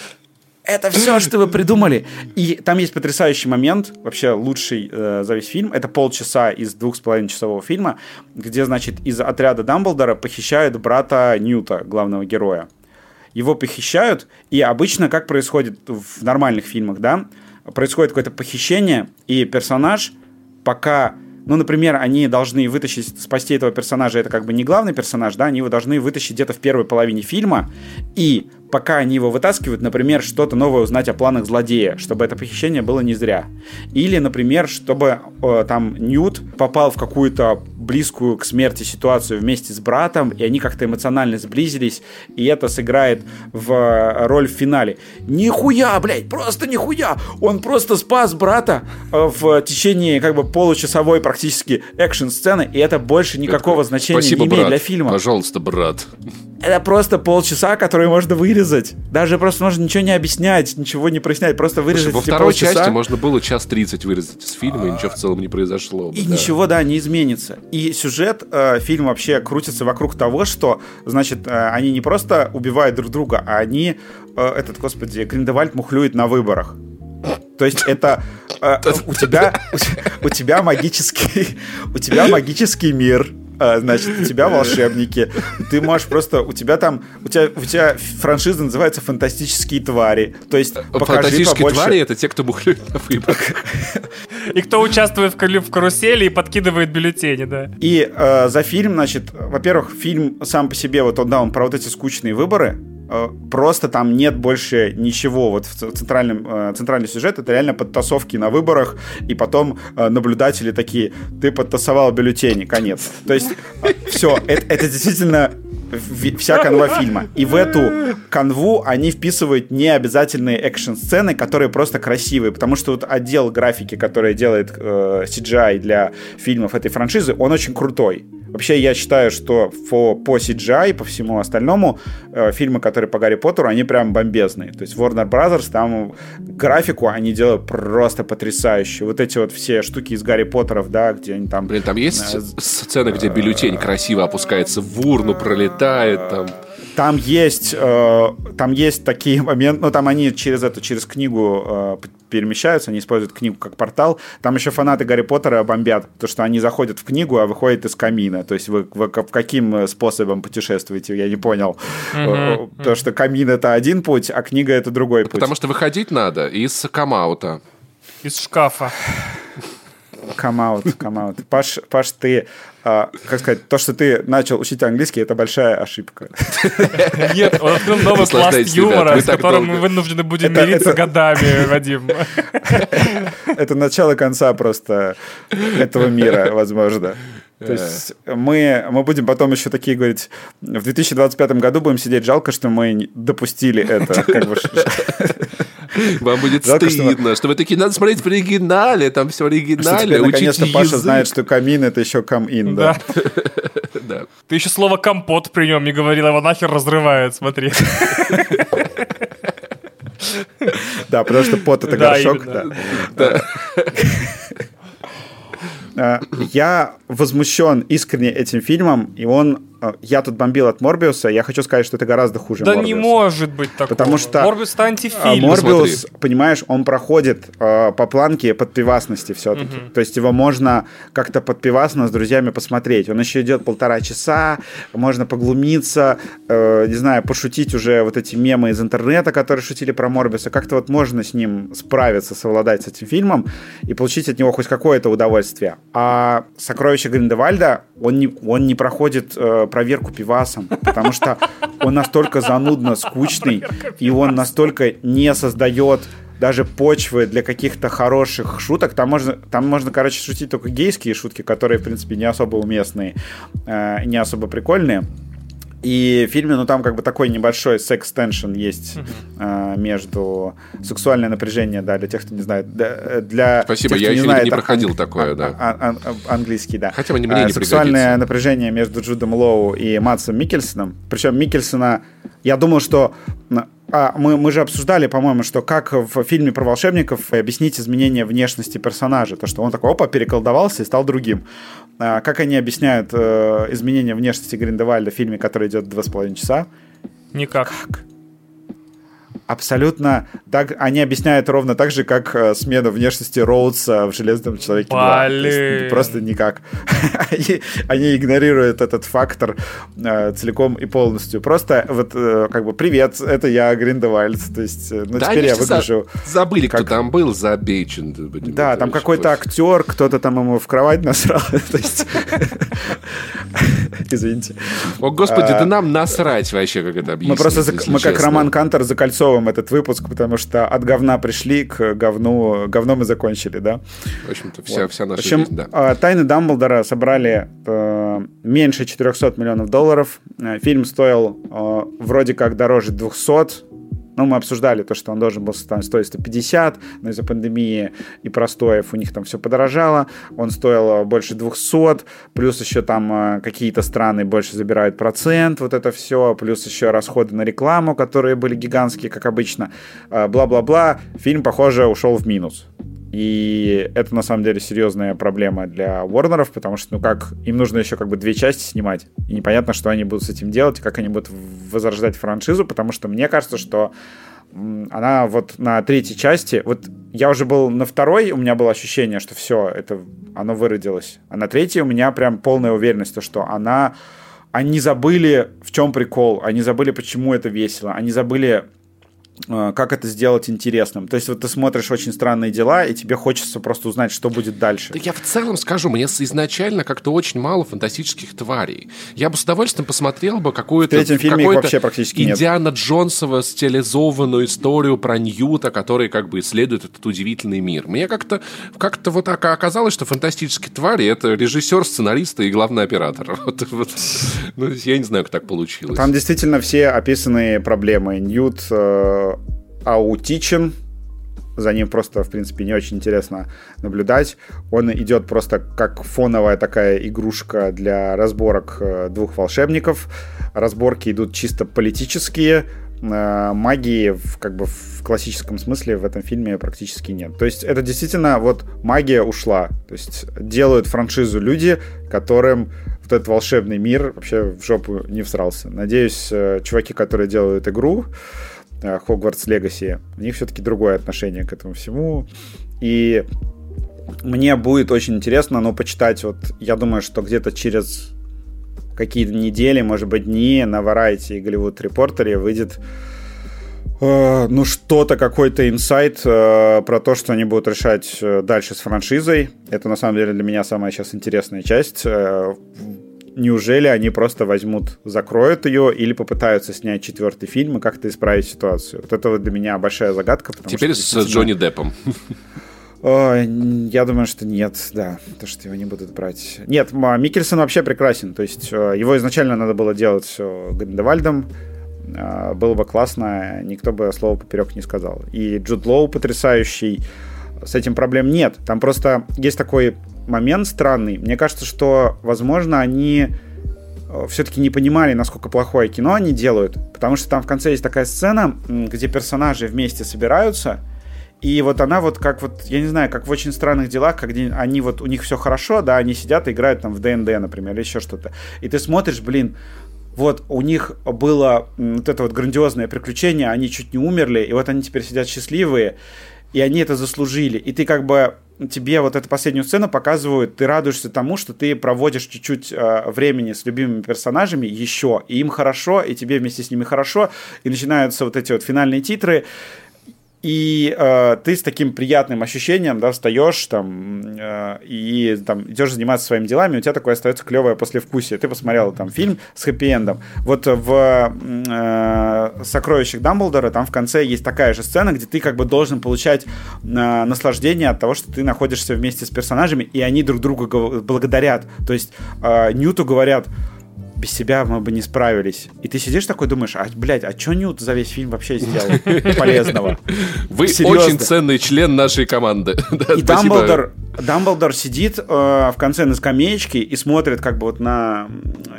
это все, что вы придумали. И там есть потрясающий момент, вообще лучший э, за весь фильм. Это полчаса из двух с половиной часового фильма, где, значит, из отряда Дамблдора похищают брата Ньюта, главного героя. Его похищают, и обычно, как происходит в нормальных фильмах, да, происходит какое-то похищение, и персонаж, пока ну, например, они должны вытащить, спасти этого персонажа, это как бы не главный персонаж, да, они его должны вытащить где-то в первой половине фильма, и пока они его вытаскивают, например, что-то новое узнать о планах злодея, чтобы это похищение было не зря. Или, например, чтобы э, там Ньют попал в какую-то близкую к смерти ситуацию вместе с братом, и они как-то эмоционально сблизились, и это сыграет в э, роль в финале. Нихуя, блядь, просто нихуя! Он просто спас брата э, в течение как бы получасовой практически экшн-сцены, и это больше никакого это, значения спасибо, не имеет брат. для фильма. Пожалуйста, брат. Это просто полчаса, которые можно вырезать. Даже просто можно ничего не объяснять, ничего не прояснять, просто вырезать Слушай, Во второй полчаса. части можно было час тридцать вырезать из фильма, и ничего в целом не произошло. И да. ничего, да, не изменится. И сюжет э, фильм вообще крутится вокруг того, что, значит, э, они не просто убивают друг друга, а они, э, этот, господи, Гриндевальд мухлюет на выборах. То есть это э, у тебя у тебя магический <laughs> у тебя магический мир, а, значит, у тебя волшебники. Ты можешь просто... У тебя там... У тебя, у тебя франшиза называется «Фантастические твари». То есть покажи Фантастические побольше... твари — это те, кто бухлюет на выборах. И кто участвует в, в карусели и подкидывает бюллетени, да. И э, за фильм, значит, во-первых, фильм сам по себе, вот он, да, он про вот эти скучные выборы, просто там нет больше ничего. Вот в центральном, э, центральный сюжет это реально подтасовки на выборах, и потом э, наблюдатели такие, ты подтасовал бюллетени, конец. То есть все, это, это действительно вся канва фильма. И в эту канву они вписывают необязательные экшн-сцены, которые просто красивые, потому что вот отдел графики, который делает э, CGI для фильмов этой франшизы, он очень крутой. Вообще, я считаю, что по, по CGI, по всему остальному, э, фильмы, которые по Гарри Поттеру, они прям бомбезные. То есть Warner Brothers, там графику они делают просто потрясающе. Вот эти вот все штуки из Гарри Поттеров, да, где они там... Блин, там есть э, сцена, где бюллетень красиво опускается в урну, пролетает там... Там есть, э, там есть такие моменты, ну там они через эту, через книгу э, перемещаются, они используют книгу как портал. Там еще фанаты Гарри Поттера бомбят, то что они заходят в книгу, а выходят из камина. То есть вы, вы каким э, способом путешествуете, я не понял. Mm-hmm. Потому что камин это один путь, а книга это другой путь. Потому что выходить надо из come out'а. Из шкафа. Come out, come out. Паш, Паш, ты, а, как сказать, то, что ты начал учить английский, это большая ошибка. Нет, он открыл новый пласт юмора, с которым мы вынуждены будем мириться годами, Вадим. <laughs> Это начало конца просто этого мира, возможно. То есть мы, мы будем потом еще такие говорить, в 2025 году будем сидеть, жалко, что мы допустили это. Как бы. Вам будет жалко, стыдно, что, вы такие, надо смотреть в оригинале, там все в оригинале, Наконец-то Паша знает, что камин это еще come да. да. <laughs> Ты еще слово компот при нем не говорил, его нахер разрывает, смотри. <laughs> Да, потому что пот это горшок. Да. Э, <laughs> я возмущен искренне этим фильмом, и он я тут бомбил от Морбиуса, я хочу сказать, что это гораздо хуже Да Морбиуса. не может быть такого. Потому что Морбиус это антифильм. Морбиус, Смотри. понимаешь, он проходит э, по планке подпивасности все-таки. Угу. То есть его можно как-то подпивасно с друзьями посмотреть. Он еще идет полтора часа, можно поглумиться, э, не знаю, пошутить уже вот эти мемы из интернета, которые шутили про Морбиуса. Как-то вот можно с ним справиться, совладать с этим фильмом и получить от него хоть какое-то удовольствие. А «Сокровища Гриндевальда» он не, он не проходит э, проверку пивасом, потому что он настолько занудно скучный, и он настолько не создает даже почвы для каких-то хороших шуток. Там можно, там можно, короче, шутить только гейские шутки, которые, в принципе, не особо уместные, э, не особо прикольные. И в фильме, ну, там как бы такой небольшой секс-теншн есть uh-huh. э, между... Сексуальное напряжение, да, для тех, кто не знает. Для Спасибо, тех, я еще знает, не проходил ан- такое, да. Ан- ан- английский, да. Хотя мне, мне не Сексуальное пригодится. напряжение между Джудом Лоу и Матсом Микельсоном. Причем Микельсона... Я думал, что а, мы, мы же обсуждали, по-моему, что как в фильме про волшебников объяснить изменение внешности персонажа. То, что он такой, опа, переколдовался и стал другим. А, как они объясняют э, изменение внешности Гриндевальда в фильме, который идет два с половиной часа? Никак. Как? Абсолютно так, они объясняют ровно так же, как э, смена внешности Роудса в Железном Человеке 2. Есть, просто никак. <laughs> они, они игнорируют этот фактор э, целиком и полностью. Просто вот э, как бы привет, это я Гриндевальд. То есть, э, ну да, теперь я выгляжу... За... Забыли, как... кто там был, забечен. Да, там какой-то актер, кто-то там ему в кровать насрал. <laughs> То есть... <laughs> Извините. О, господи, да нам насрать вообще, как это объяснить. Мы просто, мы как Роман Кантор закольцовываем этот выпуск, потому что от говна пришли к говну, говно мы закончили, да? В общем-то, вся, вот. вся наша В общем, жизнь, да. А, Тайны Дамблдора собрали э, меньше 400 миллионов долларов. Э, фильм стоил э, вроде как дороже 200, ну, мы обсуждали то, что он должен был стоить 150, но из-за пандемии и простоев у них там все подорожало. Он стоил больше 200, плюс еще там э, какие-то страны больше забирают процент, вот это все, плюс еще расходы на рекламу, которые были гигантские, как обычно. Э, бла-бла-бла. Фильм, похоже, ушел в минус. И это на самом деле серьезная проблема для Warner'ов, потому что, ну как, им нужно еще как бы две части снимать. И непонятно, что они будут с этим делать, как они будут возрождать франшизу, потому что мне кажется, что она вот на третьей части, вот я уже был на второй, у меня было ощущение, что все, это оно выродилось. А на третьей у меня прям полная уверенность, что она они забыли, в чем прикол, они забыли, почему это весело, они забыли, как это сделать интересным. То есть вот ты смотришь очень странные дела, и тебе хочется просто узнать, что будет дальше. Да я в целом скажу, мне изначально как-то очень мало фантастических тварей. Я бы с удовольствием посмотрел бы какую-то... В третьем фильме вообще практически Индиана нет. Джонсова стилизованную историю про Ньюта, который как бы исследует этот удивительный мир. Мне как-то как вот оказалось, что фантастические твари — это режиссер, сценарист и главный оператор. <laughs> Вот, вот. Ну, я не знаю, как так получилось. Там действительно все описанные проблемы. Ньют э, аутичен, за ним просто, в принципе, не очень интересно наблюдать. Он идет просто как фоновая такая игрушка для разборок э, двух волшебников. Разборки идут чисто политические, э, магии в, как бы в классическом смысле в этом фильме практически нет. То есть это действительно вот магия ушла. То есть делают франшизу люди, которым вот этот волшебный мир вообще в жопу не всрался. Надеюсь, э, чуваки, которые делают игру, Хогвартс Легаси, у них все-таки другое отношение к этому всему. И мне будет очень интересно, но почитать вот, я думаю, что где-то через какие-то недели, может быть, дни на Variety и Голливуд Репортере выйдет э, ну, что-то, какой-то инсайт э, про то, что они будут решать э, дальше с франшизой. Это, на самом деле, для меня самая сейчас интересная часть. Э, неужели они просто возьмут, закроют ее или попытаются снять четвертый фильм и как-то исправить ситуацию? Вот это вот для меня большая загадка. Теперь с действительно... Джонни Деппом. <laughs> Я думаю, что нет, да, то, что его не будут брать. Нет, Микельсон вообще прекрасен, то есть э, его изначально надо было делать все Гриндевальдом, э, было бы классно, никто бы слова поперек не сказал. И Джуд Лоу потрясающий, с этим проблем нет. Там просто есть такой момент странный. Мне кажется, что, возможно, они э, все-таки не понимали, насколько плохое кино они делают, потому что там в конце есть такая сцена, где персонажи вместе собираются, и вот она вот как вот, я не знаю, как в очень странных делах, когда они вот, у них все хорошо, да, они сидят и играют там в ДНД, например, или еще что-то. И ты смотришь, блин, вот у них было вот это вот грандиозное приключение, они чуть не умерли, и вот они теперь сидят счастливые, и они это заслужили. И ты как бы тебе вот эту последнюю сцену показывают, ты радуешься тому, что ты проводишь чуть-чуть э, времени с любимыми персонажами еще, и им хорошо, и тебе вместе с ними хорошо, и начинаются вот эти вот финальные титры, и э, ты с таким приятным ощущением, да, встаешь там э, и там идешь заниматься своими делами, у тебя такое остается клевое послевкусие. Ты посмотрел там фильм с хэппи-эндом. Вот в э, «Сокровищах Дамблдора» там в конце есть такая же сцена, где ты как бы должен получать э, наслаждение от того, что ты находишься вместе с персонажами, и они друг друга благодарят. То есть э, Ньюту говорят, без себя мы бы не справились. И ты сидишь такой, думаешь, а, блядь, а что Ньют за весь фильм вообще сделал полезного? Вы Серьезно. очень ценный член нашей команды. <laughs> и Дамблдор, Дамблдор сидит э, в конце на скамеечке и смотрит как бы вот на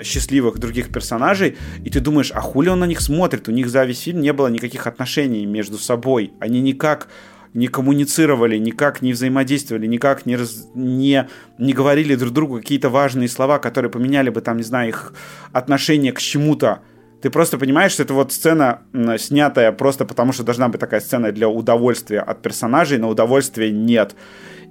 счастливых других персонажей, и ты думаешь, а хули он на них смотрит? У них за весь фильм не было никаких отношений между собой. Они никак не коммуницировали, никак не взаимодействовали, никак не, раз, не, не говорили друг другу какие-то важные слова, которые поменяли бы там, не знаю, их отношение к чему-то. Ты просто понимаешь, что это вот сцена, снятая просто потому, что должна быть такая сцена для удовольствия от персонажей, но удовольствия нет.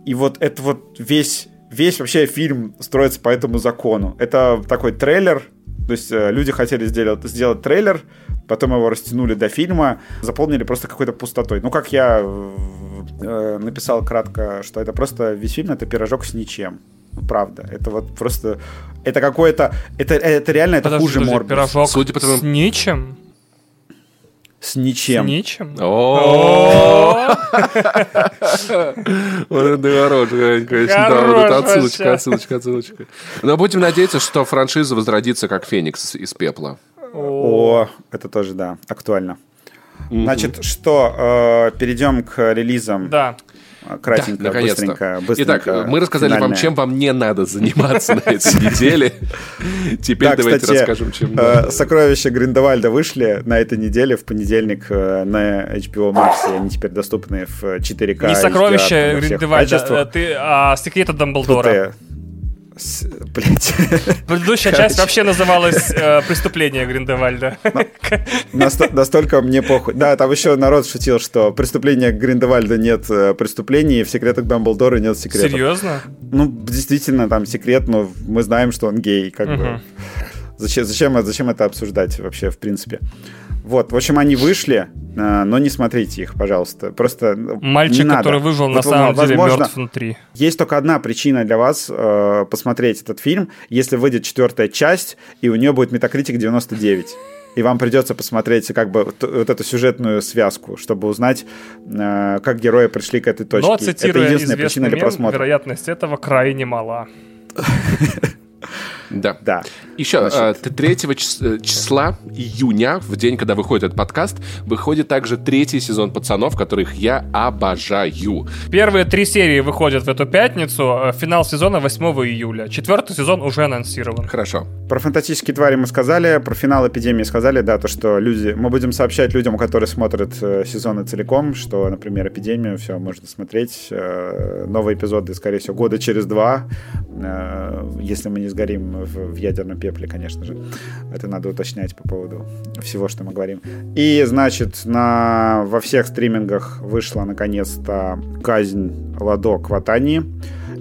И вот это вот весь, весь вообще фильм строится по этому закону. Это такой трейлер, то есть э, люди хотели сделать, сделать трейлер, потом его растянули до фильма, заполнили просто какой-то пустотой. Ну, как я э, написал кратко, что это просто весь фильм это пирожок с ничем. Ну, правда. Это вот просто... Это какое-то... Это, это реально это подожди, хуже Морбис. Пирожок Судя по тому... с ничем? С ничем. С ничем? Вот это хороший, конечно. Да, вот это отсылочка, отсылочка, отсылочка. Но будем надеяться, что франшиза возродится как Феникс из пепла. О, это тоже, да, актуально. Значит, что, э, перейдем к релизам. Да. Кратенько, да, быстренько, быстренько. Итак, мы рассказали финальное. вам, чем вам не надо заниматься на этой <laughs> неделе. Теперь давайте расскажем, чем э, Сокровища Гриндевальда вышли на этой неделе в понедельник э, на HBO Max, и они теперь доступны в 4К. Не Сокровища Гриндевальда, ты, а секреты Дамблдора. Блять. Предыдущая часть вообще называлась э, «Преступление Гриндевальда». Настолько мне похуй. Да, там еще народ шутил, что преступления Гриндевальда нет э, преступлений, в секретах Дамблдора нет секретов. Серьезно? Ну, действительно, там секрет, но мы знаем, что он гей, как бы. Зачем, зачем, зачем это обсуждать вообще, в принципе? Вот, в общем, они вышли, э, но не смотрите их, пожалуйста. Просто Мальчик, не который надо. выжил, вот, на самом возможно, деле мертв внутри. Есть только одна причина для вас э, посмотреть этот фильм, если выйдет четвертая часть, и у нее будет метакритик 99 и вам придется посмотреть как бы вот эту сюжетную связку, чтобы узнать, э, как герои пришли к этой точке. Но, цитируя Это единственная причина для просмотра. вероятность этого крайне мала. <laughs> Да. Да. Еще Значит... 3 э, числа июня, в день, когда выходит этот подкаст, выходит также третий сезон «Пацанов», которых я обожаю. Первые три серии выходят в эту пятницу, э, финал сезона 8 июля. Четвертый сезон уже анонсирован. Хорошо. Про фантастические твари мы сказали, про финал эпидемии сказали, да, то, что люди... Мы будем сообщать людям, которые смотрят э, сезоны целиком, что, например, эпидемию, все, можно смотреть. Новые эпизоды, скорее всего, года через два, если мы не сгорим в, в ядерном пепле, конечно же. Это надо уточнять по поводу всего, что мы говорим. И, значит, на, во всех стримингах вышла, наконец-то, «Казнь Ладо Кватани».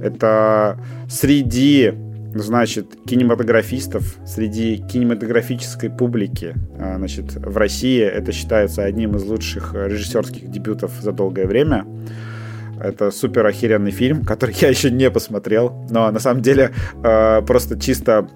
Это среди значит, кинематографистов, среди кинематографической публики, а, значит, в России это считается одним из лучших режиссерских дебютов за долгое время. Это супер охеренный фильм, который <laughs> я еще не посмотрел, но на самом деле э, просто чисто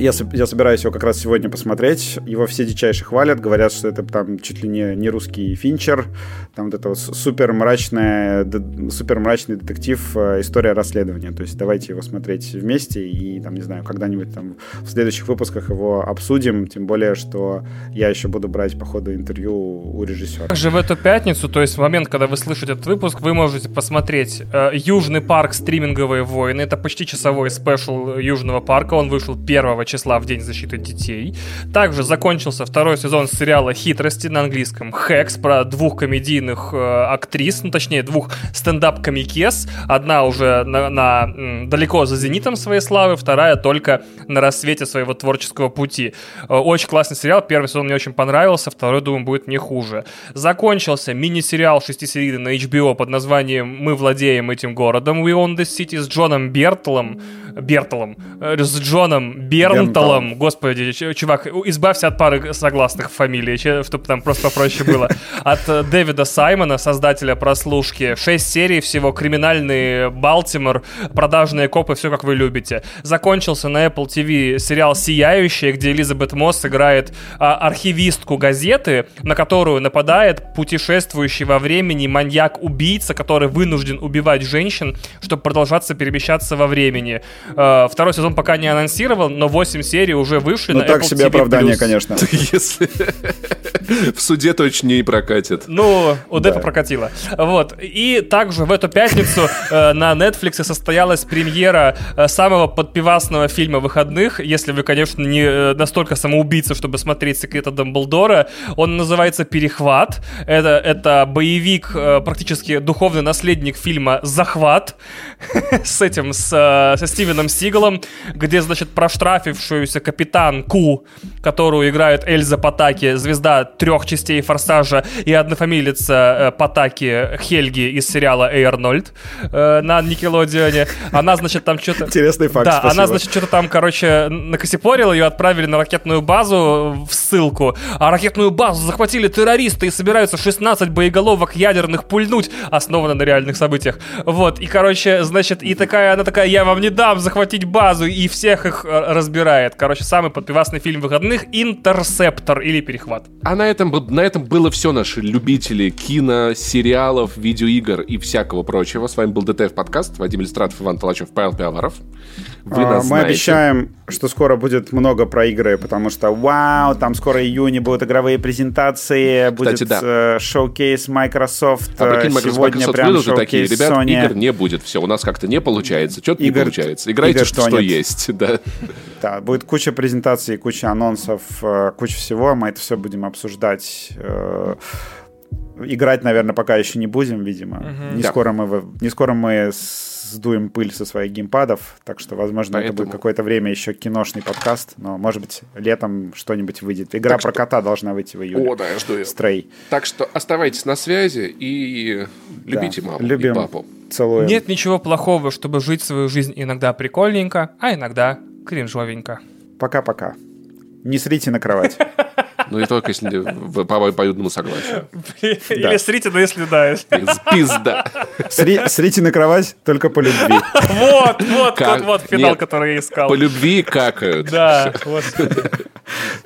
я, я собираюсь его как раз сегодня посмотреть. Его все дичайше хвалят, говорят, что это там чуть ли не, не русский финчер. Там вот это вот супер, мрачная, супер мрачный детектив, э, история расследования. То есть давайте его смотреть вместе и, там, не знаю, когда-нибудь там в следующих выпусках его обсудим. Тем более, что я еще буду брать по ходу интервью у режиссера. Также в эту пятницу, то есть в момент, когда вы слышите этот выпуск, вы можете посмотреть э, Южный парк стриминговые войны. Это почти часовой спешл Южного парка. Он вышел 1 числа в День защиты детей. Также закончился второй сезон сериала «Хитрости» на английском «Хекс» про двух комедийных э, актрис, ну точнее двух стендап-комикес. Одна уже на, на, далеко за зенитом своей славы, вторая только на рассвете своего творческого пути. Э, очень классный сериал, первый сезон мне очень понравился, второй, думаю, будет не хуже. Закончился мини-сериал шестисерийный на HBO под названием «Мы владеем этим городом» We Own the City с Джоном Бертлом, Бертолом, э, с Джоном Бернталом, господи, чувак, избавься от пары согласных фамилий, чтобы там просто попроще было. <laughs> От э, Дэвида Саймона, создателя прослушки. Шесть серий всего, криминальный Балтимор, продажные копы, все как вы любите. Закончился на Apple TV сериал «Сияющая», где Элизабет Мосс играет а, архивистку газеты, на которую нападает путешествующий во времени маньяк-убийца, который вынужден убивать женщин, чтобы продолжаться перемещаться во времени. Э, второй сезон пока не анонсировал, но 8 серий уже вышли ну, на так Apple себе TV+. оправдание, конечно. <laughs> Если <laughs> в суде точно не прокатит. Ну, у Депа прокатило. Вот. И также в эту пятницу э, на Netflix состоялась премьера э, самого подпивасного фильма выходных, если вы, конечно, не настолько самоубийца, чтобы смотреть «Секреты Дамблдора». Он называется «Перехват». Это, это боевик, практически духовный наследник фильма «Захват» <laughs> с этим, с, со Стивеном Сигалом, где, значит, проштрафившуюся капитан Ку, которую играет Эльза Патаки, звезда трех частей Форсажа и однофамилица э, Патаки Хельги из сериала Эй Арнольд э, на Никелодионе. Она, значит, там что-то... Интересный факт, Да, спасибо. она, значит, что-то там, короче, накосипорила, ее отправили на ракетную базу в ссылку, а ракетную базу захватили террористы и собираются 16 боеголовок ядерных пульнуть, основано на реальных событиях. Вот, и, короче, значит, и такая, она такая, я вам не дам захватить базу и всех их э, разбирает. Короче, самый подпивасный фильм выходных «Interceptor» или «Перехват». А на этом, на этом было все, наши любители кино, сериалов, видеоигр и всякого прочего. С вами был ДТФ подкаст, Вадим Иллюстратов, Иван Толачев, Павел Пиаваров. Вы а, нас Мы знаете. обещаем, что скоро будет много про игры, потому что, вау, там скоро июне будут игровые презентации, Кстати, будет да. э, showcase Microsoft. А прикинь, Microsoft, Сегодня Microsoft прям showcase такие, ребят, Sony. игр не будет, все, у нас как-то не получается, что-то не получается. Играйте, что, что есть, <laughs> да. Да, будет куча презентаций, куча анонсов, э, куча всего. Мы это все будем обсуждать. Э, играть, наверное, пока еще не будем, видимо. Угу. Не, да. скоро мы, не скоро мы сдуем пыль со своих геймпадов, так что, возможно, Поэтому... это будет какое-то время еще киношный подкаст, но, может быть, летом что-нибудь выйдет. Игра так про что... кота должна выйти в июле. О, да, я жду ее. Стрей. Так что оставайтесь на связи и любите да. маму Любим. и папу. Целуем. Нет ничего плохого, чтобы жить свою жизнь иногда прикольненько, а иногда кринжовенько. Пока-пока. Не срите на кровать. <laughs> Ну и только если по обоюдному согласию. Или срите, но если да. Пизда. Срите на кровать только по любви. Вот, вот, тот вот финал, который я искал. По любви какают. Да, вот.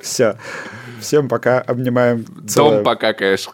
Все. Всем пока, обнимаем. Дом покакаешь.